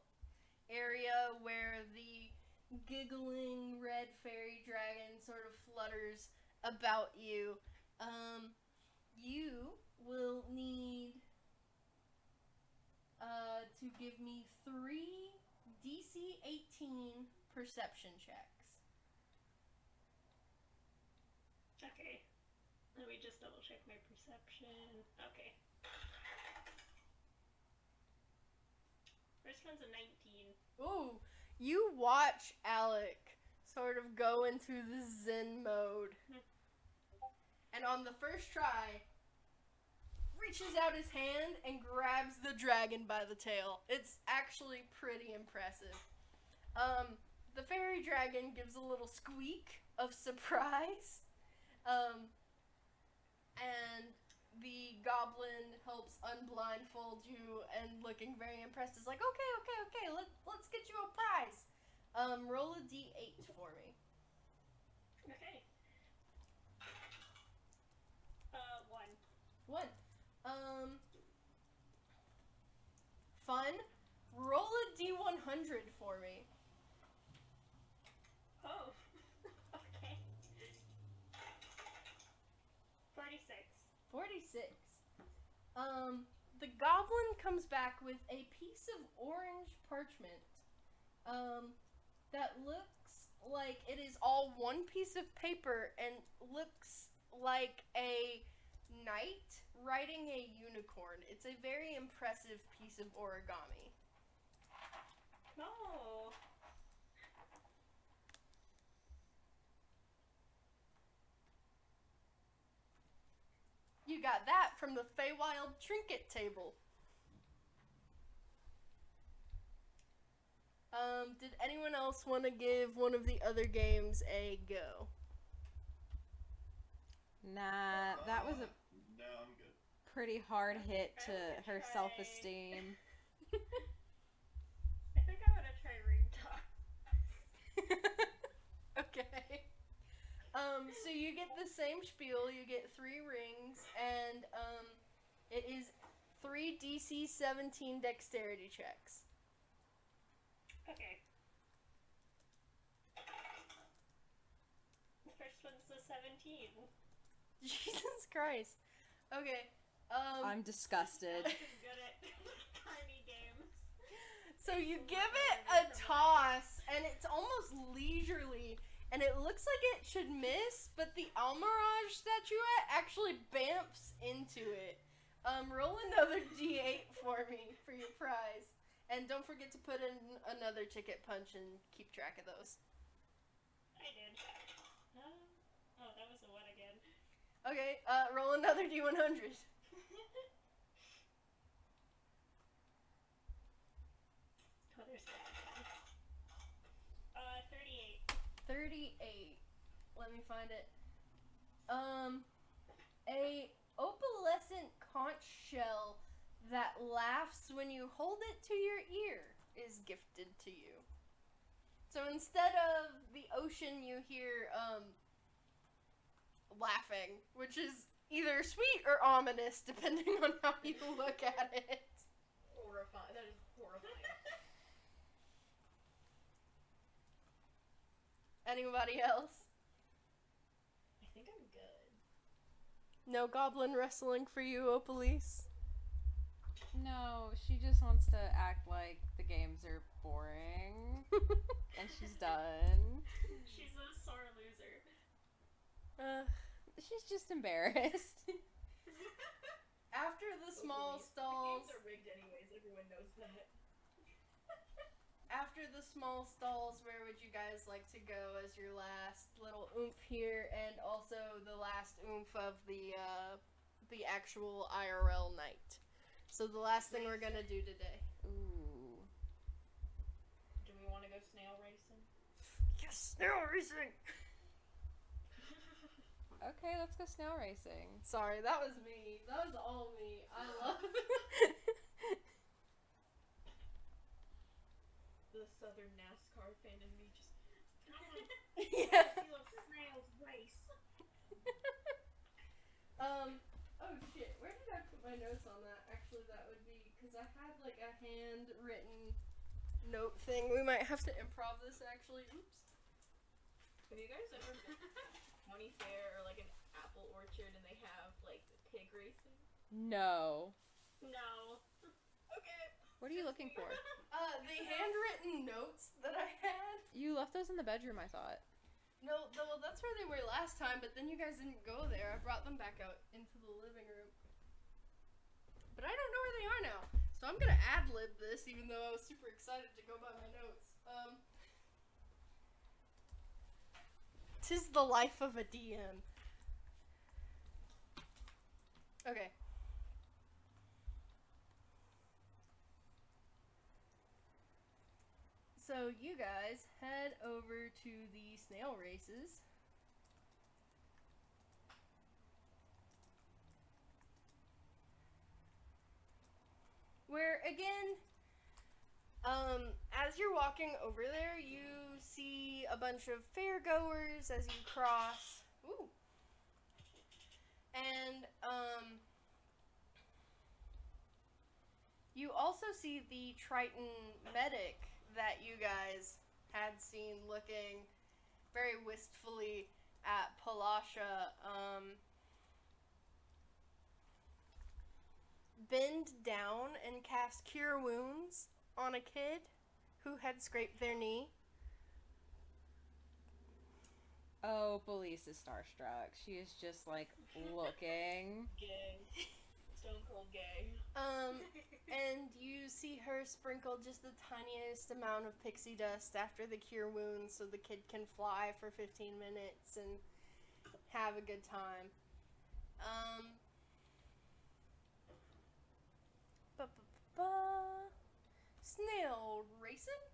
area where the giggling red fairy dragon sort of flutters about you. Um, you will need uh, to give me three DC 18 perception checks. Okay. Let me just double check my perception. Okay. First one's a 19. Ooh, you watch Alec sort of go into the Zen mode. And on the first try, reaches out his hand and grabs the dragon by the tail. It's actually pretty impressive. Um, the fairy dragon gives a little squeak of surprise. Um, and the goblin helps unblindfold you and looking very impressed is like, okay, okay, okay, let, let's get you a prize. Um, roll a d8 for me. Okay. Uh, one. One. Um, fun. Roll a d100 for me. Oh. okay. 46. 46. Um, the goblin comes back with a piece of orange parchment. Um, that looks like it is all one piece of paper and looks like a knight riding a unicorn. It's a very impressive piece of origami. No. You got that from the Feywild trinket table. Um, did anyone else want to give one of the other games a go? Nah, that was a No, I'm good. pretty hard hit to wanna her try- self esteem. *laughs* *laughs* I think I want to try ring toss. Okay. Um, so you get the same spiel. You get three rings, and um, it is three DC 17 dexterity checks. Okay. The first one's the 17. *laughs* Jesus Christ. Okay. Um, I'm disgusted. I'm *laughs* good at *laughs* tiny games. So you give it a toss, and it's almost leisurely, and it looks like it should miss, but the Almirage statuette actually bamps into it. Um, roll another *laughs* d8 for me for your prize, and don't forget to put in another ticket punch and keep track of those. I did. Oh, that was a one again. Okay, uh, roll another d100. Oh, there's one. Uh, 38. 38. Let me find it. Um, a opalescent conch shell that laughs when you hold it to your ear is gifted to you. So instead of the ocean, you hear um laughing, which is either sweet or ominous *laughs* depending on how you look at it. Horrifying. That is horrifying. Anybody else? I think I'm good. No goblin wrestling for you, Opalise. No, she just wants to act like the games are boring, *laughs* and she's done. She's a sore loser. Uh, She's just embarrassed. *laughs* *laughs* after the small The stalls, games are rigged anyways. Everyone knows that. After the small stalls, where would you guys like to go as your last little oomph here, and also the last oomph of the uh, the actual IRL night? So the last thing we're gonna do today. Ooh. Do we want to go snail racing? Yes, snail racing. *laughs* Okay, let's go snail racing. Sorry, that was me. That was all me. I love. *laughs* *laughs* The southern NASCAR fan in me just. *laughs* yeah. Snails race. *laughs* Um. Oh shit. Where did I put my notes on that? Actually, that would be because I had like a handwritten note thing. We might have to improv this. Actually. Oops. Have you guys ever been to county fair or like an apple orchard and they have like pig racing? No. No. What are you looking for? *laughs* Uh, the handwritten notes that I had. You left those in the bedroom, I thought. No, th- well, that's where they were last time, but then you guys didn't go there. I brought them back out into the living room. But I don't know where they are now. So I'm gonna ad lib this, even though I was super excited to go by my notes. Um. Tis the life of a DM. Okay. So you guys head over to the snail races. Where again, um, as you're walking over there, you see a bunch of fairgoers as you cross. Ooh. And um, you also see the Triton medic that you guys had seen looking very wistfully at Palasha. Um, bend down and cast Cure Wounds on a kid who had scraped their knee. Oh, Police is starstruck. She is just like *laughs* looking. Gay. Stone cold gay. Um, *laughs* and you see her sprinkle just the tiniest amount of pixie dust after the cure wound so the kid can fly for 15 minutes and have a good time. Um, ba-ba-ba. Snail racing?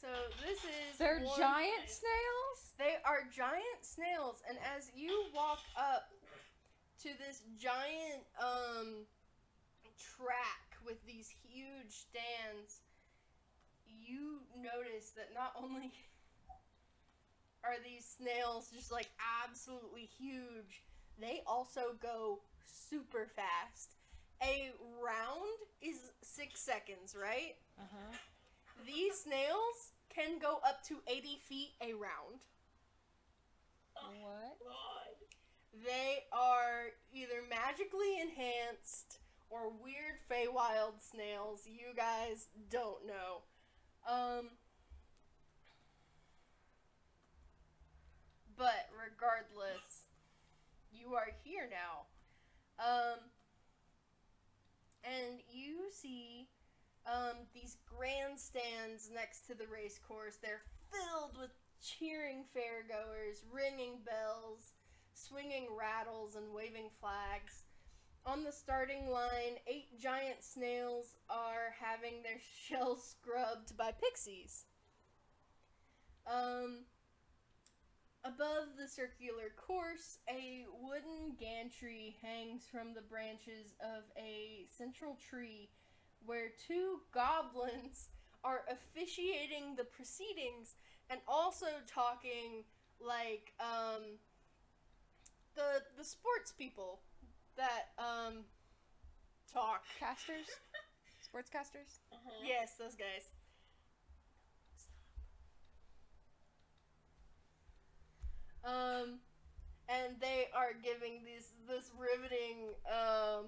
So this is They're one- giant snails? They are giant snails, and as you walk up to this giant um track with these huge stands, you notice that not only *laughs* are these snails just like absolutely huge, they also go super fast. A round is six seconds, right? Uh huh. These snails can go up to 80 feet a round. What? They are either magically enhanced or weird Feywild snails. You guys don't know. Um, but regardless, you are here now. Um, and you see um, these grandstands next to the race course. They're filled with cheering fairgoers, ringing bells, swinging rattles, and waving flags. On the starting line, eight giant snails are having their *laughs* shells scrubbed by pixies. Um, above the circular course, a wooden gantry hangs from the branches of a central tree where two goblins are officiating the proceedings and also talking like um, the the sports people that um, talk. Casters? *laughs* Sportscasters? Uh-huh. Yes, those guys. Um, and they are giving this this riveting um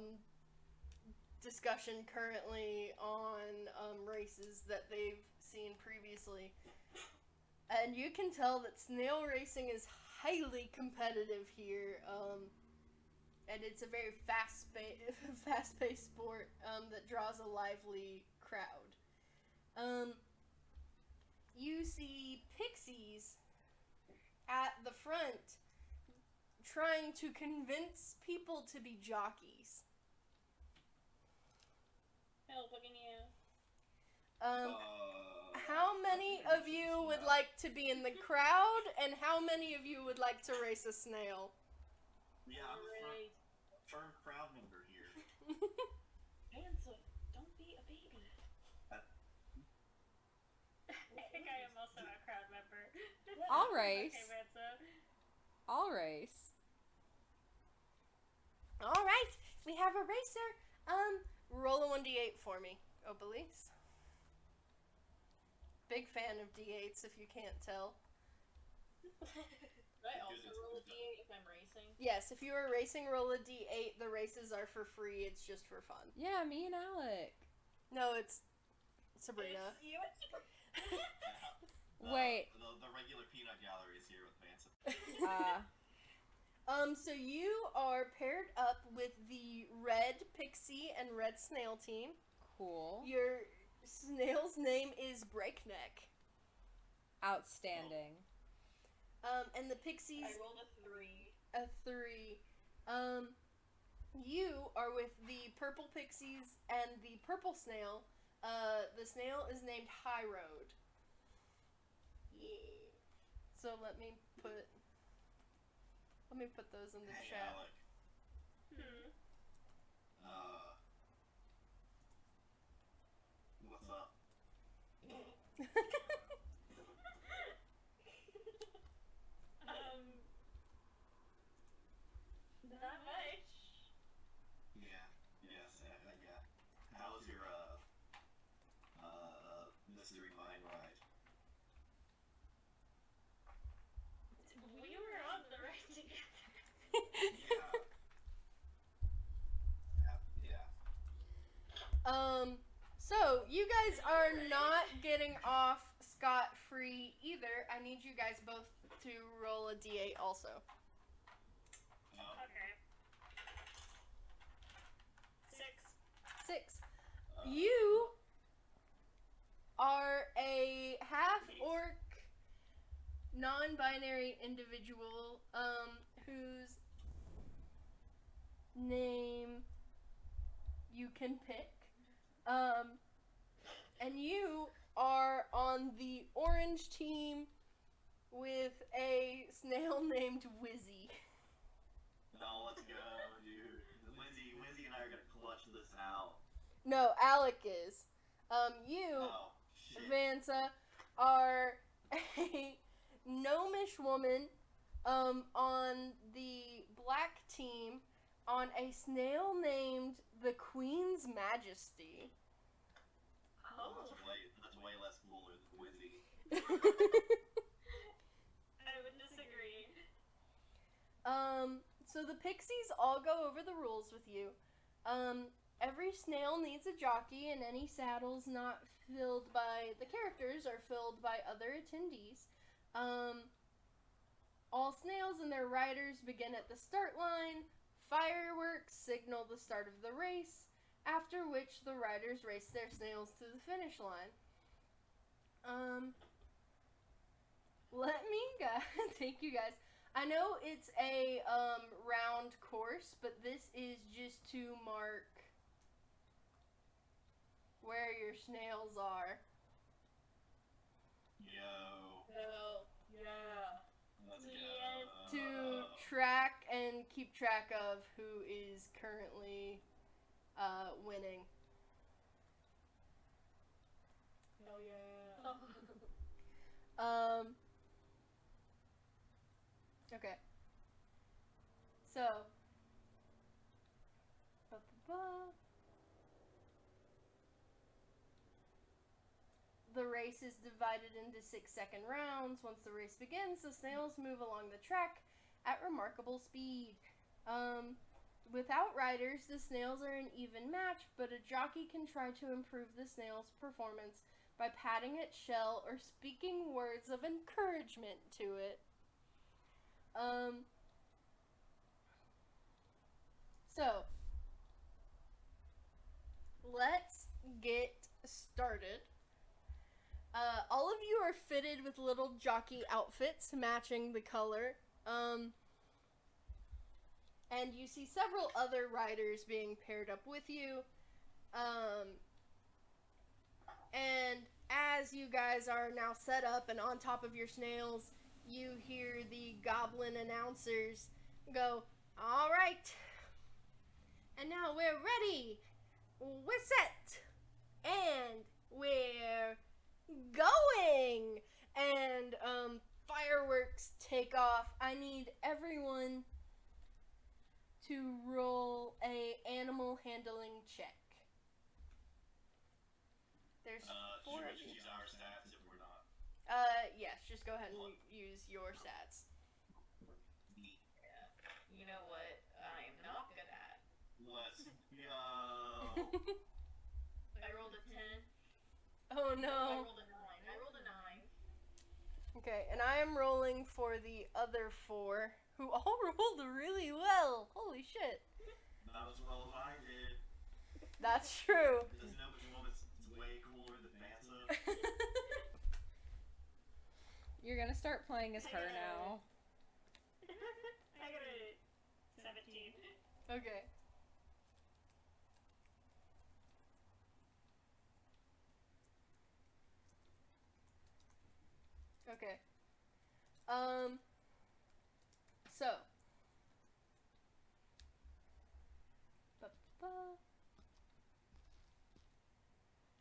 discussion currently on um, races that they've seen previously, and you can tell that snail racing is highly competitive here. Um, and it's a very fast *laughs* fast paced sport um, that draws a lively crowd. Um, you see pixies at the front trying to convince people to be jockeys. Hell, fucking yeah. Um, Uh, how many of you would like to be in the crowd, and how many of you would like to race a snail? Yeah, I'm a firm, Alright. firm crowd member here. *laughs* Vanessa, don't be a baby. Uh, *laughs* I think I am also a crowd member. *laughs* I'll race. Okay, Vanessa. I'll race. All right, we have a racer. Um, roll a one d8 for me, Opalise. Big fan of d8s, if you can't tell. *laughs* Do I also roll a d8 if I'm racing? Yes, if you are racing, roll a d8. The races are for free. It's just for fun. Yeah, me and Alec. No, it's Sabrina. It's you and Uh, *laughs* *laughs* Wait. The, the regular peanut gallery is here with Vanessa. Uh, Um, so you are paired up with the red pixie and red snail team. cool. Your snail's name is Breakneck. Outstanding. Um, and the pixies I rolled a three. a three. Um, you are with the purple pixies and the purple snail. Uh, the snail is named High Road. Yeah. So let me put. Let me put those in the Hey, chat. Alec. Hmm. Uh, what's up? *laughs* Um. Not much. Yeah. Yes. I, I, yeah. How was your uh uh mystery mine ride? We were on the right together. Yeah. yeah. Yeah. Um, so you guys are not getting off scot free either. I need you guys both to roll a d8 also. Okay. Six. Six. You are a half orc, non binary individual um, whose name you can pick. Um, and you are on the orange team with a snail *laughs* named Whizzy. No, let's go, dude. Lizzie, Lizzie and I are gonna clutch this out. No, Alec is. Um, you. Oh. Vansa are *laughs* a gnomish woman um, on the black team on a snail named the Queen's Majesty. Oh. That's way, that's way less cooler than Windy. *laughs* I would disagree. Um, so the pixies all go over the rules with you. Um, every snail needs a jockey, and any saddles not filled by the characters are filled by other attendees. Um, all snails and their riders begin at the start line. Fireworks signal the start of the race, after which the riders race their snails to the finish line. Um, let me *laughs* guys, take you guys I know it's a um, round course, but this is just to mark where your snails are. Yo. Hell yeah. Let's Yeah, go. To track and keep track of who is currently uh, winning. Hell yeah. *laughs* Um. Okay. So. ba-ba-ba. The race is divided into six second rounds. Once the race begins, the snails move along the track at remarkable speed. Um, without riders, the snails are an even match, but a jockey can try to improve the snail's performance by patting its shell or speaking words of encouragement to it. Um. So, let's get started. Uh, all of you are fitted with little jockey outfits matching the color. Um, and you see several other riders being paired up with you. Um, and as you guys are now set up and on top of your snails, you hear the goblin announcers go, All right. And now we're ready. We're set. And we're going. And um, fireworks take off. I need everyone to roll a animal handling check. There's Uh, should four we of just you. use our stats if we're not? Uh, yes, just go ahead and u- use your stats. You know what I am not good at? Let's *laughs* go. *laughs* I rolled a 10. oh I no. rolled a 9. I rolled a 9. Okay, and I am rolling for the other four, who *laughs* all rolled really well. Holy shit. Not as well as I did. That's true. Does know which one is is way cooler than Vansa? *laughs* You're gonna start playing as her now. *laughs* I got a 17. okay. Okay. Um. So.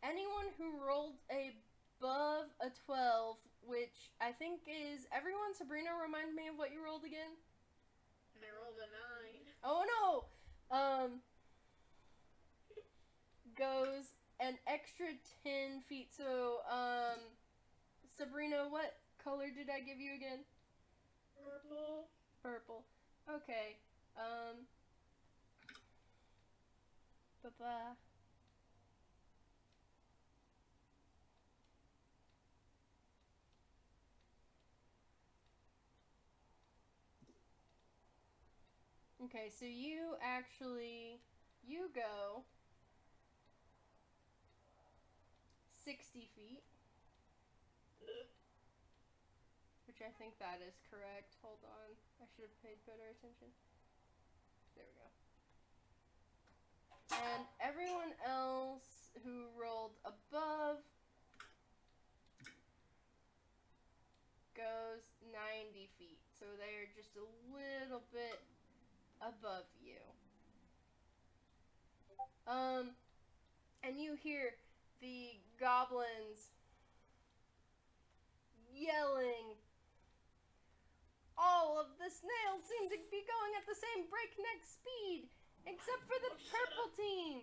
Anyone who rolled above a 12, which I think is everyone, Sabrina, remind me of what you rolled again? I rolled a 9. Oh no! Um, goes an extra 10 feet. So, um, Sabrina, what color did I give you again? Purple. Purple. Okay. Um, ba-ba. Okay, so you actually you go 60 feet, which I think that is correct. Hold on. I should have paid better attention. There we go. And everyone else who rolled above goes 90 feet. So they're just a little bit above you. Um, and you hear the goblins yelling. All of the snails seem to be going at the same breakneck speed, except for the oh, purple team.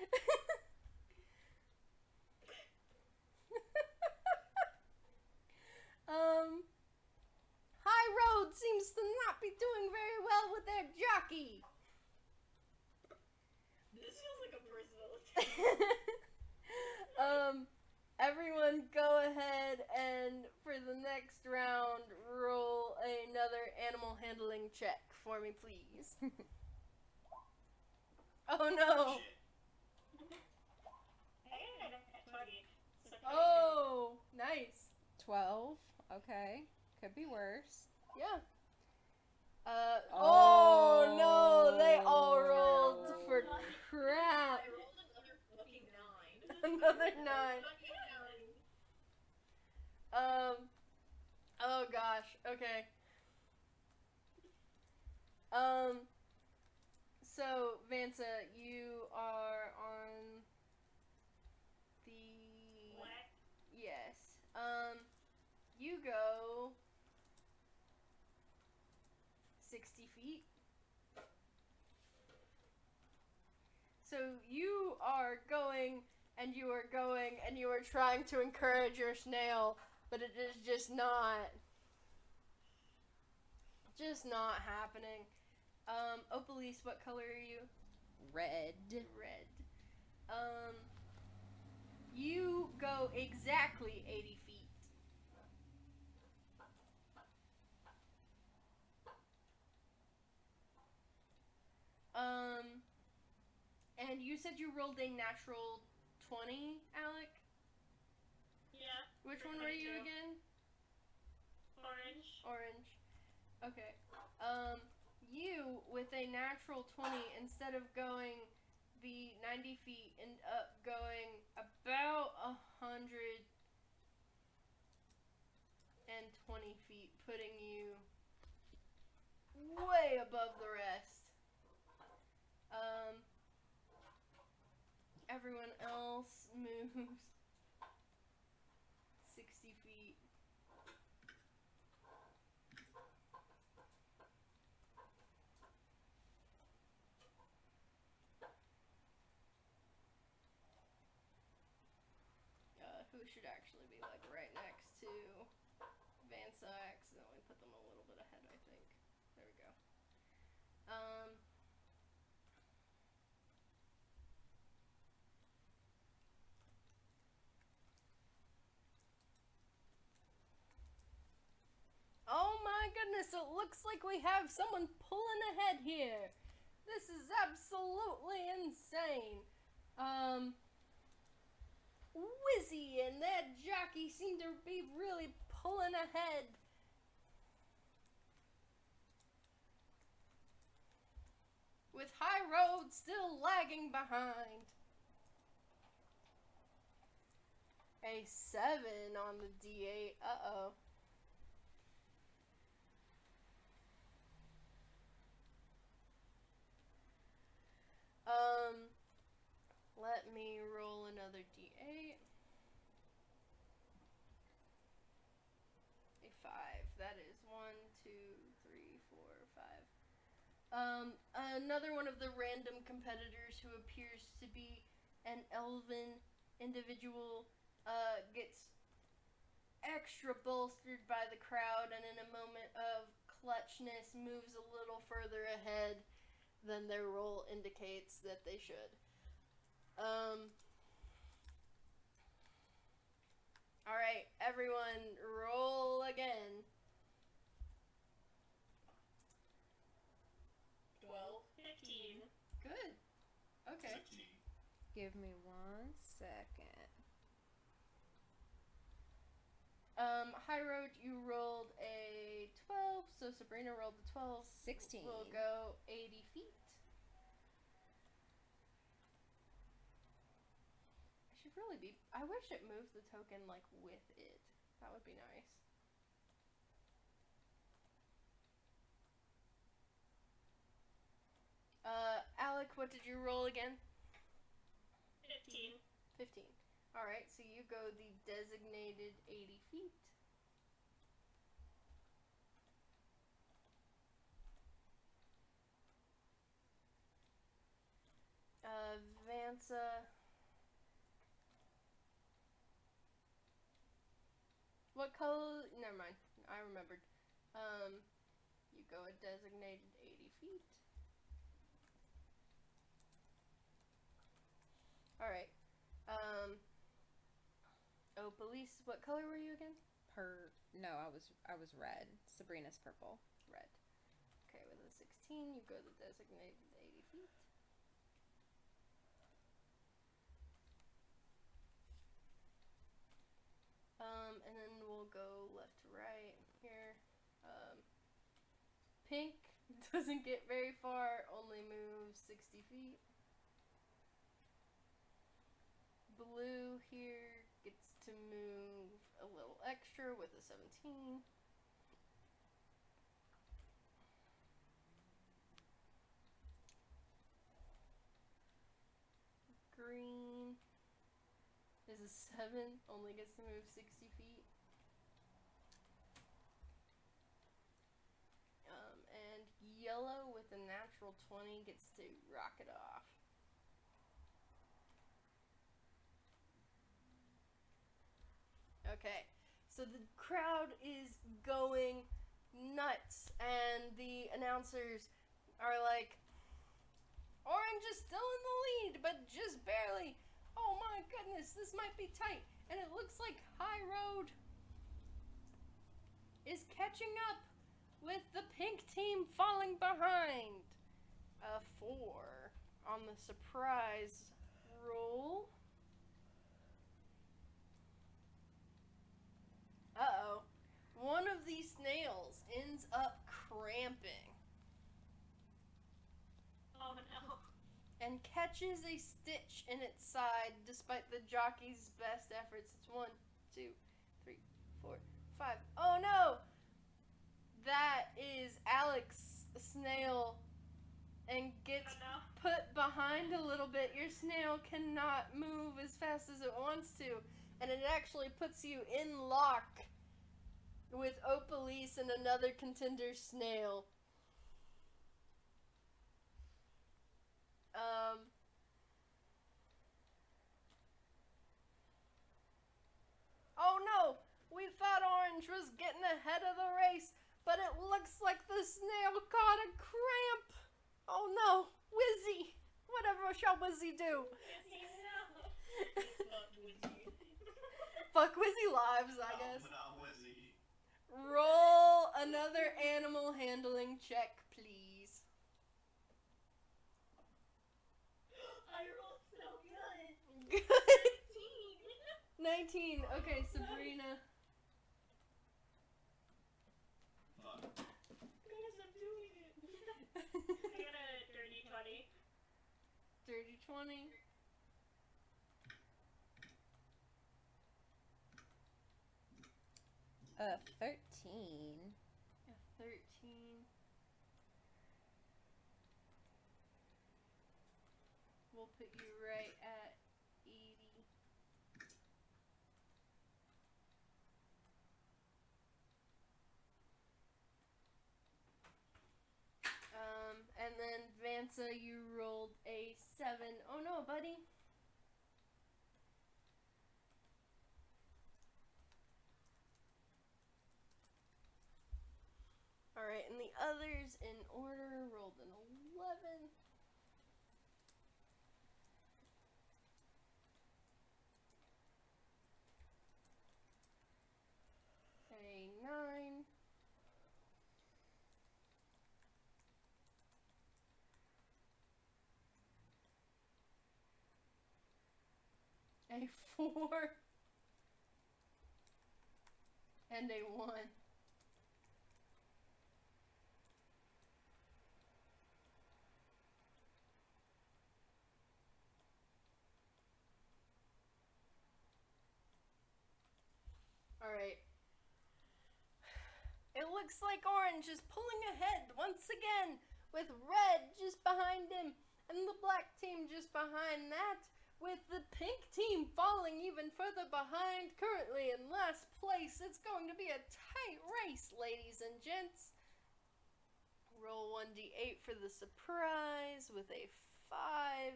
*laughs* um, High Road seems to not be doing very well with their jockey. This feels like a personal *laughs* attack. um everyone, go ahead and for the next round, roll another animal handling check for me, please. *laughs* oh no! Shit. Hey, I got that 20. So Oh, nice. 12. Okay. Could be worse. Yeah. Uh, oh, no, they all Oh. rolled for crap. I rolled another fucking nine. Another nine. Um. Oh gosh. Okay. Um. So Vansa, you are on the Black. yes. Um. You go sixty feet. So you are going and you are going and you are trying to encourage your snail, but it is just not just not happening. Um, Opalise, what color are you? Red. Red. Um, you go exactly 80 feet. Um, and you said you rolled a natural 20, Alec? Which one were you again? Orange. Orange. Okay. Um, you with a natural 20, instead of going the 90 feet, end up going about a hundred and twenty feet, putting you way above the rest. Um, everyone else *laughs* moves sixty feet. uh, should actually be like right next to Vansa. I accidentally put them a little bit ahead, I think. There we go. Um. Oh my goodness, it looks like we have someone pulling ahead here. This is absolutely insane. Um, Whizzy and that jockey seem to be really pulling ahead. With High Road still lagging behind. A 7 on the D8. Uh oh. Um, let me roll another d8. A five. That is one, two, three, four, five. Um, another one of the random competitors who appears to be an elven individual uh, gets extra bolstered by the crowd and in a moment of clutchness moves a little further ahead than their roll indicates that they should. Um. All right, everyone, roll again. 12. 15. Good. Okay. 15. Give me one second. Um, High Road, you rolled a 12, so Sabrina rolled a 12. 16. We'll go 80 feet. I should really be. I wish it moved the token, like, with it. That would be nice. Uh, Alec, what did you roll again? 15. 15. Alright, so you go the designated 80 feet. Uh, Vansa. What color? Never mind. I remembered. Um, you go a designated 80 feet. Alright. Um. Oh, Belize, what color were you again? Per. No, I was I was red. Sabrina's purple. Red. Okay, with a 16, you go the designated 80 feet. Um, and then we'll go left to right here. Um, pink *laughs* doesn't get very far, only moves 60 feet. Blue here gets to move a little extra with a 17. Green is a 7, only gets to move 60 feet. Um, and yellow with a natural 20 gets to rock it off. Okay, so the crowd is going nuts, and the announcers are like, Orange is still in the lead, but just barely. Oh my goodness, this might be tight. And it looks like High Road is catching up with the pink team falling behind. A four on the surprise roll. Uh oh. One of these snails ends up cramping. Oh no. and catches a stitch in its side despite the jockey's best efforts. It's one, two, three, four, five. Oh no! That is Alec's Snail and gets Oh no. put behind a little bit. Your snail cannot move as fast as it wants to, and it actually puts you in lock with Opalise and another contender snail. Um. Oh no! We thought Orange was getting ahead of the race, but it looks like the snail caught a cramp. Oh no! Whizzy! Whatever shall Whizzy do? Whizzy, no. *laughs* Fuck Whizzy. Fuck Whizzy lives, I Oh, guess. But not Whizzy. Roll another animal handling check, please. *gasps* I rolled so good. *laughs* Good. Team. 19. Okay, oh Sabrina. Fuck. Guys, I'm doing it. *laughs* I got a dirty 20. Dirty 20. Uh, thirteen. A 13. We'll put you right at 80. Um, and then Vansa, you rolled a 7. Oh no, buddy. Alright, and the others in order rolled an 11. A 9. A *laughs* 4. And a 1. Alright. It looks like Orange is pulling ahead once again, with Red just behind him, and the Black team just behind that, with the Pink team falling even further behind, currently in last place. It's going to be a tight race, ladies and gents. Roll 1d8 for the surprise with a 5.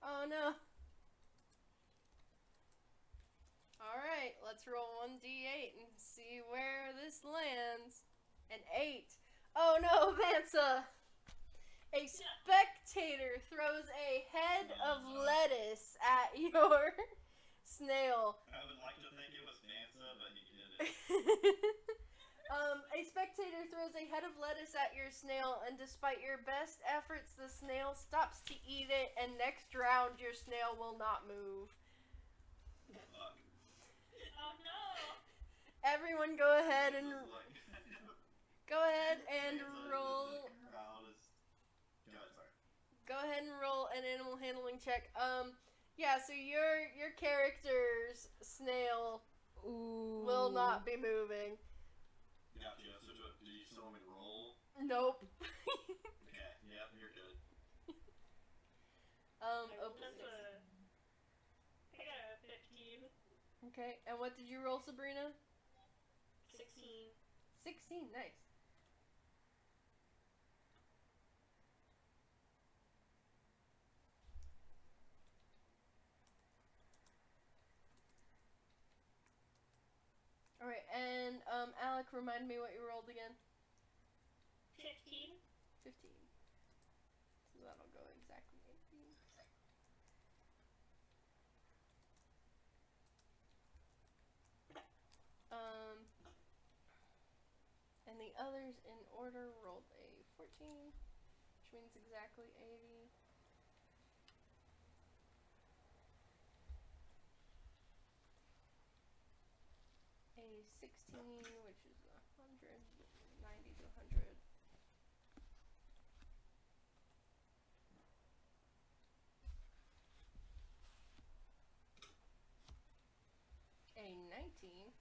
Oh no. Alright, let's roll 1d8 and see where this lands. An 8. Oh no, *laughs* Vansa! A spectator throws a head of lettuce at your *laughs* snail. I would like to think it was Vansa, but he didn't. *laughs* um, a spectator throws a head of lettuce at your snail, and despite your best efforts, the snail stops to eat it, and next round, your snail will not move. Fuck. Oh no! Everyone, go ahead and This is like- go ahead and roll. The crowd is. Go ahead, sorry. Go ahead and roll an animal handling check. Um, yeah. So your your character's snail Ooh. will not be moving. Gotcha. So do, do you still want me to roll? Nope. Okay. Yep, you're good. um. I rolled a- I got a 15. Okay. And what did you roll, Sabrina? 16. Sixteen. Nice. All right, and um, Alec, remind me what you rolled again. 15? 15. So that'll go exactly 18. Um, and the others in order rolled a 14, which means exactly 80. A 16, which is 100, 90 to 100. a 19,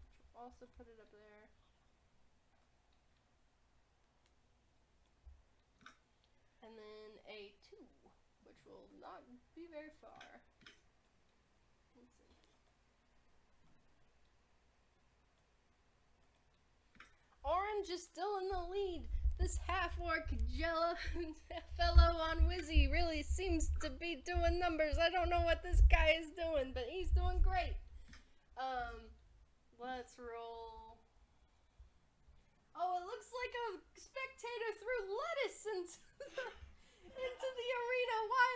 which will also put it up there. And then a 2, which will not be very far. Let's see. Orange is still in the lead. This half orc jello *laughs* fellow on Whizzy really seems to be doing numbers. I don't know what this guy is doing, but he's doing great. Um, let's roll. Oh, it looks like a spectator threw lettuce into the, into the arena. Why?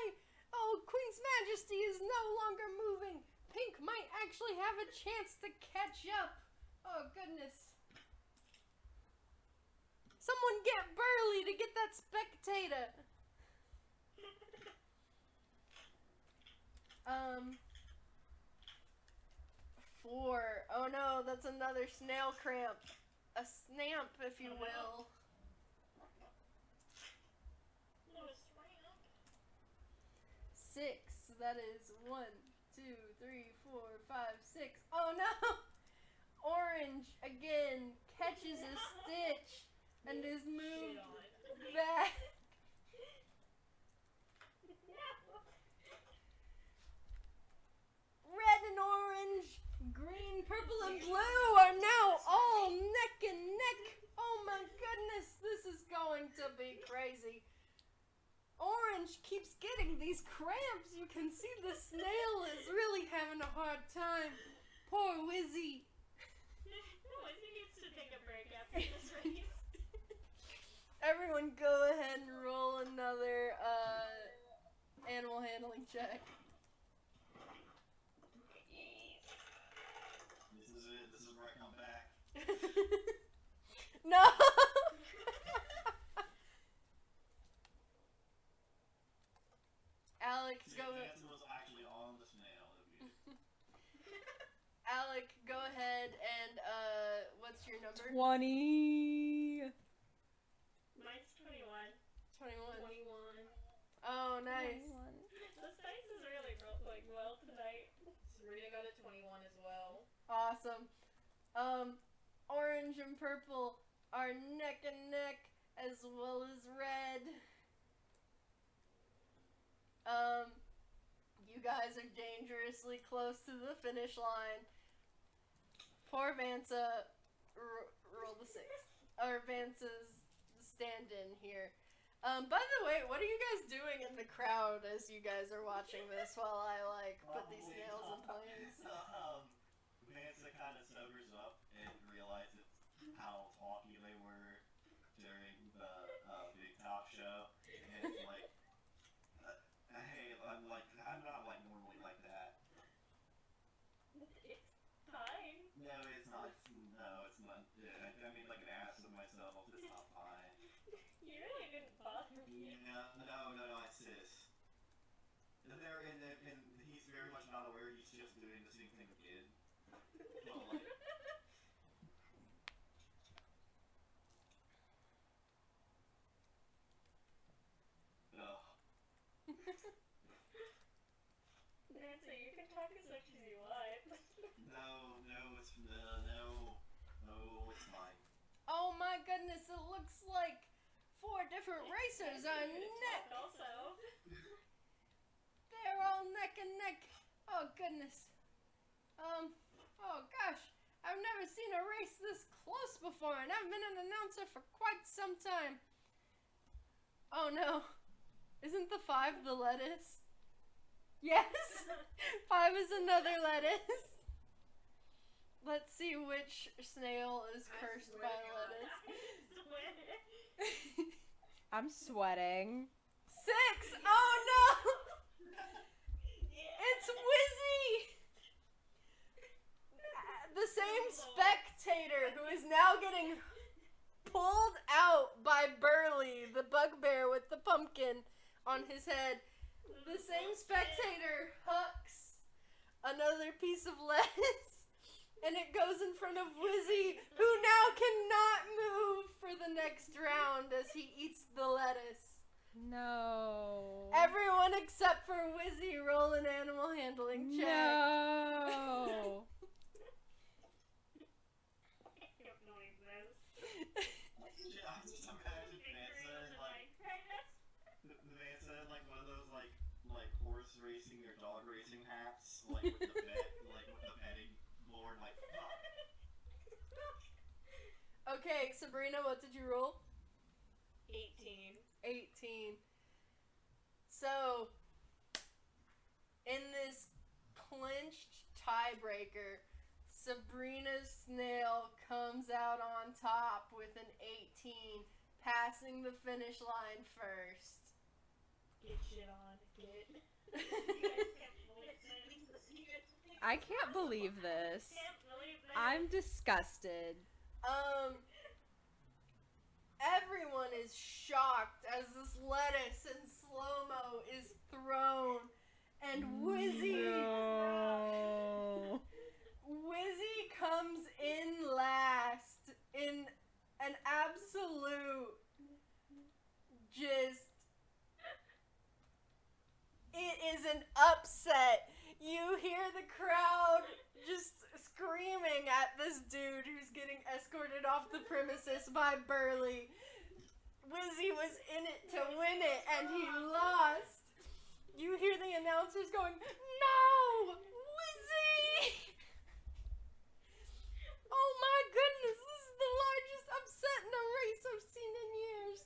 Oh, Queen's Majesty is no longer moving. Pink might actually have a chance to catch up. Oh, goodness. Someone get Burly to get that spectator. *laughs* Um. Four. Oh no, that's another snail cramp. A snamp, if you will. No, it's ramp. Six. That is one, two, three, four, five, six. Oh no! *laughs* Orange again catches a stitch and is moved *laughs* back. Red and orange, green, purple, and blue are now all neck and neck. Oh my goodness, this is going to be crazy. Orange keeps getting these cramps. You can see the snail is really having a hard time. Poor Whizzy. no, think it's to take a break after this race. Everyone, go ahead and roll another uh, animal handling check. This is it. This is where I come back. *laughs* no. Alex, See, go. if Vansa was actually on the snail. *laughs* Alec, go ahead and uh, what's your number? 20. Mine's 21. Twenty-one. 21. Oh, nice. This dice is really ro- going well tonight. Serena got a 21 as well. Awesome. Um, orange and purple are neck and neck, as well as red. Um, you guys are dangerously close to the finish line. Poor Vansa, r- roll the six. Or Vansa's stand-in here. Um, by the way, what are you guys doing in the crowd as you guys are watching this while I like put these nails in place? *laughs* um, Vansa kind of sobers up and realizes how talky they were during the uh, big top, show. And there, and, and, and he's very much not aware he's just doing the same thing again. Well, like, ugh. Nancy, you can talk as much as you want. No, no, it's uh, no, no, it's fine. Oh my goodness, it looks like four different racers are neck. Also, They're all neck and neck. Oh goodness. Um. Oh gosh. I've never seen a race this close before, and I've been an announcer for quite some time. Oh no. Isn't the five the lettuce? Yes. five is another lettuce. *laughs* Let's see which snail is cursed by to God. lettuce. *laughs* I'm sweating. Six. Oh no. yeah. *laughs* It's Whizzy! The same spectator who is now getting pulled out by Burly, the bugbear with the pumpkin on his head. The same spectator hooks another piece of lettuce *laughs* and it goes in front of Whizzy, who now cannot move for the next round as he eats the lettuce. No. Everyone except for Whizzy roll an animal handling check. No. I don't know this. Yeah, I just imagine Vanessa in like Vanessa in like one of those like like horse racing or dog racing hats, *laughs* like with the pet, like with the petting board, like fuck. Okay, Sabrina, what did you roll? 18. 18. So, in this clinched tiebreaker, Sabrina Snail comes out on top with an 18, passing the finish line first. Get shit on. Get. *laughs* I can't believe this. can't believe this. I'm disgusted. Um, everyone is shocked as this lettuce in slow mo is thrown, and Whizzy. No. *laughs* Whizzy comes in last in an absolute just it is an upset. You hear the crowd just screaming at this dude who's getting escorted off the premises by Burly. Whizzy was in it to win it and he lost. You hear the announcers going, No! Whizzy! Oh my goodness, this is the largest upset in a race I've seen in years.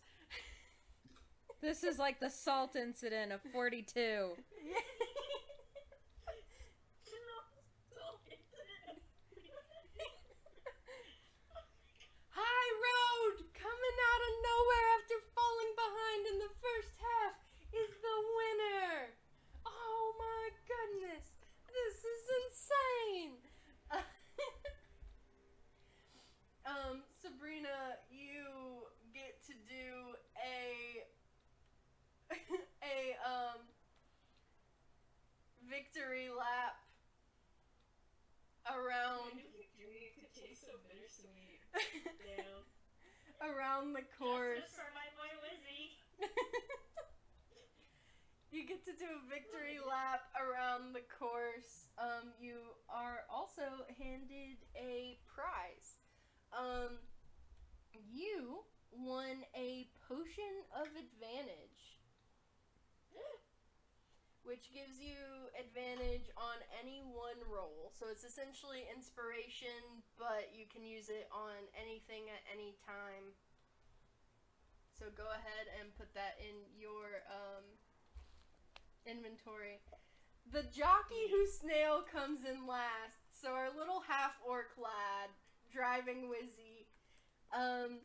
This is like the salt incident of 42. *laughs* High Road coming out of nowhere after in the first half is the winner. Oh my goodness, this is insane. *laughs* um, Sabrina, you get to do a *laughs* a um victory lap around Victory could taste so bittersweet. *laughs* Damn. around the course. Justice for my. *laughs* you get to do a victory lap around the course. Um, you are also handed a prize. Um, you won a potion of advantage, which gives you advantage on any one roll. So it's essentially inspiration, but you can use it on anything at any time. So go ahead and put that in your um, inventory. The jockey who snail comes in last, so our little half orc lad driving Whizzy, um,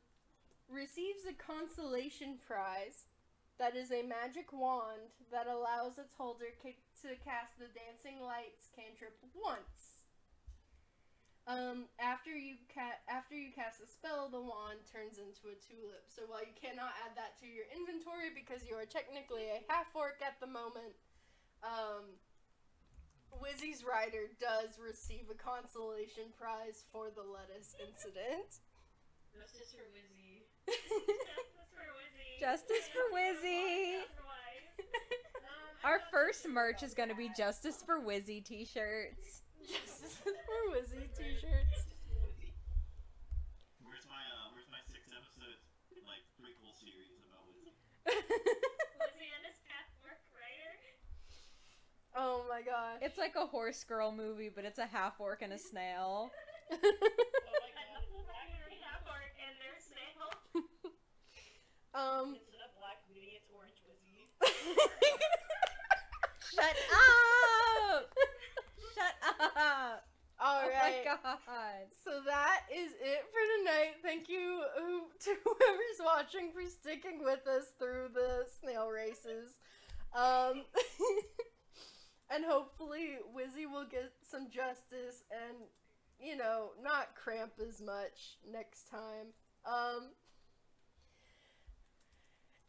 receives a consolation prize that is a magic wand that allows its holder ca- to cast the dancing lights cantrip once. Um, after you ca- after you cast a spell, the wand turns into a tulip. So while you cannot add that to your inventory because you are technically a half orc at the moment, um, Whizzy's rider does receive a consolation prize for the lettuce incident. Justice for Whizzy. Justice for Whizzy. Justice for Whizzy. Our first merch is gonna be. Justice for Whizzy t-shirts. Justice for Whizzy t-shirts. Justice for Whizzy. Where's my uh, where's my six episode like prequel series about Whizzy? Whizzy and his pathwork writer. oh my gosh. It's like a horse girl movie, but it's a half orc and a snail. Oh my god. Half-Orc and their snail. um. Instead of Black Beauty, it's Orange Whizzy. *laughs* Shut up! *laughs* Shut up! *laughs* All oh my god. So that is it for tonight. Thank you *laughs* to whoever's watching for sticking with us through the snail races. Um, *laughs* and hopefully Whizzy will get some justice and, you know, not cramp as much next time. Um,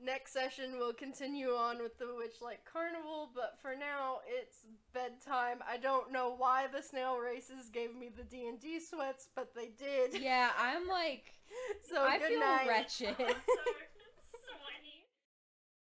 next session we'll continue on with the Witchlight Carnival, but for now it's bedtime. I don't know why the snail races gave me the D and D sweats, but they did. Yeah, I'm like, *laughs* So I good feel night. wretched. So